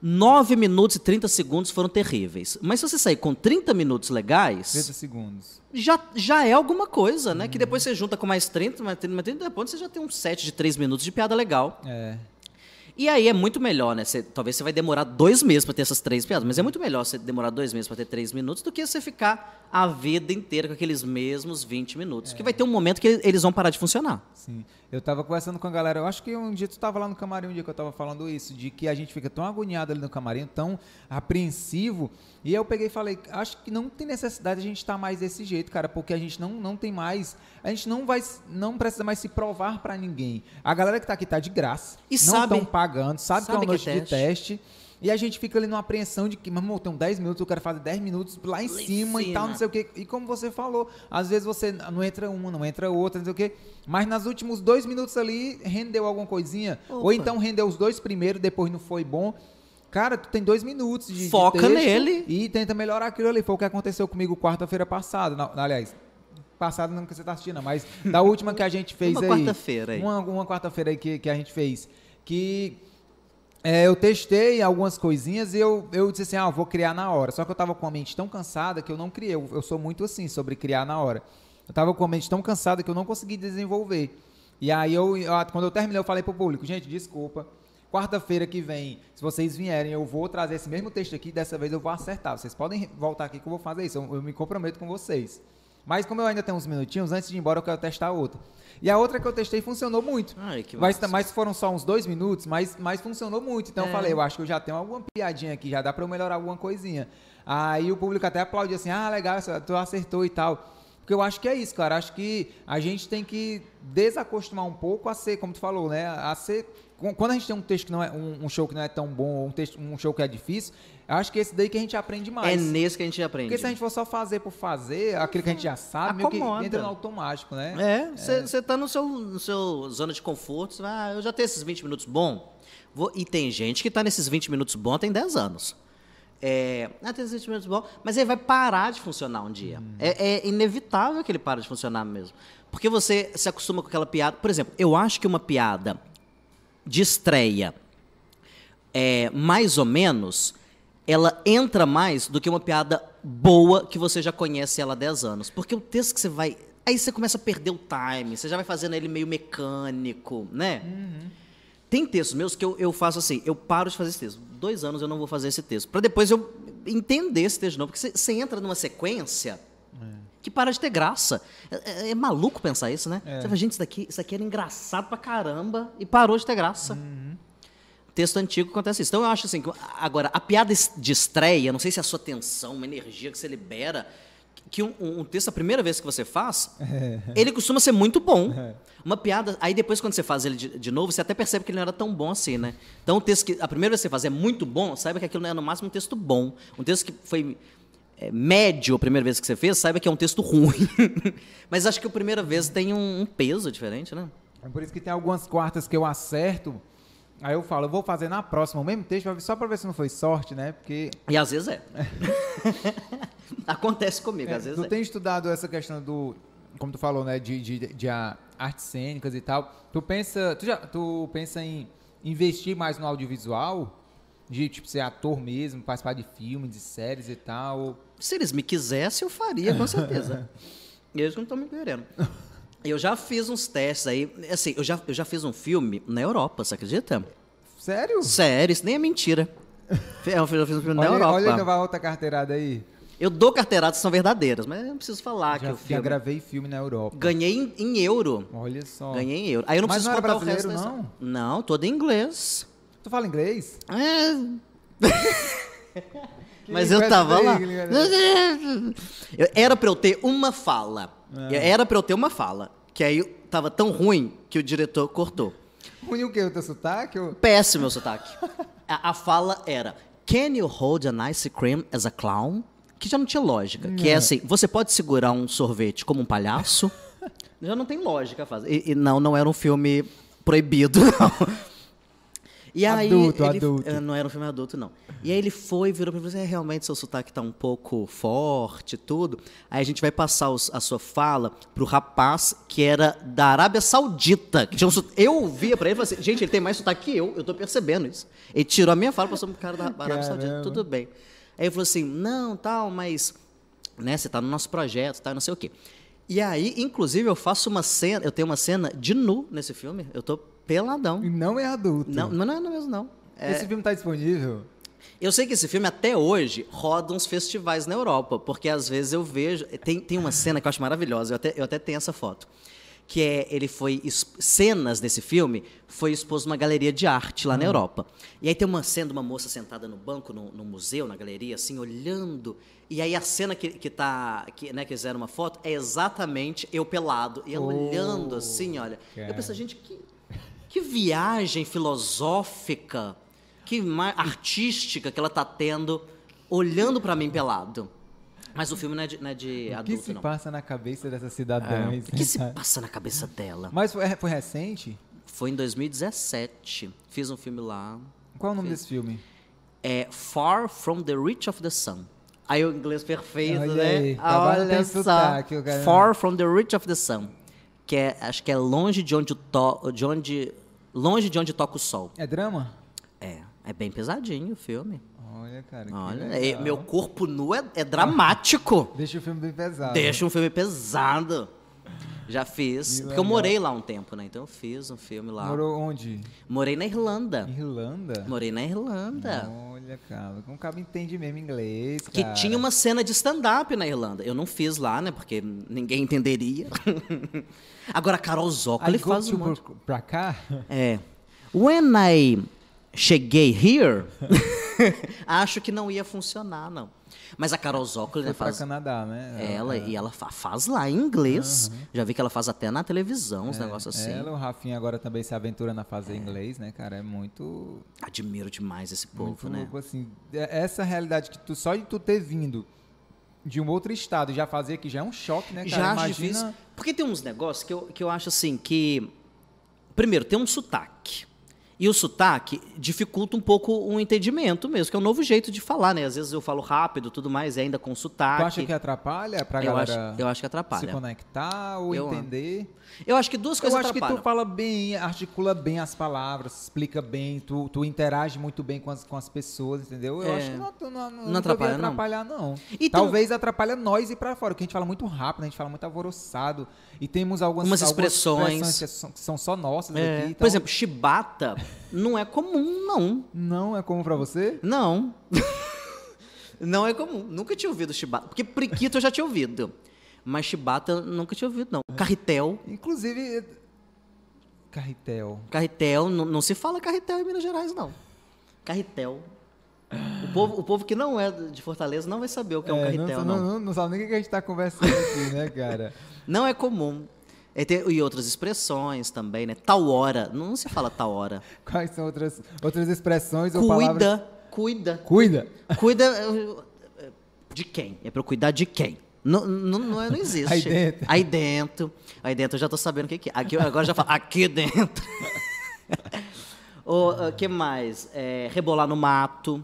9 minutos e 30 segundos foram terríveis. Mas se você sair com 30 minutos legais. 30 segundos. Já, já é alguma coisa, né? Uhum. Que depois você junta com mais 30, mais 30, mais 30, depois você já tem um set de 3 minutos de piada legal. É. E aí é muito melhor, né? Você, talvez você vai demorar dois meses para ter essas três piadas, mas é muito melhor você demorar dois meses para ter três minutos do que você ficar a vida inteira com aqueles mesmos 20 minutos. É. Que vai ter um momento que eles vão parar de funcionar. Sim. Eu tava conversando com a galera, eu acho que um dia tu tava lá no camarim, um dia que eu tava falando isso, de que a gente fica tão agoniado ali no camarim, tão apreensivo. E eu peguei e falei, acho que não tem necessidade de a gente estar tá mais desse jeito, cara, porque a gente não, não tem mais, a gente não vai, não precisa mais se provar para ninguém. A galera que tá aqui tá de graça, e não estão pagando, sabe, sabe que é uma noite de teste. E a gente fica ali numa apreensão de que, meu irmão, tem 10 minutos, eu quero fazer 10 minutos lá em, lá cima, cima e tal, não sei o quê. E como você falou, às vezes você não entra uma, não entra outra, não sei o quê. Mas nos últimos dois minutos ali, rendeu alguma coisinha. Opa. Ou então rendeu os dois primeiros, depois não foi bom. Cara, tu tem dois minutos de. Foca de nele. E tenta melhorar aquilo ali. Foi o que aconteceu comigo quarta-feira passada. Não, aliás, passada não que você tá assistindo, mas da última que a gente fez uma aí. Quarta-feira aí. Uma, uma quarta-feira aí que, que a gente fez. Que é, eu testei algumas coisinhas e eu, eu disse assim, ah, vou criar na hora. Só que eu tava com a mente tão cansada que eu não criei. Eu, eu sou muito assim, sobre criar na hora. Eu tava com a mente tão cansada que eu não consegui desenvolver. E aí, eu, eu quando eu terminei, eu falei pro público, gente, desculpa. Quarta-feira que vem, se vocês vierem, eu vou trazer esse mesmo texto aqui. Dessa vez eu vou acertar. Vocês podem voltar aqui que eu vou fazer isso. Eu, eu me comprometo com vocês. Mas como eu ainda tenho uns minutinhos, antes de ir embora eu quero testar outra. E a outra que eu testei funcionou muito. Ai, que mas, mas foram só uns dois minutos, mas, mas funcionou muito. Então é. eu falei, eu acho que eu já tenho alguma piadinha aqui, já dá pra eu melhorar alguma coisinha. Aí o público até aplaudiu assim, ah, legal, tu acertou e tal. Porque eu acho que é isso, cara. Acho que a gente tem que desacostumar um pouco a ser, como tu falou, né? A ser. Quando a gente tem um texto que não é um show que não é tão bom, um, texto, um show que é difícil, eu acho que esse daí que a gente aprende mais. É nesse que a gente aprende. Porque se a gente for só fazer por fazer, aquilo que a gente já sabe, meio que entra no automático, né? É, você é. tá no seu, no seu zona de conforto, ah, eu já tenho esses 20 minutos bom. Vou, e tem gente que tá nesses 20 minutos bom tem 10 anos. É, ah, tem esses 20 minutos bom, mas ele vai parar de funcionar um dia. Hum. É, é inevitável que ele pare de funcionar mesmo. Porque você se acostuma com aquela piada. Por exemplo, eu acho que uma piada de estreia é mais ou menos ela entra mais do que uma piada boa que você já conhece ela há 10 anos. Porque o texto que você vai. Aí você começa a perder o time, você já vai fazendo ele meio mecânico, né? Uhum. Tem textos meus que eu, eu faço assim, eu paro de fazer esse texto. Dois anos eu não vou fazer esse texto. para depois eu entender esse texto de novo. Porque você, entra numa sequência é. que para de ter graça. É, é, é maluco pensar isso, né? É. Você fala, gente, isso daqui, isso aqui era engraçado pra caramba e parou de ter graça. Uhum texto antigo acontece isso. Então eu acho assim, agora, a piada de estreia, não sei se é a sua tensão, uma energia que você libera, que um, um texto, a primeira vez que você faz, ele costuma ser muito bom. Uma piada, aí depois quando você faz ele de, de, novo, você até percebe que ele não era tão bom assim, né? Então o texto que a primeira vez que você faz é muito bom, saiba que aquilo não é no máximo um texto bom. Um texto que foi é, médio a primeira vez que você fez, saiba que é um texto ruim. Mas acho que a primeira vez tem um, um peso diferente, né? É por isso que tem algumas quartas que eu acerto, Aí eu falo, eu vou fazer na próxima o mesmo texto, só para ver se não foi sorte, né? Porque. E às vezes é. Acontece comigo, é, às vezes tu é. tem estudado essa questão do. Como tu falou, né? De, de, de artes cênicas e tal. Tu pensa. Tu, já, tu pensa em investir mais no audiovisual? De tipo, ser ator mesmo, participar de filmes, de séries e tal? Se eles me quisessem, eu faria, com certeza. eles não estão me querendo. Eu já fiz uns testes aí. Assim, eu já, eu já fiz um filme na Europa, você acredita? Sério? Sério, isso nem é mentira. Eu fiz, eu fiz um filme olha, na Europa. Olha vai outra carteirada aí. Eu dou carteiradas que são verdadeiras, mas eu não preciso falar já, que eu filme. Já gravei filme na Europa. Ganhei em, em, euro. Olha só. Ganhei em euro. Aí eu não mas preciso não contar o resto não? Não, todo em inglês. Tu fala inglês? É. mas eu tava lá. Era pra eu ter uma fala. É. Era pra eu ter uma fala. Que aí tava tão ruim que o diretor cortou. Ruim o quê? O teu sotaque? Ou... Péssimo meu sotaque. a, a, fala era: Can you hold an ice cream as a clown? Que já não tinha lógica. Não. Que é assim: você pode segurar um sorvete como um palhaço? já não tem lógica fazer. E, e não, não era um filme proibido, não. E aí, Adulto, ele- adulto. Não era um filme adulto, não. E aí ele foi, virou pra mim e falou assim, é, realmente seu sotaque tá um pouco forte e tudo. Aí a gente vai passar os- a sua fala pro rapaz que era da Arábia Saudita. Que tinha um sot- Eu via pra ele e falei assim, gente, ele tem mais sotaque que eu, eu tô percebendo isso. Ele tirou a minha fala e passou pro cara da Arábia Saudita, Caramba. tudo bem. Aí ele falou assim, não, tal, mas né, você tá no nosso projeto, tá, não sei o quê. E aí, inclusive, eu faço uma cena, eu tenho uma cena de nu nesse filme, eu tô peladão. E não é adulto. Não, não é mesmo, não. É- Esse filme tá disponível? eu sei que esse filme, até hoje, roda uns festivais na Europa, porque às vezes eu vejo. Tem, tem uma cena que eu acho maravilhosa, eu até, eu até tenho essa foto. Que é, ele foi. Cenas desse filme foi exposto numa galeria de arte lá na Europa. E aí tem uma cena de uma moça sentada no banco, no, no museu, na galeria, assim, olhando. E aí a cena que, que tá. Que, né, que fizeram uma foto é exatamente eu pelado. E ela Oh, olhando assim, olha. cara. Eu penso, gente, que, que viagem filosófica, que artística que ela tá tendo olhando pra mim pelado. Mas o filme não é de, não é de o que adulto, se não. passa na cabeça dessas cidadãs? O que se passa na cabeça dela? Mas foi, foi recente? Foi em 2017. Fiz um filme lá. Qual é o nome desse filme? É Far From the Reach of the Sun. Aí o inglês perfeito, Olha né? aí, Tabarão Olha só. sotaque, Far From the Reach of the Sun. Que é, acho que é longe de onde, o to, de onde longe de onde toca o sol. É drama? É, é bem pesadinho o filme. Olha, cara. Olha, é- meu corpo nu é, é dramático. Deixa o filme bem pesado. Deixa um filme pesado. Já fiz. Que Porque eu morei lá um tempo, né? Então eu fiz um filme lá. Morou onde? Morei na Irlanda. Irlanda? Morei na Irlanda. Olha, cara, como o cara entende mesmo inglês, Que cara. tinha uma cena de stand-up na Irlanda. Eu não fiz lá, né? Porque ninguém entenderia. Agora, a Carol Zócoli faz um monte. pra cá? É. When I cheguei here, acho que não ia funcionar, não. Mas a Carol Zócoli, né, faz... Canadá, né? Ela, e ela fa- faz lá em inglês. Já vi que ela faz até na televisão, É, uns negócios assim. Ela, o Rafinha agora também se aventurando a fazer inglês, né, cara? É muito, Admiro demais esse povo, muito né? assim. É- Essa realidade que tu, só de tu ter vindo de um outro estado e já fazer aqui já é um choque, né, cara? Já acho Imagina... difícil. Porque tem uns negócios que eu, que eu acho assim que. Primeiro, tem um sotaque. E o sotaque dificulta um pouco o entendimento mesmo, que é um novo jeito de falar, né? Às vezes eu falo rápido tudo mais, e ainda com sotaque. Tu acha que atrapalha pra eu, acho, galera eu acho que se atrapalha. conectar ou Eu- entender? Eu acho que duas Eu coisas acho que atrapalham. tu fala bem, articula bem as palavras, explica bem, tu, tu interage muito bem com as, com as pessoas, entendeu? Eu É. acho que não, tu não, não, Não atrapalha, não. atrapalhar, não. Então- Talvez atrapalha nós ir pra fora, porque a gente fala muito rápido, a gente fala muito alvoroçado. E temos algumas, Umas algumas expressões. que são, que são só nossas É. aqui. Por então- exemplo, chibata não é comum, não. Não é comum pra você? Não. não é comum. Nunca tinha ouvido chibata. Porque priquito eu já tinha ouvido. Mas chibata eu nunca tinha ouvido, não. Carretel. Inclusive. Carretel. Carretel, não, não se fala carretel em Minas Gerais, não. Carretel. O povo, o povo que não é de Fortaleza não vai saber o que é, um É, carretel, não, não. não, não, não sabe nem o que a gente tá conversando aqui, né, cara? Não é comum. E, tem- e outras expressões também, né? Tal hora. Não se fala tal hora. Quais são outras, outras expressões ou palavras? Cuida, cuida. Cuida. Cuida de quem? É eu cuidar de quem? Não, não, não, é- não existe. Aí dentro. Aí dentro. Aí dentro eu já tô sabendo o que, que é. Aqui, agora já falo, aqui dentro. O que mais? É, rebolar no mato.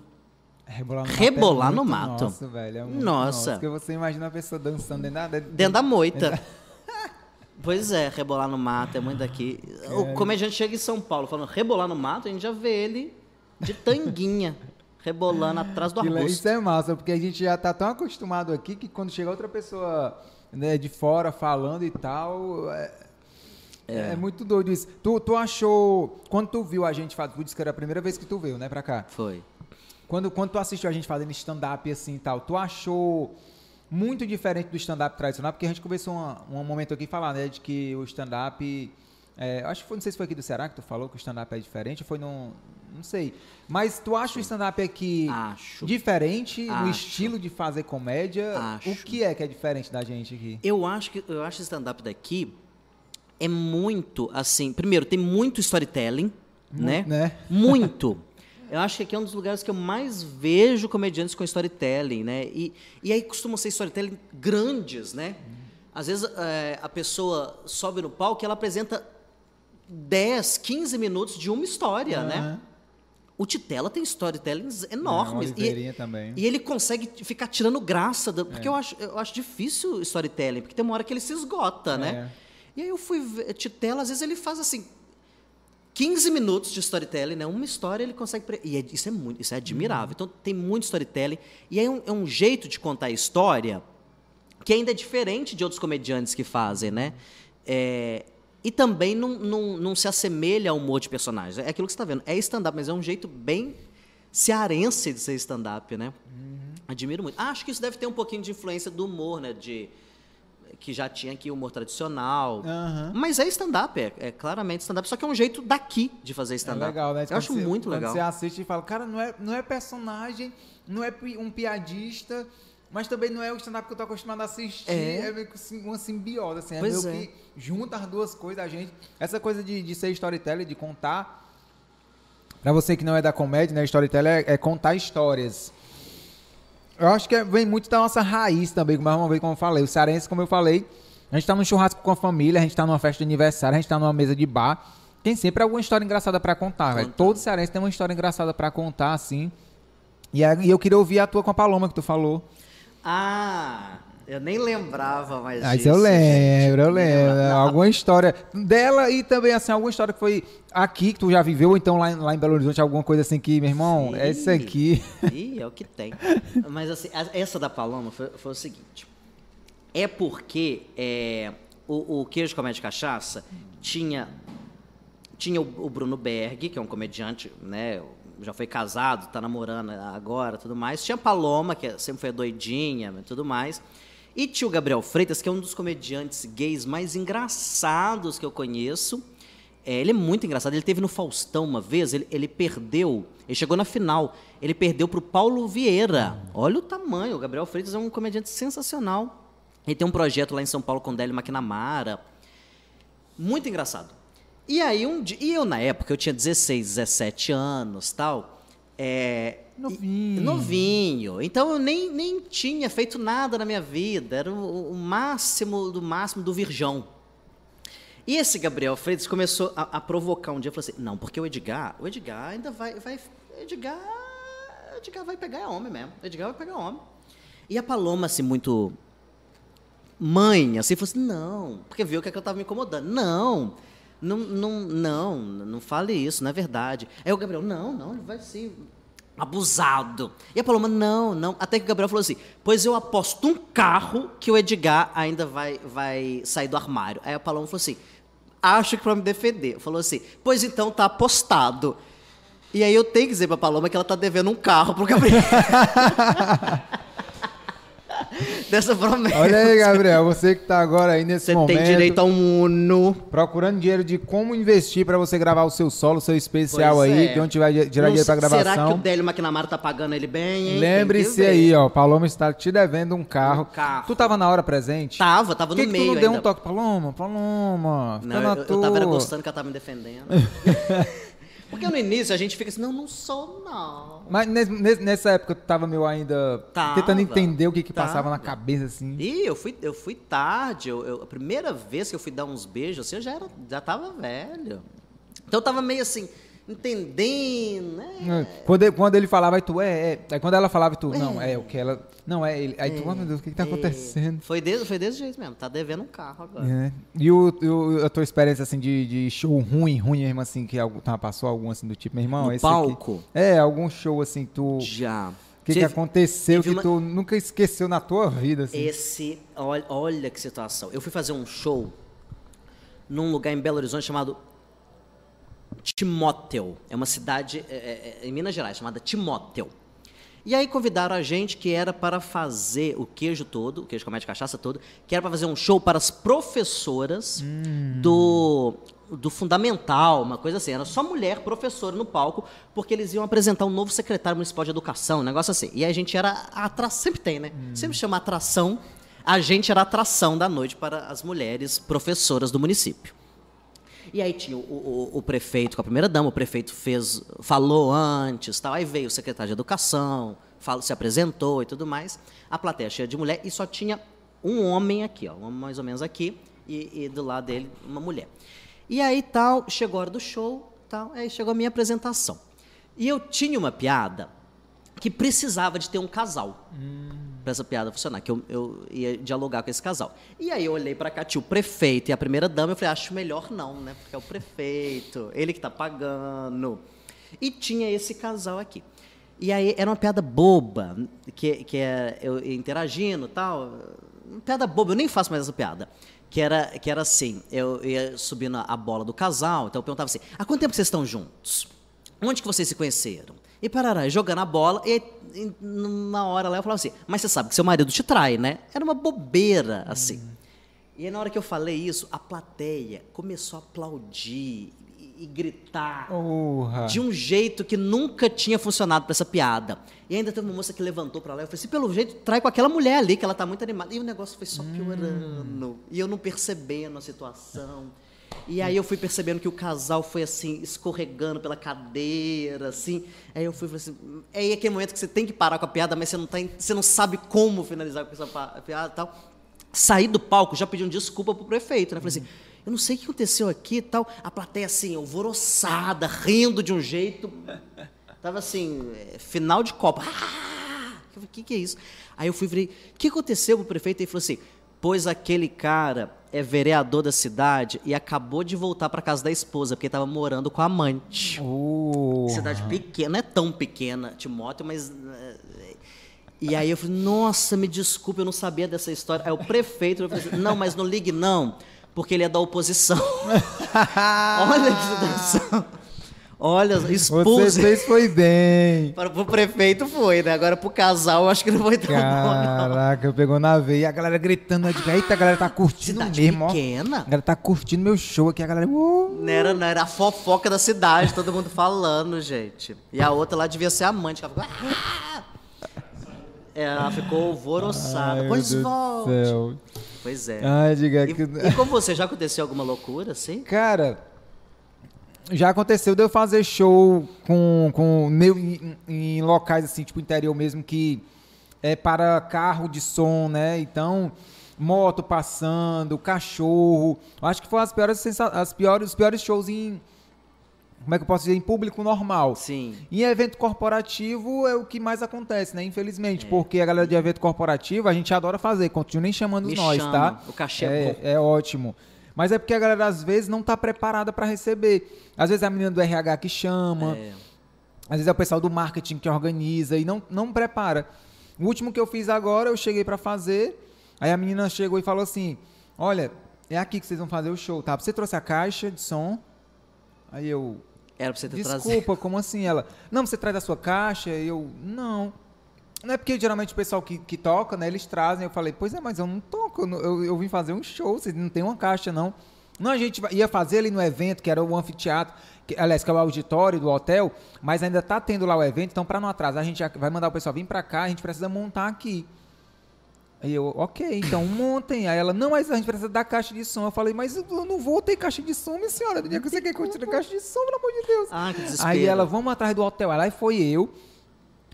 Rebolar no Rebolar mato. é no mato. Nossa, velho. É muito Nossa. Porque você imagina a pessoa dançando dentro da. Dentro da moita. Pois é, rebolar no mato é muito daqui. O comediante chega em São Paulo falando rebolar no mato, a gente já vê ele de tanguinha, rebolando atrás do é- arbusto. Isso é massa, porque a gente já tá tão acostumado aqui que quando chega outra pessoa né, de fora falando e tal. É, é muito doido isso. Tu, tu achou. Quando tu viu a gente fazer. Tu disse que era a primeira vez que tu veio, né, pra cá? Foi. Quando, quando tu assistiu a gente fazendo stand-up assim e tal, tu achou muito diferente do stand-up tradicional? Porque a gente começou uma- um momento aqui falar, né, de que o stand-up. é, acho que foi, não sei se foi aqui do Ceará que tu falou que o stand-up é diferente, foi num. Não sei. Mas tu acha o stand-up aqui Acho. diferente no Acho. estilo de fazer comédia? Acho. O que é que é diferente da gente aqui? Eu acho que eu acho que stand-up daqui é muito assim. Primeiro, tem muito storytelling, né? né? Muito. Eu acho que aqui é um dos lugares que eu mais vejo comediantes com storytelling, né? E, e aí costumam ser storytelling grandes, né? Às vezes é, a pessoa sobe no palco e ela apresenta 10, 15 minutos de uma história, né? O Titela tem storytellings enormes. É, e, também. e ele consegue ficar tirando graça. Do, porque é. eu, acho, eu acho difícil storytelling, porque tem uma hora que ele se esgota, né? é. né? E aí eu fui ver. Titela, às vezes ele faz assim. 15 minutos de storytelling, né? Uma história ele consegue. Pre... E é, isso é muito, isso é admirável. Uhum. Então tem muito storytelling. E é um, é um jeito de contar a história que ainda é diferente de outros comediantes que fazem, né? É, e também não, não, não se assemelha ao humor de personagens. É aquilo que você está vendo. É stand-up, mas é um jeito bem cearense de ser stand-up, né? Uhum. Admiro muito. Ah, acho que isso deve ter um pouquinho de influência do humor, né? De, que já tinha aqui humor tradicional. Uhum. Mas é stand-up, é, é, claramente stand-up, só que é um jeito daqui de fazer stand-up. É legal, né? Eu acho você, muito legal. Você assiste e fala, cara, não é, não é personagem, não é um piadista, mas também não é o stand-up que eu tô acostumado a assistir. É, é meio que uma simbiose, assim. É pois meio é. que junta as duas coisas a gente. Essa coisa de, de ser storyteller, de contar. Pra você que não é da comédia, né? Storyteller é, é contar histórias. Eu acho que vem muito da nossa raiz também, mais uma vez, como eu falei. O cearense, como eu falei, a gente tá num churrasco com a família, a gente tá numa festa de aniversário, a gente tá numa mesa de bar. Tem sempre alguma história engraçada para contar, velho. Todo cearense tem uma história engraçada para contar, assim. E, e eu queria ouvir a tua com a Paloma que tu falou. Ah, eu nem lembrava mais Mas disso. eu lembro, gente. eu lembro. Não, alguma história dela e também, assim, alguma história que foi aqui que tu já viveu, ou então lá, lá em Belo Horizonte, alguma coisa assim que, meu irmão, é isso aqui. Ih, é o que tem. Mas, assim, essa da Paloma foi, foi o seguinte. É porque é, o, o Queijo Comédia Cachaça tinha, tinha o, o Bruno Berg, que é um comediante, né, já foi casado, está namorando agora, tudo mais. Tinha Paloma, que sempre foi a doidinha, tudo mais. E tinha o Gabriel Freitas, que é um dos comediantes gays mais engraçados que eu conheço. É, ele é muito engraçado. Ele teve no Faustão uma vez, ele, ele perdeu, ele chegou na final, ele perdeu para o Paulo Vieira. Olha o tamanho, o Gabriel Freitas é um comediante sensacional. Ele tem um projeto lá em São Paulo com Délio McNamara. Muito engraçado. E aí um dia, e eu na época eu tinha 16, 17 anos, tal. É, novinho. Novinho. Então eu nem, nem tinha feito nada na minha vida, era o, o máximo do máximo do virgão. E esse Gabriel Freitas começou a, a, provocar um dia, falou assim: "Não, porque o Edgar, o Edgar ainda vai vai Edgar, Edgar vai pegar homem mesmo. Edgar vai pegar homem". E a Paloma assim muito mãe, assim, falou assim: "Não, porque viu que, é que eu estava me incomodando. Não, não, não, não, não fale isso, não é verdade. Aí o Gabriel, não, não, ele vai ser abusado. E a Paloma, não, não. Até que o Gabriel falou assim: pois eu aposto um carro que o Edgar ainda vai, vai sair do armário. Aí a Paloma falou assim: acho que para me defender. Falou assim: pois então tá apostado. E aí eu tenho que dizer pra Paloma que ela tá devendo um carro pro Gabriel. dessa promessa. Olha aí, Gabriel, você que está agora aí nesse você momento. Você tem direito a um Uno. Procurando dinheiro de como investir para você gravar o seu solo, o seu especial pois aí, é. de onde vai tirar dinheiro para gravação. Será que o Délio McNamara tá pagando ele bem, hein? Lembre-se aí, ó, Paloma está te devendo um carro. Um carro. Tu tava na hora presente? Tava, tava que no que meio tu não deu um toque, Paloma, Paloma, não, eu, eu tava gostando que ela tava me defendendo. Porque no início a gente fica assim, não, não sou, não. Mas nessa época tu tava meio ainda tava, tentando entender o que que passava na cabeça, assim. Ih, eu fui, eu fui tarde. Eu, eu, a primeira vez que eu fui dar uns beijos, assim, eu já, era, já tava velho. Então eu tava meio assim, entendendo, né? Quando, quando ele falava, aí tu, é, é. Aí quando ela falava, tu, é. não, é o que ela. Não, é ele. Aí tu, oh meu Deus, o que, que tá é. acontecendo? Foi desse, foi desse jeito mesmo, tá devendo um carro agora. É. E o, o, a tua experiência, assim, de, de show ruim, ruim mesmo, assim, que algo, tá, passou algum, assim, do tipo, meu irmão? No palco? Aqui, é, algum show, assim, tu. Já. O que, que, aconteceu que uma... tu nunca esqueceu na tua vida? Assim? Esse, olha, olha que situação. Eu fui fazer um show num lugar em Belo Horizonte chamado Timóteo. É uma cidade é, é, é, em Minas Gerais chamada Timóteo. E aí convidaram a gente que era para fazer o queijo todo, o queijo com de cachaça todo, que era para fazer um show para as professoras hum. do, do fundamental, uma coisa assim. Era só mulher professora no palco, porque eles iam apresentar um novo secretário municipal de educação, um negócio assim. E a gente era a atração, sempre tem, né? Hum. Sempre chama atração. A gente era a atração da noite para as mulheres professoras do município. E aí tinha o, o, o, prefeito com a primeira dama, o prefeito fez, falou antes, tal. aí veio o secretário de educação, falou, se apresentou e tudo mais. A plateia cheia de mulher e só tinha um homem aqui, ó, mais ou menos aqui, e, e do lado dele uma mulher. E aí tal, chegou a hora do show, tal, aí chegou a minha apresentação. E eu tinha uma piada que precisava de ter um casal hum. Para essa piada funcionar, que eu, eu, ia dialogar com esse casal. E aí eu olhei para cá, tinha o prefeito e a primeira dama, eu falei, acho melhor não, né? Porque é o prefeito, ele que está pagando. E tinha esse casal aqui. E aí era uma piada boba, que, que é eu interagindo tal. Uma piada boba, eu nem faço mais essa piada. Que era, que era assim, eu ia subindo a bola do casal, então eu perguntava assim, há quanto tempo vocês estão juntos? Onde que vocês se conheceram? E parará, jogando a bola, e, e numa hora lá eu falava assim, mas você sabe que seu marido te trai, né? Era uma bobeira, assim. Hum. E aí, na hora que eu falei isso, a plateia começou a aplaudir e, e gritar de um jeito que nunca tinha funcionado para essa piada. E ainda teve uma moça que levantou para lá, eu falei assim, pelo jeito, trai com aquela mulher ali, que ela tá muito animada. E o negócio foi só piorando. Hum. E eu não percebendo a situação. E aí eu fui percebendo que o casal foi assim, escorregando pela cadeira, assim. Aí eu fui assim, é aquele momento que você tem que parar com a piada, mas você não, tá, você não sabe como finalizar com essa piada e tal. Saí do palco, já pedi desculpa pro prefeito, né? Falei assim, eu não sei o que aconteceu aqui e tal. A plateia assim, alvoroçada, rindo de um jeito. Tava assim, é, final de Copa. Ah! O que, que é isso? Aí eu fui e falei, o que aconteceu pro prefeito? E ele falou assim, pois aquele cara é vereador da cidade e acabou de voltar para casa da esposa, porque estava morando com a amante. Uh. Cidade pequena, não é tão pequena, Timóteo, mas. Eh, e aí eu falei, nossa, me desculpe, eu não sabia dessa história. Aí o prefeito falou assim, não, mas não ligue não, porque ele é da oposição. Olha que situação. Olha, expulso. Você fez foi bem. Para o prefeito foi, né? Agora para o casal eu acho que não foi tão Caraca, bom, pegou na veia. A galera gritando. Eu digo, Eita, a galera tá curtindo cidade mesmo. pequena. Ó. A galera tá curtindo meu show aqui. A galera... Uh. Não, era, não era a fofoca da cidade, todo mundo falando, gente. E a outra lá devia ser amante. Ela ficou... Ah! Ela ficou alvoroçada. Pois volte. Pois é. Ai, diga e, que... e com você, já aconteceu alguma loucura, assim? Cara já aconteceu de eu fazer show com, com meu, em, em, locais assim, tipo interior mesmo, que é para carro de som, né? Então, moto passando, cachorro. Acho que foram as piores, as piores, os piores shows em. Como é que eu posso dizer? Em público normal. Sim. Em evento corporativo é o que mais acontece, né? Infelizmente. É. Porque a galera de evento corporativo a gente adora fazer. Continua nem chamando Me nós, chama. tá? O cachê é, é, é ótimo. Mas é porque a galera às vezes não está preparada para receber. Às vezes é a menina do RH que chama. É. Às vezes é o pessoal do marketing que organiza e não, não prepara. O último que eu fiz agora, eu cheguei para fazer. Aí a menina chegou e falou assim: Olha, é aqui que vocês vão fazer o show, tá? Você trouxe a caixa de som. Aí eu. Era pra você ter Desculpa, trazido. como assim? Ela. Não, você traz a sua caixa? Eu. Não. Não é porque geralmente o pessoal que, que toca, né, eles trazem. Eu falei, pois é, mas eu não toco, eu, eu, eu vim fazer um show, vocês não tem uma caixa, não. Não, a gente ia fazer ali no evento, que era o anfiteatro, que, aliás, que é o auditório do hotel, mas ainda tá tendo lá o evento, então para não atrasar, a gente vai mandar o pessoal vir para cá, a gente precisa montar aqui. Aí eu, ok, então montem. Aí ela, não, mas a gente precisa da caixa de som. Eu falei, mas eu não vou ter caixa de som, minha senhora. Você quer construir caixa de som, pelo amor de Deus. Ah, que desespero. Aí ela, vamos atrás do hotel. Aí foi eu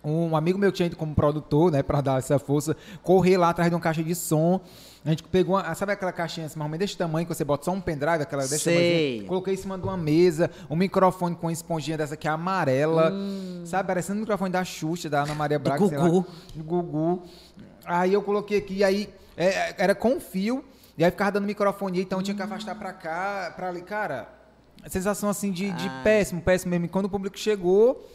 um amigo meu que tinha ido como produtor, né, para dar essa força, correr lá atrás de uma caixa de som. A gente pegou, uma, sabe aquela caixinha assim, mais ou menos desse tamanho, que você bota só um pendrive, aquela desse tamanho? Coloquei em cima de uma mesa, um microfone com uma esponjinha dessa que é amarela, hum. sabe, parecendo o microfone da Xuxa, da Ana Maria Braga, do Gugu. Lá, do Gugu. Aí eu coloquei aqui, aí é, era com fio, e aí ficava dando microfone, então eu tinha que afastar para cá, para ali, cara, sensação assim de, de péssimo, péssimo mesmo. E quando o público chegou,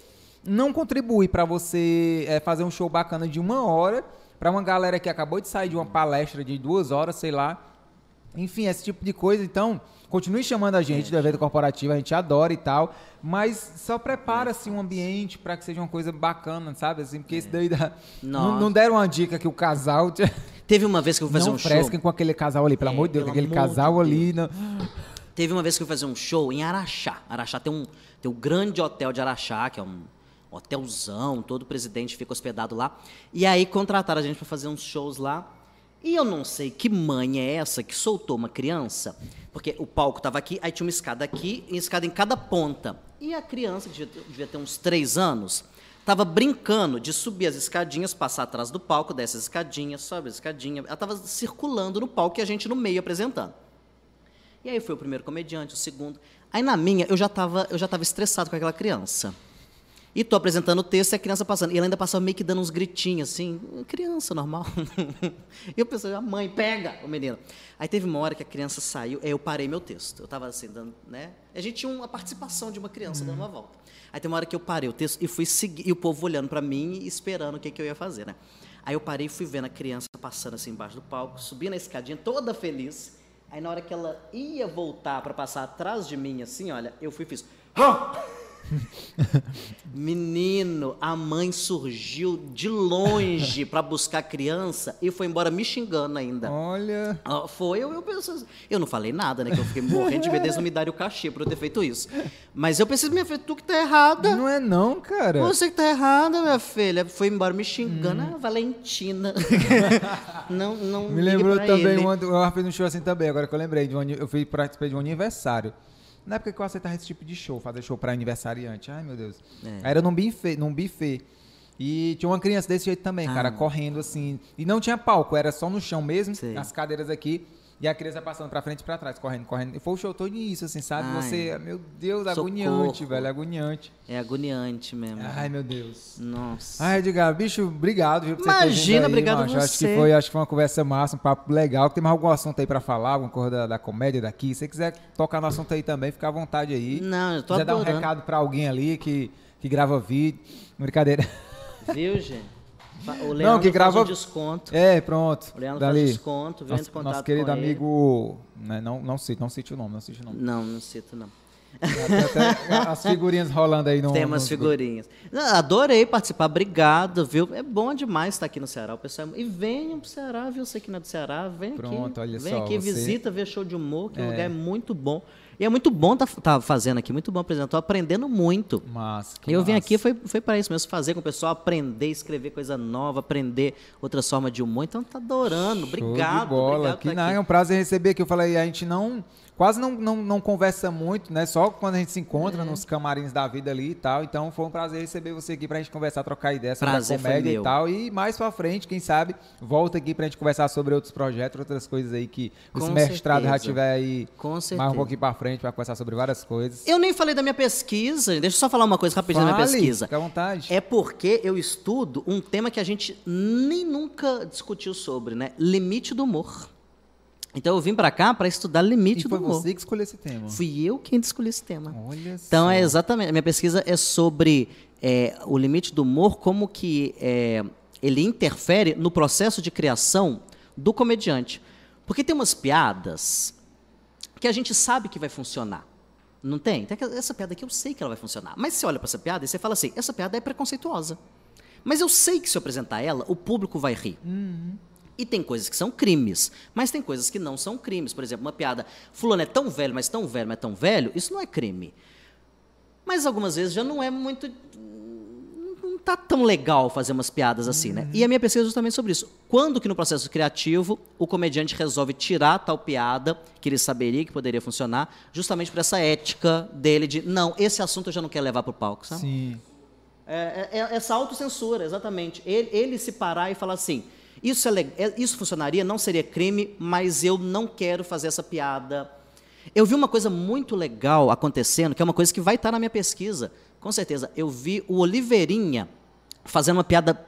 não contribui para você é, fazer um show bacana de uma hora para uma galera que acabou de sair de uma palestra de duas horas, sei lá. Enfim, esse tipo de coisa. Então, continue chamando a gente do evento corporativo, a gente adora e tal, mas só prepara assim um ambiente para que seja uma coisa bacana, sabe? Assim, porque isso daí dá... não, não, deram uma dica que o casal Teve uma vez que eu fui fazer não um show. Não com aquele casal ali, pelo é, amor de Deus, aquele casal Deus. ali. Não... Teve uma vez que eu fui fazer um show em Araxá. Araxá tem um, tem um grande hotel de Araxá, que é um hotelzão, todo presidente fica hospedado lá. E aí contrataram a gente para fazer uns shows lá. E eu não sei que mãe é essa que soltou uma criança, porque o palco estava aqui, aí tinha uma escada aqui e escada em cada ponta. E a criança, que devia, devia ter uns três anos, estava brincando de subir as escadinhas, passar atrás do palco, desce as escadinhas, sobe as escadinhas. Ela estava circulando no palco e a gente no meio apresentando. E aí foi o primeiro comediante, o segundo. Aí na minha, eu já estava eu já estava estressado com aquela criança. E tô apresentando o texto e a criança passando. E ela ainda passava meio que dando uns gritinhos, assim. Criança, normal. e eu pensei, a mãe, pega o menino. Aí teve uma hora que a criança saiu, aí eu parei meu texto. Eu estava assim, dando, né? A gente tinha uma participação de uma criança dando uma volta. Aí tem uma hora que eu parei o texto e fui seguir, e o povo olhando para mim e esperando o que, que eu ia fazer, né? Aí eu parei e fui vendo a criança passando assim embaixo do palco, subindo a escadinha, toda feliz. Aí na hora que ela ia voltar para passar atrás de mim, assim, olha, eu fui e fiz. Menino, a mãe surgiu de longe para buscar a criança e foi embora me xingando ainda. Olha. Ah, Foi, eu, eu pensei, assim, eu não falei nada, né? Que eu fiquei morrendo de medo deles não me darem o cachê por eu ter feito isso. Mas eu pensei, minha filha, tu que tá errada. Não é não, cara. Você que tá errada, minha filha. Foi embora me xingando. Ah, Valentina. não, não Me lembrou também, ele. uma, eu fiz um show assim também, agora que eu lembrei. De um, eu fui participar de um aniversário. Na época que eu aceitava esse tipo de show, fazer show pra aniversariante. Ai, meu Deus. É. Aí Era num buffet, num buffet. E tinha uma criança desse jeito também, cara, Ah. correndo assim. E não tinha palco, era só no chão mesmo, Sei. as cadeiras aqui. E a criança passando pra frente e pra trás, correndo, correndo. E foi o show todo isso, assim, sabe? Ai. Você, meu Deus, Socorro. agoniante, velho, agoniante. É agoniante mesmo. Ai, meu Deus. Nossa. Ai, Edgar, bicho, obrigado, viu, por você Imagina, vindo aí, obrigado macho. Acho que você. foi, acho que foi uma conversa massa, um papo legal. Tem mais algum assunto aí pra falar, alguma coisa da, da comédia daqui? Se você quiser tocar no assunto aí também, fica à vontade aí. Não, eu tô quiser dar um adorando. recado pra alguém ali que, que grava vídeo. Brincadeira. Viu, gente? O Leandro que grava- um desconto. É, pronto. O Leandro Dali. faz desconto, vem Nosso, em contato nosso querido amigo. Né, não, não cite, não cite o nome, não cite o nome. Não, não cito, não. Tem até as figurinhas rolando aí no. Tem umas no- figurinhas. Não, adorei participar, obrigado, viu? É bom demais estar aqui no Ceará. O pessoal é... E venham pro Ceará, viu? Você que não é do Ceará, vem Pronto, aqui. olha vem só, aqui, você- visita, vê show de humor, que o É. lugar é muito bom. E é muito bom estar tá, fazendo aqui, muito bom apresentar. Aprendendo muito. Que Eu vim massa. aqui foi, foi para isso mesmo, fazer com o pessoal, aprender, escrever coisa nova, aprender outras formas de humor. Então tá adorando. Show de Obrigado, bola. obrigado que não, aqui. é um prazer receber aqui. Eu falei, a gente não. Quase não, não, não conversa muito, né? Só quando a gente se encontra nos camarins da vida ali e tal. Então foi um prazer receber você aqui pra gente conversar, trocar ideia sobre Prazer a comédia e tal. E mais pra frente, quem sabe, volta aqui pra gente conversar sobre outros projetos, outras coisas aí que esse Com mestrado já certeza. tiver aí Com mais certeza. um pouquinho pra frente pra conversar sobre várias coisas. Eu nem falei da minha pesquisa. Deixa eu só falar uma coisa rapidinho da minha Fale, pesquisa. Fica à vontade. É porque eu estudo um tema que a gente nem nunca discutiu sobre, né? Limite do humor. Então eu vim pra cá para estudar limite e foi do humor. você que escolheu esse tema. Fui eu quem escolhi esse tema. Olha Então só. é exatamente. A minha pesquisa é sobre é, o limite do humor, como que é, ele interfere no processo de criação do comediante. Porque tem umas piadas que a gente sabe que vai funcionar. Não tem? Tem essa piada aqui eu sei que ela vai funcionar. Mas você olha para essa piada e você fala assim: essa piada é preconceituosa. Mas eu sei que se eu apresentar ela, o público vai rir. E tem coisas que são crimes, mas tem coisas que não são crimes. Por exemplo, uma piada, fulano é tão velho, mas tão velho, mas tão velho, isso não é crime. Mas algumas vezes já não é muito. Não tá tão legal fazer umas piadas assim, né? E a minha pesquisa é justamente sobre isso. Quando que no processo criativo o comediante resolve tirar tal piada que ele saberia que poderia funcionar, justamente por essa ética dele de não, esse assunto eu já não quero levar pro palco, sabe? Sim. É, é- é essa autocensura, exatamente. Ele, ele se parar e falar assim: isso, é é- isso funcionaria, não seria crime, mas eu não quero fazer essa piada. Eu vi uma coisa muito legal acontecendo, que é uma coisa que vai estar na minha pesquisa, com certeza. Eu vi o Oliveirinha fazendo uma piada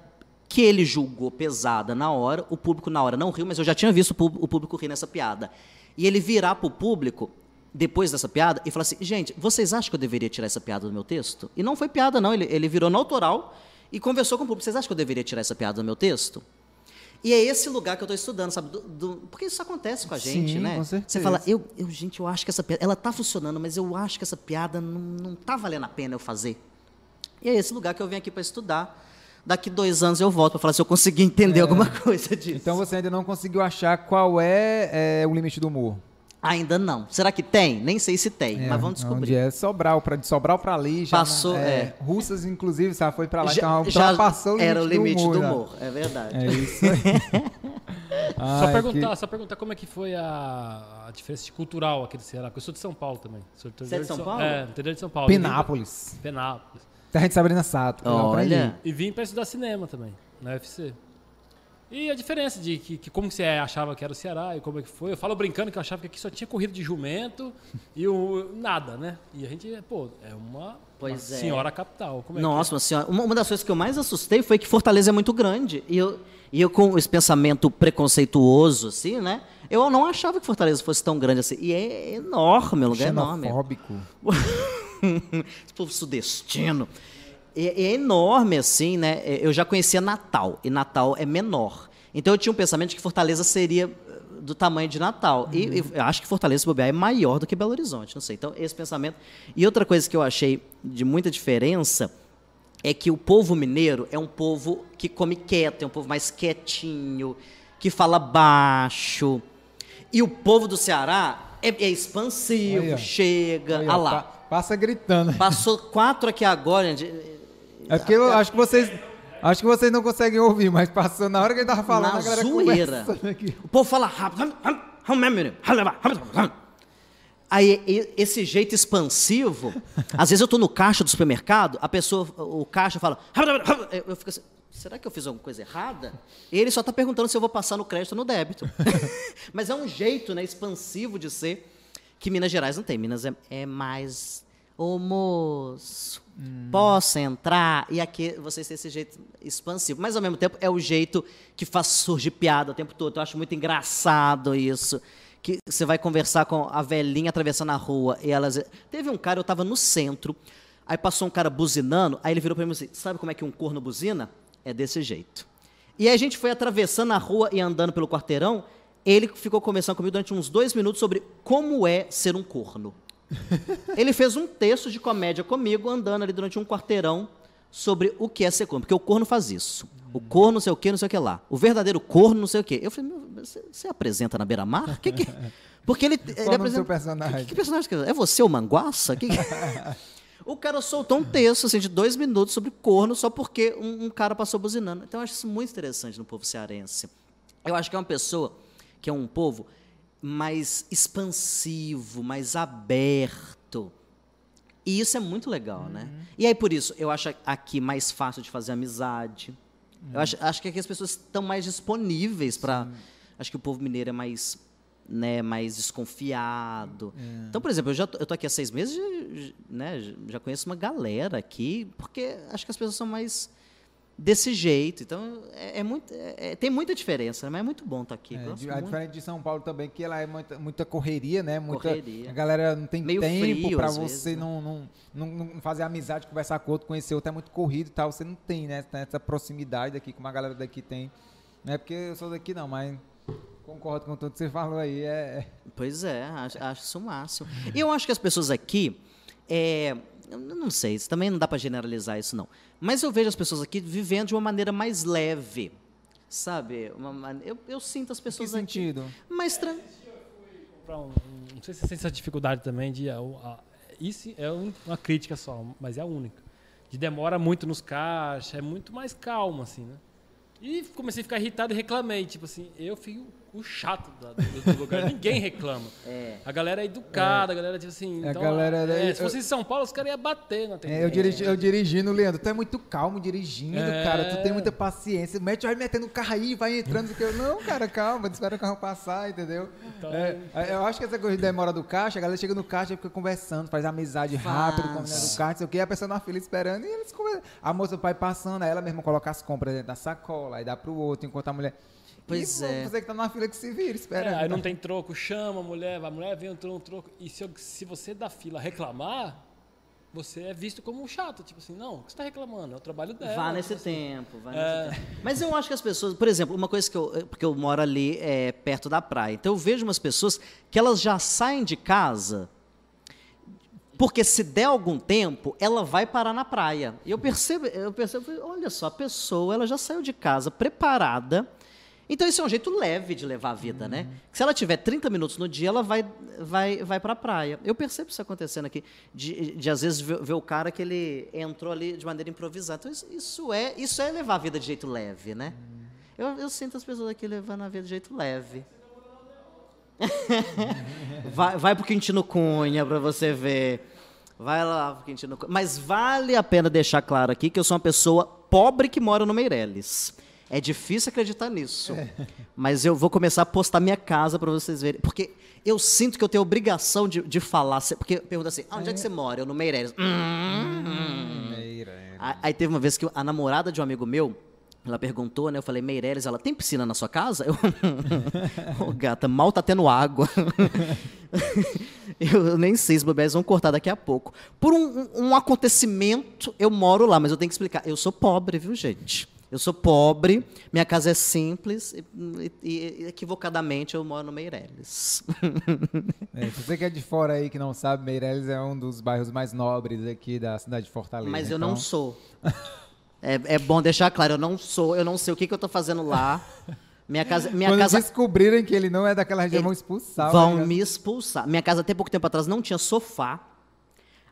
que ele julgou pesada na hora, o público na hora não riu, mas eu já tinha visto o público, o público rir nessa piada. E ele virar para o público, depois dessa piada, e falar assim: gente, vocês acham que eu deveria tirar essa piada do meu texto? E não foi piada, não. Ele, ele virou no autoral e conversou com o público: vocês acham que eu deveria tirar essa piada do meu texto? E é esse lugar que eu estou estudando, sabe? Do- do- porque isso acontece com a gente, Sim, né? com Você fala, eu, eu, gente, eu acho que essa piada, ela tá funcionando, mas eu acho que essa piada não, não tá valendo a pena eu fazer. E é esse lugar que eu venho aqui para estudar. Daqui dois anos eu volto para falar se eu consegui entender alguma coisa disso. Então você ainda não conseguiu achar qual é, é, o limite do humor. Ainda não. Será que tem? Nem sei se tem, É, mas vamos Onde descobrir. é Sobral, pra, de Sobral pra ali. Já Passou, não- é. Russas, inclusive, sabe, foi pra lá, Já- então já ultrapassou o limite era o limite do humor. do já. humor, é verdade. É isso aí. Só Ai, perguntar, que- só perguntar como é que foi a, a diferença cultural aqui do Ceará, porque eu sou de São Paulo também. Sou do Você é de interior São Paulo? É, interior de São Paulo. Penápolis. Penápolis. Terra de Sabrina Sato. Olha, E vim pra estudar cinema também, na UFC. E a diferença de que, que como que você achava que era o Ceará e como é que foi. Eu falo brincando que eu achava que aqui só tinha corrida de jumento e o, nada, né? E a gente, pô, é uma, Pois uma é. senhora capital. Como é Nossa, que uma senhora. Uma, uma das coisas que eu mais assustei foi que Fortaleza é muito grande. E eu, e eu com esse pensamento preconceituoso, assim, né? Eu não achava que Fortaleza fosse tão grande assim. E é enorme, o lugar é enorme. Xenofóbico. Esse povo sudestino. É, é enorme, assim, né? Eu já conhecia Natal, e Natal é menor. Então eu tinha um pensamento de que Fortaleza seria eh, do tamanho de Natal. E, e eu acho que Fortaleza, se bobear, é maior do que Belo Horizonte, não sei. Então, esse pensamento. E outra coisa que eu achei de muita diferença é que o povo mineiro é um povo que come quieto, é um povo mais quietinho, que fala baixo. E o povo do Ceará é, é expansivo, Aí, chega. Aí, ah ó, lá. pa- passa gritando. Passou quatro aqui agora. de- É porque eu acho que vocês. Acho que vocês não conseguem ouvir, mas passou na hora que ele tava falando, Na a galera zoeira. aqui. O povo fala rápido. Aí, esse jeito expansivo, às vezes eu tô no caixa do supermercado, a pessoa, o caixa fala. Eu eu fico assim, será que eu fiz alguma coisa errada? Ele só tá perguntando se eu vou passar no crédito ou no débito. Mas é um jeito né, expansivo de ser que Minas Gerais não tem. Minas é, é mais. Ô moço, posso entrar? E aqui vocês têm esse jeito expansivo. Mas ao mesmo tempo é o jeito que faz surgir piada o tempo todo. Eu acho muito engraçado isso. Que você vai conversar com a velhinha atravessando a rua e elas. Teve um cara, eu estava no centro, aí passou um cara buzinando, aí ele virou para mim assim: sabe como é que um corno buzina? É desse jeito. E aí a gente foi atravessando a rua e andando pelo quarteirão. Ele ficou conversando comigo durante uns dois minutos sobre como é ser um corno. Ele fez um texto de comédia comigo, andando ali durante um quarteirão, sobre o que é ser corno. Porque o corno faz isso. O corno não sei o que, não sei o que lá. O verdadeiro corno não sei o que. Eu falei, você, você apresenta na beira-mar? Que que... Porque ele, ele Qual do apresenta... seu personagem? Que, que personagem que é? É você o Manguaça? Que que- O cara soltou um texto assim, de dois minutos sobre corno só porque um, um cara passou buzinando. Então eu acho isso muito interessante no povo cearense. Eu acho que é uma pessoa que é um povo mais expansivo, mais aberto. E isso é muito legal, né? E aí, por isso, eu acho aqui mais fácil de fazer amizade. Eu acho, acho que aqui as pessoas estão mais disponíveis para. Acho que o povo mineiro é mais, né, mais desconfiado. Então, por exemplo, eu já tô, eu tô aqui há seis meses, já- né, já conheço uma galera aqui, porque acho que as pessoas são mais desse jeito. Então, é, é muito, é- é- tem muita diferença, né? mas é muito bom estar aqui. É, a muito. diferente de São Paulo também, que ela é muita, muita correria, né? Muita, Correria. A galera não tem Meio tempo às você vezes, né? não, não, não, não fazer amizade, conversar com outro, conhecer outro, é muito corrido e tal. Você não tem, né? Essa proximidade aqui, como a galera daqui tem. Não é porque eu sou daqui, não, mas concordo com tudo que você falou aí. É, é- Pois é, acho, acho isso o máximo. E eu acho que as pessoas aqui, é, eu não sei, isso também não dá para generalizar isso não. Mas eu vejo as pessoas aqui vivendo de uma maneira mais leve, sabe? Uma man- eu, eu sinto as que pessoas aqui sentido? mais tran- Pra um- um- não sei se você sente essa dificuldade também de. a- a- isso é um- uma crítica só, mas é a única. De demora muito nos caixas, é muito mais calmo, assim, né? E comecei a ficar irritado e reclamei. Tipo assim, eu fico o chato da- do, do lugar. Ninguém reclama. É. A galera é educada, a galera, tipo assim. A então, galera- é, eu- se fosse em São Paulo, os caras iam bater na É, TV. eu, dirigi, eu dirigindo, Leandro, tu é muito calmo dirigindo, É. cara. Tu tem muita paciência. Mete, vai metendo o carro aí, vai entrando. porque eu, não, cara, calma, espera o carro passar, entendeu? Então- É, eu acho que essa coisa de demora do caixa, a galera chega no caixa e fica conversando, faz amizade Faz. rápido com a menina do caixa, não sei o quê, a pessoa na fila esperando, e eles conversam. A moça, o pai passando, aí ela mesma coloca as compras dentro da sacola, aí dá pro outro, enquanto a mulher. Pois e, é. Você que tá na fila que se vira, É, esperando. aí não tem troco, chama a mulher, a mulher vem, entrou um troco. E se, eu- se você da fila reclamar, você é visto como um chato. Tipo assim, não, o que você tá reclamando? É o trabalho dela. Vá nesse tipo assim. tempo, vá É. nesse tempo. Mas eu acho que as pessoas, por exemplo, uma coisa que eu, porque eu moro ali é, perto da praia, então eu vejo umas pessoas que elas já saem de casa porque se der algum tempo, ela vai parar na praia. E eu percebo, eu percebo, olha só, a pessoa, ela já saiu de casa preparada. Então isso é um jeito leve de levar a vida, né? Se ela tiver 30 minutos no dia, ela vai vai vai para a praia. Eu percebo isso acontecendo aqui, de, de às vezes ver, ver o cara que ele entrou ali de maneira improvisada. Então isso, isso é isso é levar a vida de jeito leve, né? Eu, eu sinto as pessoas aqui levando a vida de jeito leve. vai, vai pro Quintino Cunha para você ver. Vai lá pro Quintino Cunha. Mas vale a pena deixar claro aqui que eu sou uma pessoa pobre que mora no Meireles. É difícil acreditar nisso. É. Mas eu vou começar a postar minha casa para vocês verem. Porque eu sinto que eu tenho obrigação de, de falar. Porque pergunta assim: ah, onde é. que você mora? Eu no Meireles. Hum, hum. Meireles. Aí teve uma vez que a namorada de um amigo meu. Ela perguntou, né? Eu falei, Meireles, ela tem piscina na sua casa? Eu, oh, gata, mal tá tendo água. eu nem sei se bebês vão cortar daqui a pouco. Por um, um acontecimento, eu moro lá, mas eu tenho que explicar. Eu sou pobre, viu, gente? Eu sou pobre, minha casa é simples e, e equivocadamente eu moro no Meireles. É, você que é de fora aí que não sabe, Meireles é um dos bairros mais nobres aqui da cidade de Fortaleza. Mas eu então... não sou. É, é, bom deixar claro, eu não sou, eu não sei o que, que eu estou fazendo lá. Minha casa, minha Quando casa... descobrirem que ele não é daquela região, vão expulsar. Vão me expulsar. Minha casa até pouco tempo atrás não tinha sofá.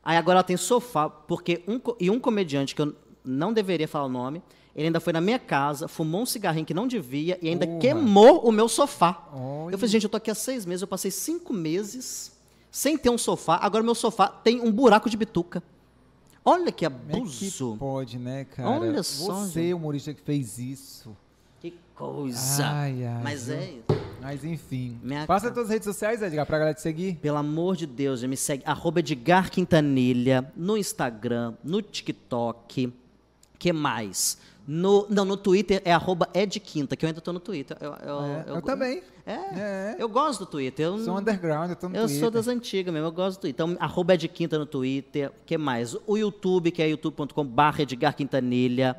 Aí agora ela tem sofá, porque um, e um comediante que eu não deveria falar o nome, ele ainda foi na minha casa, fumou um cigarrinho que não devia e ainda queimou o meu sofá. Olha. Eu falei, gente, eu tô aqui há seis meses, eu passei cinco meses sem ter um sofá, agora meu sofá tem um buraco de bituca. Olha que abuso. É que pode, né, cara? Olha só. Você, gente. humorista que fez isso. Que coisa. Ai, ai, Mas é isso. Mas enfim. Minha Passa as tuas redes sociais, Edgar, pra galera te seguir. Pelo amor de Deus, me segue. Arroba Edgar Quintanilha, no Instagram, no TikTok. que mais? No, não, no Twitter é arroba edquinta, que eu ainda estou no Twitter. Eu, eu, é, eu, eu também. É, é, eu gosto do Twitter. Eu, sou underground, eu tô no eu Twitter. sou das antigas mesmo, eu gosto do Twitter. Então, arroba edquinta no Twitter. que mais? O YouTube, que é youtube.com barra Edgar Quintanilha.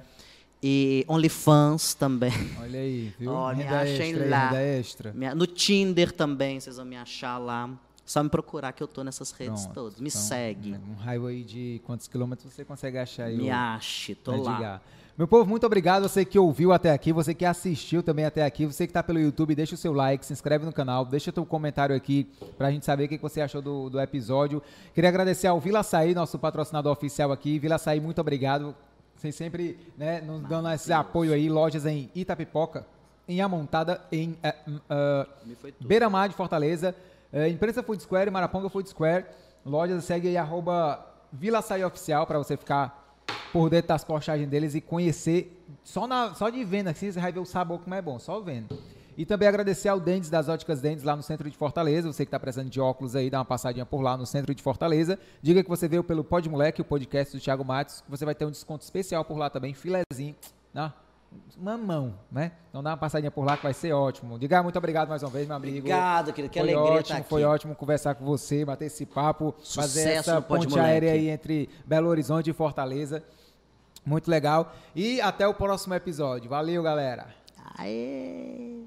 E OnlyFans também. Olha aí, viu? Oh, me achem extra, lá. Extra. No Tinder também, vocês vão me achar lá. Só me procurar que eu tô nessas redes Pronto, todas. Me então, segue. Um highway de quantos quilômetros você consegue achar aí? Me ache, tô lá. Meu povo, muito obrigado. Você que ouviu até aqui, você que assistiu também até aqui, você que está pelo YouTube, deixa o seu like, se inscreve no canal, deixa o seu comentário aqui para a gente saber o que você achou do, do episódio. Queria agradecer ao Vila Açaí, nosso patrocinador oficial aqui. Vila Açaí, muito obrigado. Vocês sempre né, nos dando esse apoio aí. Lojas em Itapipoca, em Amontada, em uh, uh, Beira-Mar de Fortaleza, uh, Imprensa Food Square, Maraponga Food Square. Lojas, segue aí, arroba Vila Açaí Oficial para você ficar por dentro das postagens deles e conhecer, só, na, só de vendo assim, você vai ver o sabor como é bom, só vendo. E também agradecer ao Dentes das Óticas Dentes lá no centro de Fortaleza. Você que está precisando de óculos aí, dá uma passadinha por lá no centro de Fortaleza. Diga que você veio pelo Pod Moleque, o podcast do Thiago Matos. Você vai ter um desconto especial por lá também, filezinho. Né? mamão, né? Então dá uma passadinha por lá que vai ser ótimo. Diga muito obrigado mais uma vez, meu amigo. Obrigado, querido. Que foi alegria ótimo, Foi ótimo conversar com você, bater esse papo, Sucesso fazer essa ponte aérea aí entre Belo Horizonte e Fortaleza. Muito legal. E até o próximo episódio. Valeu, galera. Aê!